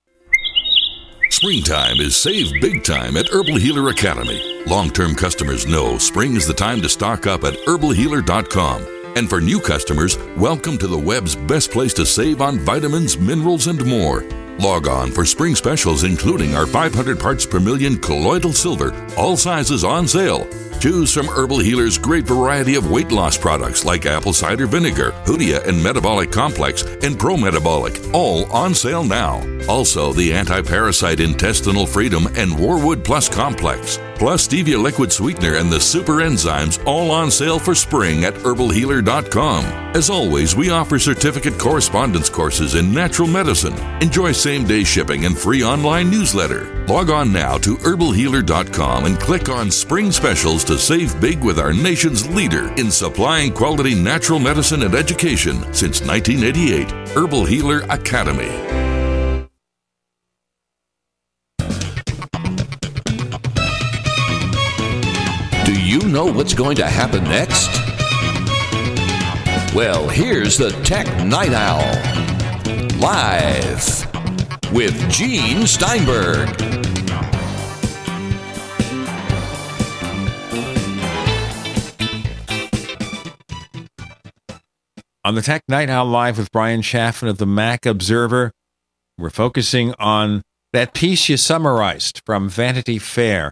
Springtime is save big time at Herbal Healer Academy. Long term customers know spring is the time to stock up at herbalhealer.com. And for new customers, welcome to the web's best place to save on vitamins, minerals, and more. Log on for spring specials, including our 500 parts per million colloidal silver, all sizes on sale. Choose from Herbal Healer's great variety of weight loss products like apple cider vinegar, Hoodia and Metabolic Complex, and Pro Metabolic, all on sale now. Also, the anti parasite intestinal freedom and Wormwood Plus Complex, plus Stevia liquid sweetener and the super enzymes, all on sale for spring at herbalhealer.com. As always, we offer certificate correspondence courses in natural medicine. Enjoy same day shipping and free online newsletter. Log on now to herbalhealer.com and click on Spring Specials to save big with our nation's leader in supplying quality natural medicine and education since 1988, Herbal Healer Academy. Do you know what's going to happen next? Well, here's the Tech Night Owl. Live with Gene Steinberg. On the Tech Night Owl Live with Bryan Chaffin of the Mac Observer, we're focusing on that piece you summarized from Vanity Fair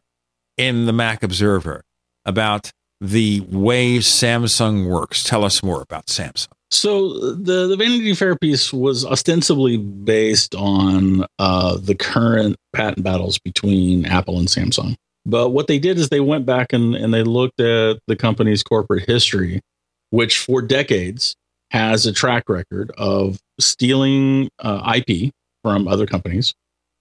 in the Mac Observer about the way Samsung works. Tell us more about Samsung. So the the Vanity Fair piece was ostensibly based on uh, the current patent battles between Apple and Samsung. But what they did is they went back and, and they looked at the company's corporate history, which for decades has a track record of stealing uh, IP from other companies,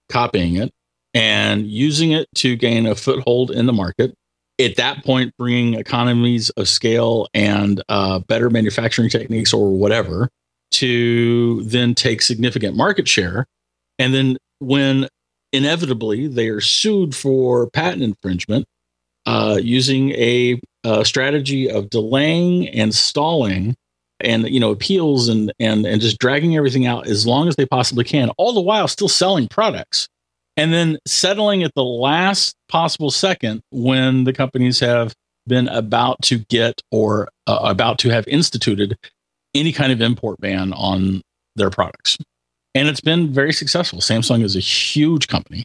copying it, and using it to gain a foothold in the market. At that point, bringing economies of scale and uh, better manufacturing techniques or whatever to then take significant market share. And then, when inevitably they are sued for patent infringement, uh, using a, a strategy of delaying and stalling and you know appeals and and and just dragging everything out as long as they possibly can all the while still selling products. And then settling at the last possible second when the companies have been about to get or uh, about to have instituted any kind of import ban on their products. And it's been very successful. Samsung is a huge company.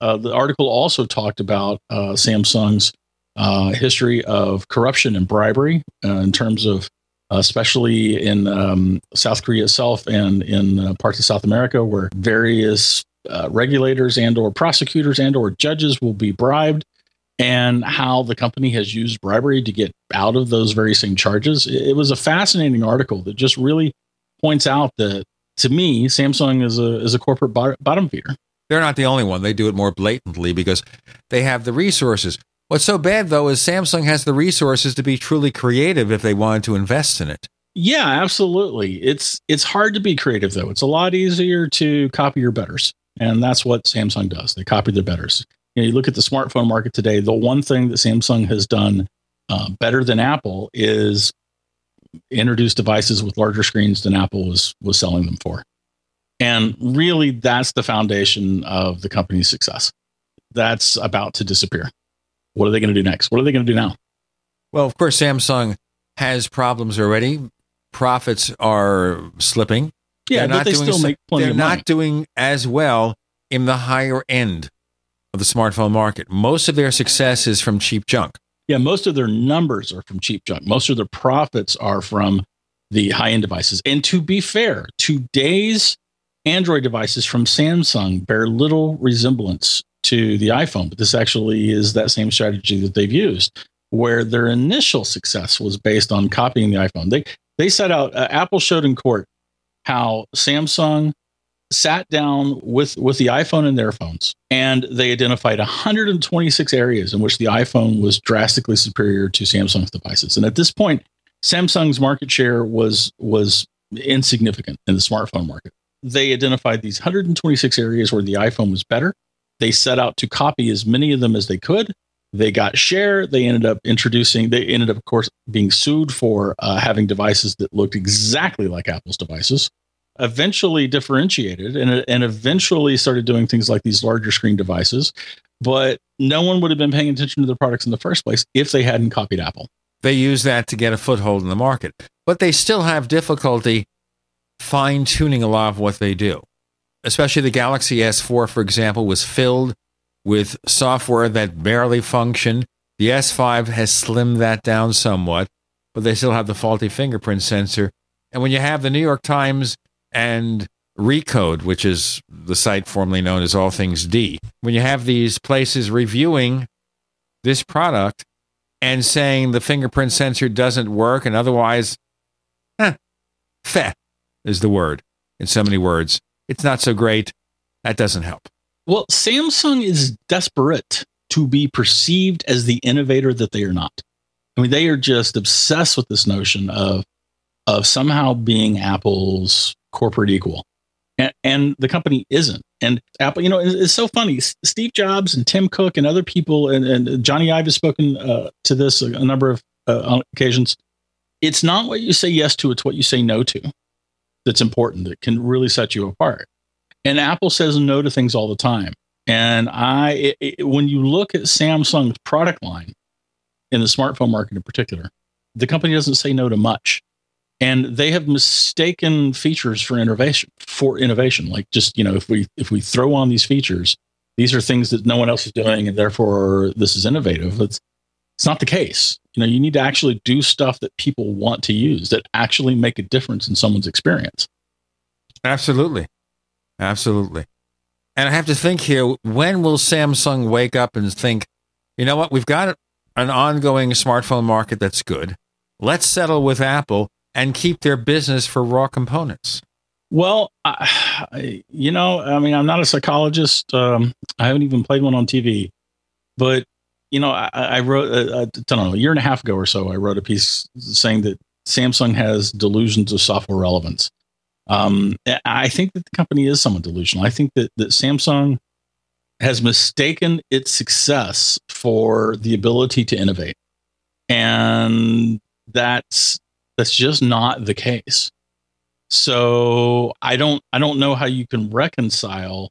Uh, the article also talked about uh, samsung's uh, history of corruption and bribery uh, in terms of especially in um, South Korea itself and in uh, parts of South America, where various uh, regulators and or prosecutors and or judges will be bribed, and how the company has used bribery to get out of those very same charges. It was a fascinating article that just really points out that to me, Samsung is a is a corporate bottom feeder. They're not the only one. They do it more blatantly because they have the resources. What's so bad though is Samsung has the resources to be truly creative if they wanted to invest in it. Yeah, absolutely. It's it's hard to be creative though. It's a lot easier to copy your betters. And that's what Samsung does. They copy their betters. You, know, you look at the smartphone market today, the one thing that Samsung has done uh, better than Apple is introduce devices with larger screens than Apple was was selling them for. And really that's the foundation of the company's success. That's about to disappear. What are they going to do next? What are they going to do now? Well, of course, Samsung has problems already. Profits are slipping. Yeah, they're but they still make plenty They're not doing as well in the higher end of the smartphone market. Most of their success is from cheap junk. Yeah, most of their numbers are from cheap junk. Most of their profits are from the high end devices. And to be fair, today's Android devices from Samsung bear little resemblance to the iPhone, but this actually is that same strategy that they've used, where their initial success was based on copying the iPhone. They they set out. Uh, Apple showed in court how Samsung sat down with with the iPhone in their phones, and they identified 126 areas in which the iPhone was drastically superior to Samsung's devices. And at this point, Samsung's market share was was insignificant in the smartphone market. They identified these 126 areas where the iPhone was better They set out to copy as many of them as they could. They got share. They ended up introducing, they ended up, of course, being sued for uh, having devices that looked exactly like Apple's devices. Eventually differentiated and, and eventually started doing things like these larger screen devices. But no one would have been paying attention to their products in the first place if they hadn't copied Apple. They use that to get a foothold in the market, but they still have difficulty fine tuning a lot of what they do. Especially the Galaxy S4, for example, was filled with software that barely functioned. The S5 has slimmed that down somewhat, but they still have the faulty fingerprint sensor. And when you have the New York Times and Recode, which is the site formerly known as All Things D, when you have these places reviewing this product and saying the fingerprint sensor doesn't work and otherwise, eh, feh is the word in so many words. It's not so great. That doesn't help. Well, Samsung is desperate to be perceived as the innovator that they are not. I mean, they are just obsessed with this notion of of somehow being Apple's corporate equal. And, and the company isn't. And Apple, you know, it's, it's, so funny. Steve Jobs and Tim Cook and other people, and, and Jony Ive has spoken uh, to this a, a number of uh, occasions. It's not what you say yes to, it's what you say no to that's important that can really set you apart. And Apple says no to things all the time. And I, it, it, when you look at Samsung's product line in the smartphone market in particular, the company doesn't say no to much. And they have mistaken features for innovation for innovation. Like just, you know, if we if we throw on these features, these are things that no one else is doing, and therefore this is innovative. It's it's not the case. You know, you need to actually do stuff that people want to use that actually make a difference in someone's experience. Absolutely. Absolutely. And I have to think here when will Samsung wake up and think, you know what, we've got an ongoing smartphone market that's good. Let's settle with Apple and keep their business for raw components. Well, I, you know, I mean, I'm not a psychologist. Um, I haven't even played one on TV, but you know, I, I wrote, uh, I don't know, a year and a half ago or so, I wrote a piece saying that Samsung has delusions of software relevance. Um, I think that the company is somewhat delusional. I think that, that Samsung has mistaken its success for the ability to innovate. And that's that's just not the case. So I don't I don't know how you can reconcile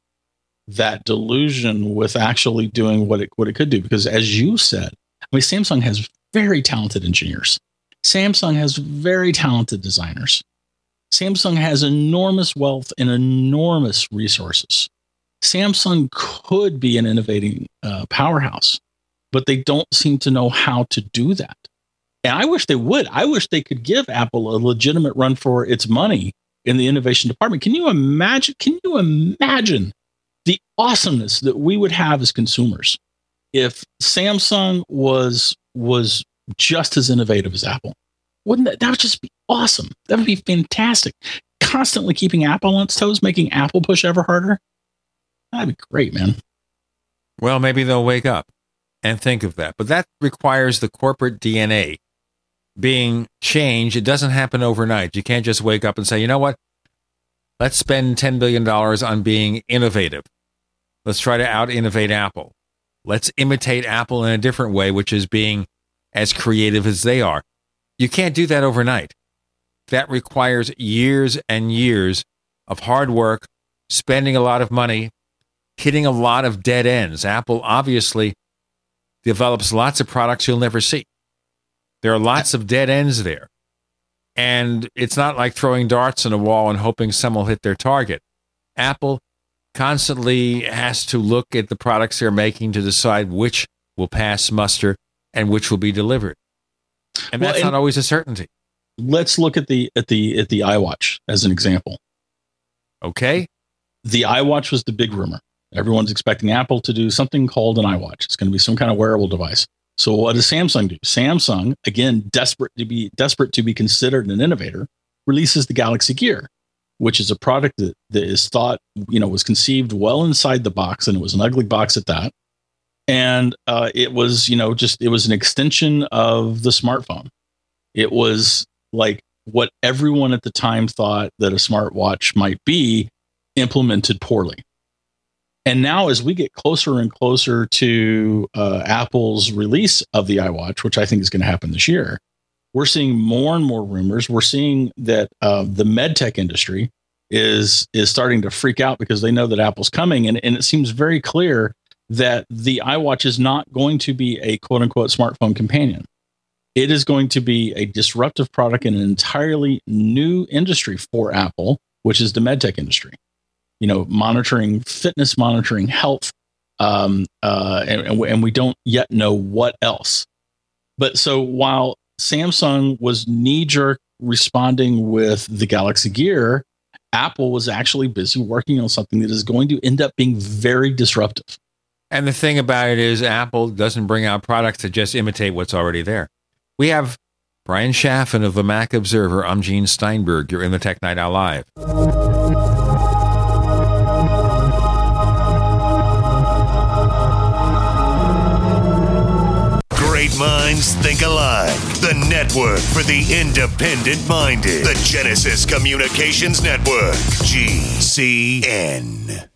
that delusion with actually doing what it what it could do because as you said, I mean Samsung has very talented engineers. Samsung has very talented designers. Samsung has enormous wealth and enormous resources. Samsung could be an innovating uh, powerhouse, but they don't seem to know how to do that. And I wish they would. I wish they could give Apple a legitimate run for its money in the innovation department. Can you imagine? Can you imagine the awesomeness that we would have as consumers if Samsung was was just as innovative as Apple? Wouldn't that that would just be awesome? That would be fantastic. Constantly keeping Apple on its toes, making Apple push ever harder. That'd be great, man. Well, maybe they'll wake up and think of that. But that requires the corporate DNA being changed. It doesn't happen overnight. You can't just wake up and say, you know what? Let's spend $10 billion on being innovative. Let's try to out innovate Apple. Let's imitate Apple in a different way, which is being as creative as they are. You can't do that overnight. That requires years and years of hard work, spending a lot of money, hitting a lot of dead ends. Apple obviously develops lots of products you'll never see. There are lots of dead ends there. And it's not like throwing darts in a wall and hoping some will hit their target. Apple constantly has to look at the products they're making to decide which will pass muster and which will be delivered and well, that's and not always a certainty. Let's look at the at the at the iWatch as an example. Okay, the iWatch was the big rumor. Everyone's expecting Apple to do something called an iWatch. It's going to be some kind of wearable device. So what does Samsung do? Samsung, again, desperate to be desperate to be considered an innovator, releases the Galaxy Gear, which is a product that, that is thought, you know, was conceived well inside the box, and it was an ugly box at that. And uh, it was you know just it was an extension of the smartphone. It was like what everyone at the time thought that a smartwatch might be implemented poorly And now, as we get closer and closer to uh, Apple's release of the iWatch, which I think is going to happen this year, we're seeing more and more rumors. We're seeing that uh, the med tech industry is is starting to freak out because they know that Apple's coming, and, and it seems very clear that the iWatch is not going to be a quote unquote smartphone companion. It is going to be a disruptive product in an entirely new industry for Apple, which is the medtech industry. You know, monitoring fitness, monitoring health, um, uh, and, and we don't yet know what else. But so while Samsung was knee jerk responding with the Galaxy Gear, Apple was actually busy working on something that is going to end up being very disruptive. And the thing about it is, Apple doesn't bring out products that just imitate what's already there. We have Bryan Chaffin of the Mac Observer. I'm Gene Steinberg. You're in the Tech Night Owl Live. Think alike. The network for the independent minded. The Genesis Communications Network. GCN.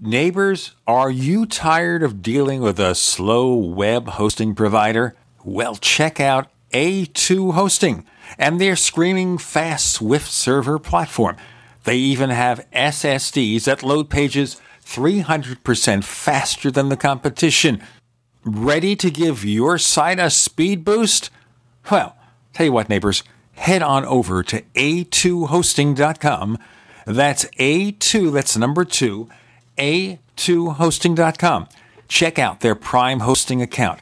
Neighbors, are you tired of dealing with a slow web hosting provider? Well, check out A2 Hosting and their screaming fast Swift server platform. They even have SSDs that load pages 300% faster than the competition. Ready to give your site a speed boost? Well, tell you what, neighbors, head on over to a2hosting.com. That's A2, that's number two a2hosting.com. Check out their Prime hosting account.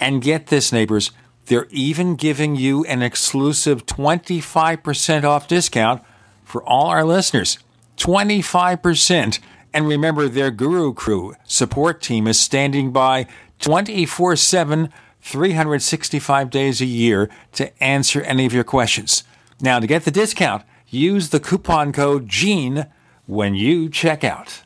And get this, neighbors, they're even giving you an exclusive 25% off discount for all our listeners. 25%. And remember, their Guru Crew support team is standing by 24 7, 365 days a year to answer any of your questions. Now, to get the discount, use the coupon code GENE when you check out.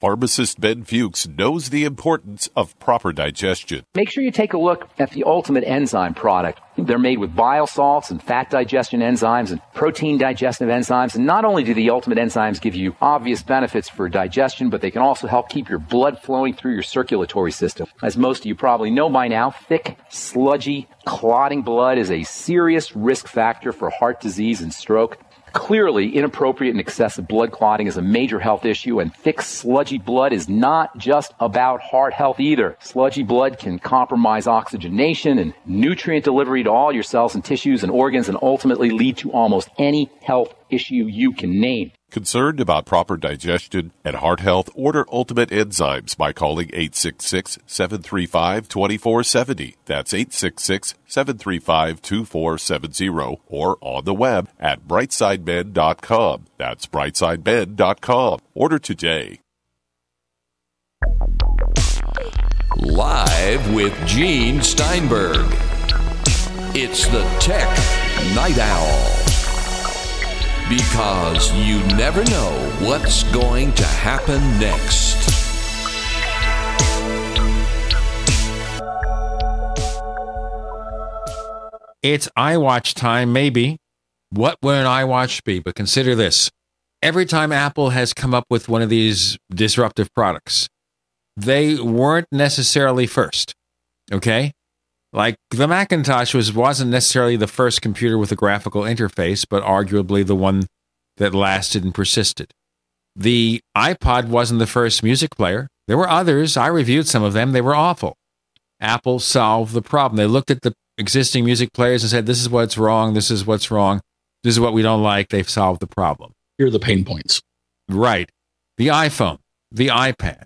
Pharmacist Ben Fuchs knows the importance of proper digestion. Make sure you take a look at the Ultimate Enzyme product. They're made with bile salts and fat digestion enzymes and protein digestive enzymes. And not only do the Ultimate Enzymes give you obvious benefits for digestion, but they can also help keep your blood flowing through your circulatory system. As most of you probably know by now, thick, sludgy, clotting blood is a serious risk factor for heart disease and stroke. Clearly, inappropriate and excessive blood clotting is a major health issue, and thick, sludgy blood is not just about heart health either. Sludgy blood can compromise oxygenation and nutrient delivery to all your cells and tissues and organs and ultimately lead to almost any health issue you can name. Concerned about proper digestion and heart health? Order Ultimate Enzymes by calling 866-735-2470. That's 866-735-2470 or on the web at brightsideben.com. That's brightsideben.com. Order today. Live with Gene Steinberg. It's the Tech Night Owl. Because you never know what's going to happen next. It's iWatch time, maybe. What would an iWatch be? But consider this. Every time Apple has come up with one of these disruptive products, they weren't necessarily first. Okay? Like the Macintosh was wasn't necessarily the first computer with a graphical interface, but arguably the one that lasted and persisted. The iPod wasn't the first music player. There were others. I reviewed some of them. They were awful. Apple solved the problem. They looked at the existing music players and said, This is what's wrong. This is what's wrong. This is what we don't like. They've solved the problem. Here are the pain points. Right. The iPhone, the iPad.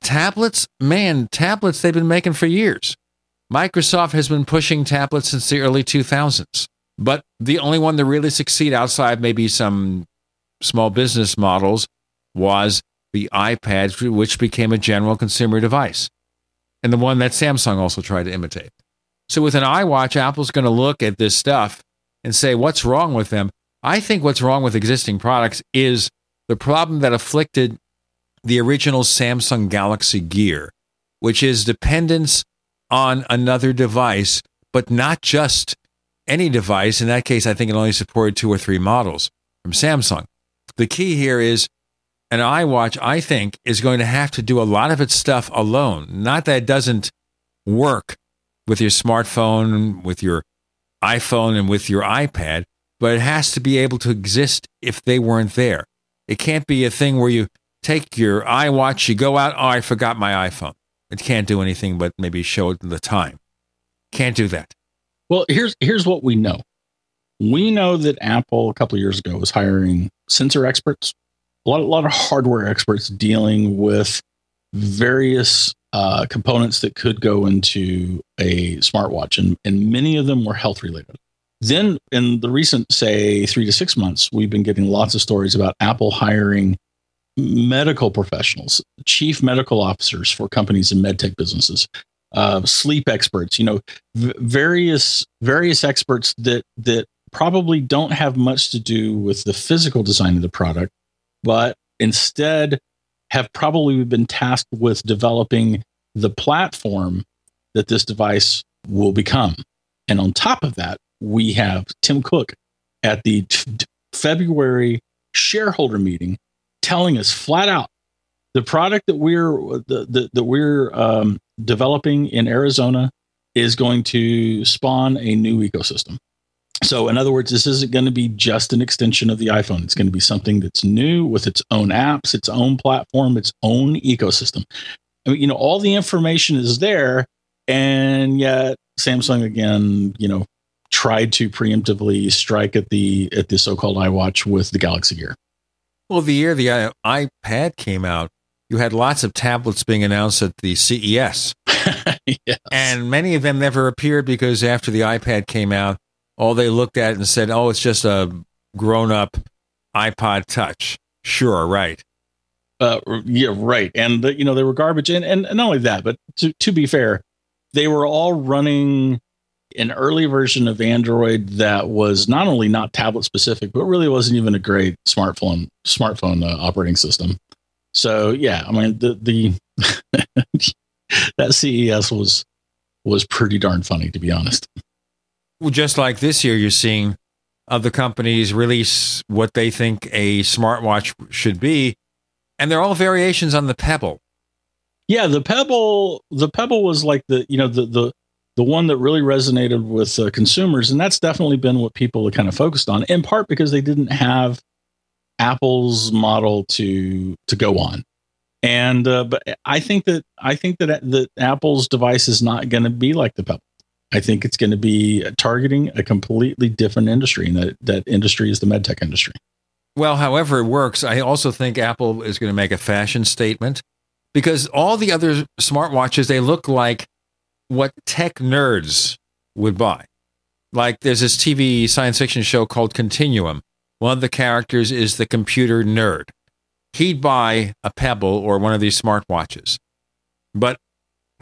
Tablets, man, tablets they've been making for years. Microsoft has been pushing tablets since the early 2000s, but the only one to really succeed outside maybe some small business models was the iPad, which became a general consumer device, and the one that Samsung also tried to imitate. So with an iWatch, Apple's going to look at this stuff and say, what's wrong with them? I think what's wrong with existing products is the problem that afflicted the original Samsung Galaxy Gear, which is dependence on another device, but not just any device. In that case, I think it only supported two or three models from Samsung. The key here is an iWatch, I think, is going to have to do a lot of its stuff alone. Not that it doesn't work with your smartphone, with your iPhone, and with your iPad, but it has to be able to exist if they weren't there. It can't be a thing where you take your iWatch, you go out, oh, I forgot my iPhone. It can't do anything but maybe show it the time. Can't do that. Well, here's here's what we know. We know that Apple a couple years ago was hiring sensor experts, a lot, a lot of hardware experts dealing with various uh, components that could go into a smartwatch, and, and many of them were health related. Then, in the recent, say, three to six months, we've been getting lots of stories about Apple hiring medical professionals, chief medical officers for companies and medtech businesses, uh, sleep experts. You know, v- various various experts that that probably don't have much to do with the physical design of the product, but instead have probably been tasked with developing the platform that this device will become. And on top of that, we have Tim Cook at the t- t- February shareholder meeting telling us flat out the product that we're the, the, that we're um, developing in Arizona is going to spawn a new ecosystem. So, in other words, this isn't going to be just an extension of the iPhone. It's going to be something that's new with its own apps, its own platform, its own ecosystem. I mean, you know, all the information is there, and yet Samsung again, you know, tried to preemptively strike at the at the so-called iWatch with the Galaxy Gear. Well, the year the iPad came out, you had lots of tablets being announced at the CES. [laughs] yes. And many of them never appeared because after the iPad came out, all they looked at and said, oh, it's just a grown up iPod Touch. Sure, right. Uh, yeah, right. And, the, you know, they were garbage. And, and not only that, but to, to be fair, they were all running an early version of Android that was not only not tablet specific, but really wasn't even a great smartphone smartphone uh, operating system. So yeah, I mean the the [laughs] that CES was was pretty darn funny to be honest. Well, just like this year, you're seeing other companies release what they think a smartwatch should be, and they're all variations on the Pebble. Yeah, the Pebble, the Pebble was like the you know the the the one that really resonated with uh, consumers, and that's definitely been what people have kind of focused on. In part because they didn't have Apple's model to to go on, and uh, but I think that I think that that Apple's device is not going to be like the Pebble. I think it's going to be targeting a completely different industry, and that that industry is the medtech industry. Well, however it works, I also think Apple is going to make a fashion statement because all the other smartwatches they look like what tech nerds would buy. Like there's this TV science fiction show called Continuum. One of the characters is the computer nerd. He'd buy a Pebble or one of these smartwatches. But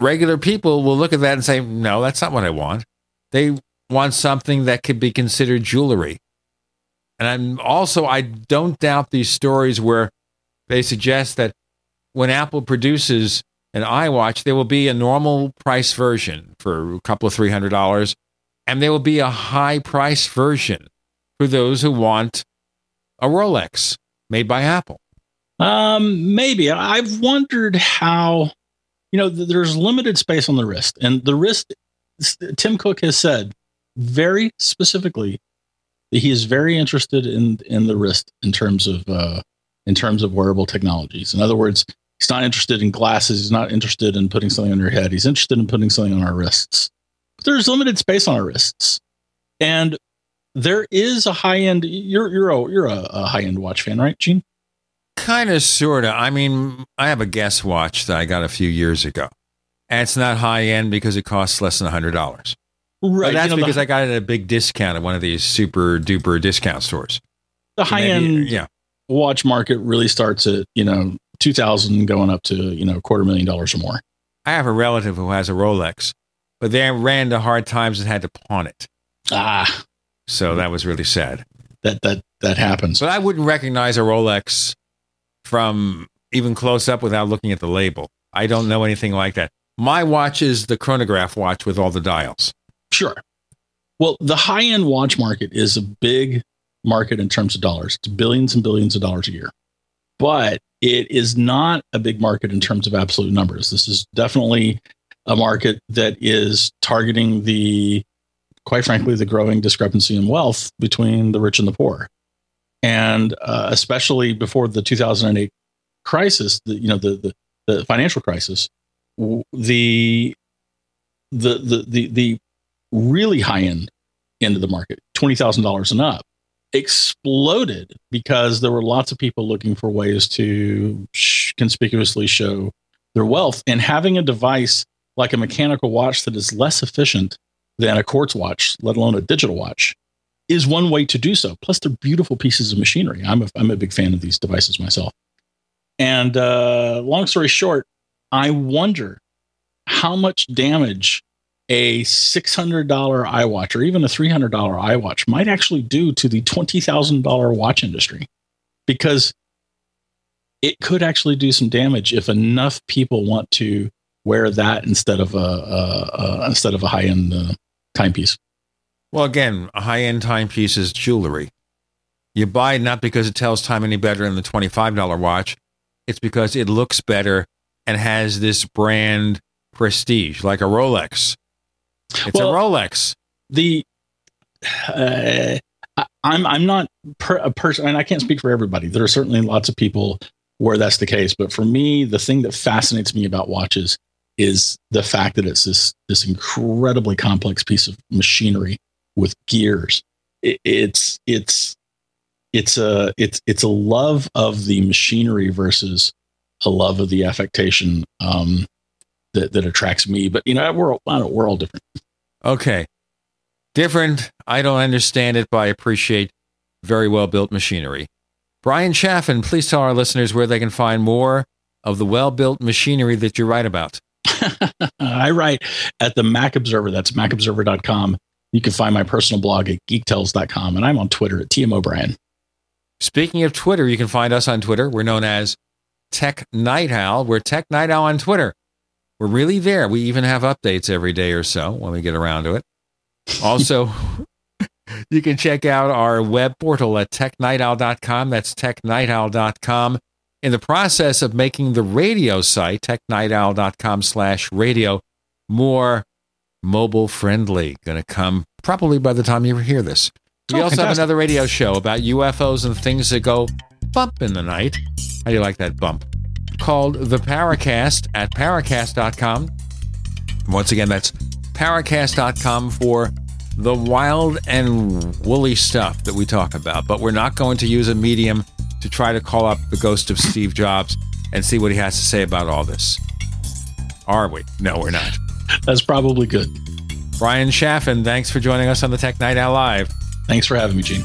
regular people will look at that and say, no, that's not what I want. They want something that could be considered jewelry. And I'm also, I don't doubt these stories where they suggest that when Apple produces an iWatch, there will be a normal price version for a couple of three hundred dollars, and there will be a high price version for those who want a Rolex made by Apple. Um, maybe I've wondered how, you know, th- there's limited space on the wrist, and the wrist. Tim Cook has said very specifically that he is very interested in in the wrist in terms of uh, in terms of wearable technologies. In other words, he's not interested in glasses. He's not interested in putting something on your head. He's interested in putting something on our wrists. But there's limited space on our wrists, and there is a high end. You're you're a you're a, a high end watch fan, right, Gene? Kind of, sort of. I mean, I have a Guess watch that I got a few years ago, and it's not high end because it costs less than hundred dollars. Right. But that's you know, because the, I got it at a big discount at one of these super duper discount stores. the high end yeah. watch market really starts at you know two thousand going up to you know a quarter million dollars or more. I have a relative who has a Rolex, but they ran into hard times and had to pawn it. Ah, So that was really sad. that that that happens. But I wouldn't recognize a Rolex from even close up without looking at the label. I don't know anything like that. My watch is the chronograph watch with all the dials. Sure. Well, the high end watch market is a big market in terms of dollars. It's billions and billions of dollars a year. But it is not a big market in terms of absolute numbers. This is definitely a market that is targeting the, quite frankly, the growing discrepancy in wealth between the rich and the poor. And uh, especially before the 2008 crisis, the, you know, the, the, the financial crisis, the, the, the, the, the really high end end of the market, $20,000 and up, exploded because there were lots of people looking for ways to conspicuously show their wealth. And having a device like a mechanical watch that is less efficient than a quartz watch, let alone a digital watch, is one way to do so. Plus, they're beautiful pieces of machinery. I'm a, I'm a big fan of these devices myself. And uh, long story short, I wonder how much damage a $600 iWatch or even a $300 iWatch might actually do to the $20,000 watch industry because it could actually do some damage if enough people want to wear that instead of a, a, a instead of a high-end uh, timepiece. Well, again, a high end timepiece is jewelry. You buy it not because it tells time any better than the $25 watch, it's because it looks better and has this brand prestige, like a Rolex. It's Well, a Rolex. the uh, I- I'm I'm not per, a person, and I can't speak for everybody. There are certainly lots of people where that's the case, but for me, the thing that fascinates me about watches is the fact that it's this this incredibly complex piece of machinery with gears. It, it's it's it's a it's it's a love of the machinery versus a love of the affectation um, that that attracts me. But you know, we're all, I don't, we're all different. Okay. Different. I don't understand it, but I appreciate very well built machinery. Bryan Chaffin, please tell our listeners where they can find more of the well built machinery that you write about. [laughs] I write at the Mac Observer. That's macobserver.com. You can find my personal blog at geektells.com, and I'm on Twitter at TMOBryan. Speaking of Twitter, you can find us on Twitter. We're known as Tech Night Owl. We're Tech Night Owl on Twitter. We're really there. We even have updates every day or so when we get around to it. Also, [laughs] you can check out our web portal at technightowl.com. That's technightowl.com. In the process of making the radio site, technightowl.com slash radio, more mobile friendly. Going to come probably by the time you hear this. We Oh, also have another radio show about UFOs and things that go bump in the night. How do you like that bump? Called The Paracast at paracast.com. Once again, that's paracast.com for the wild and woolly stuff that we talk about, but we're not going to use a medium to try to call up the ghost of Steve Jobs and see what he has to say about all this. Are we? No, we're not. That's probably good. Bryan Chaffin, thanks for joining us on the Tech Night Owl Live. Thanks for having me, Gene.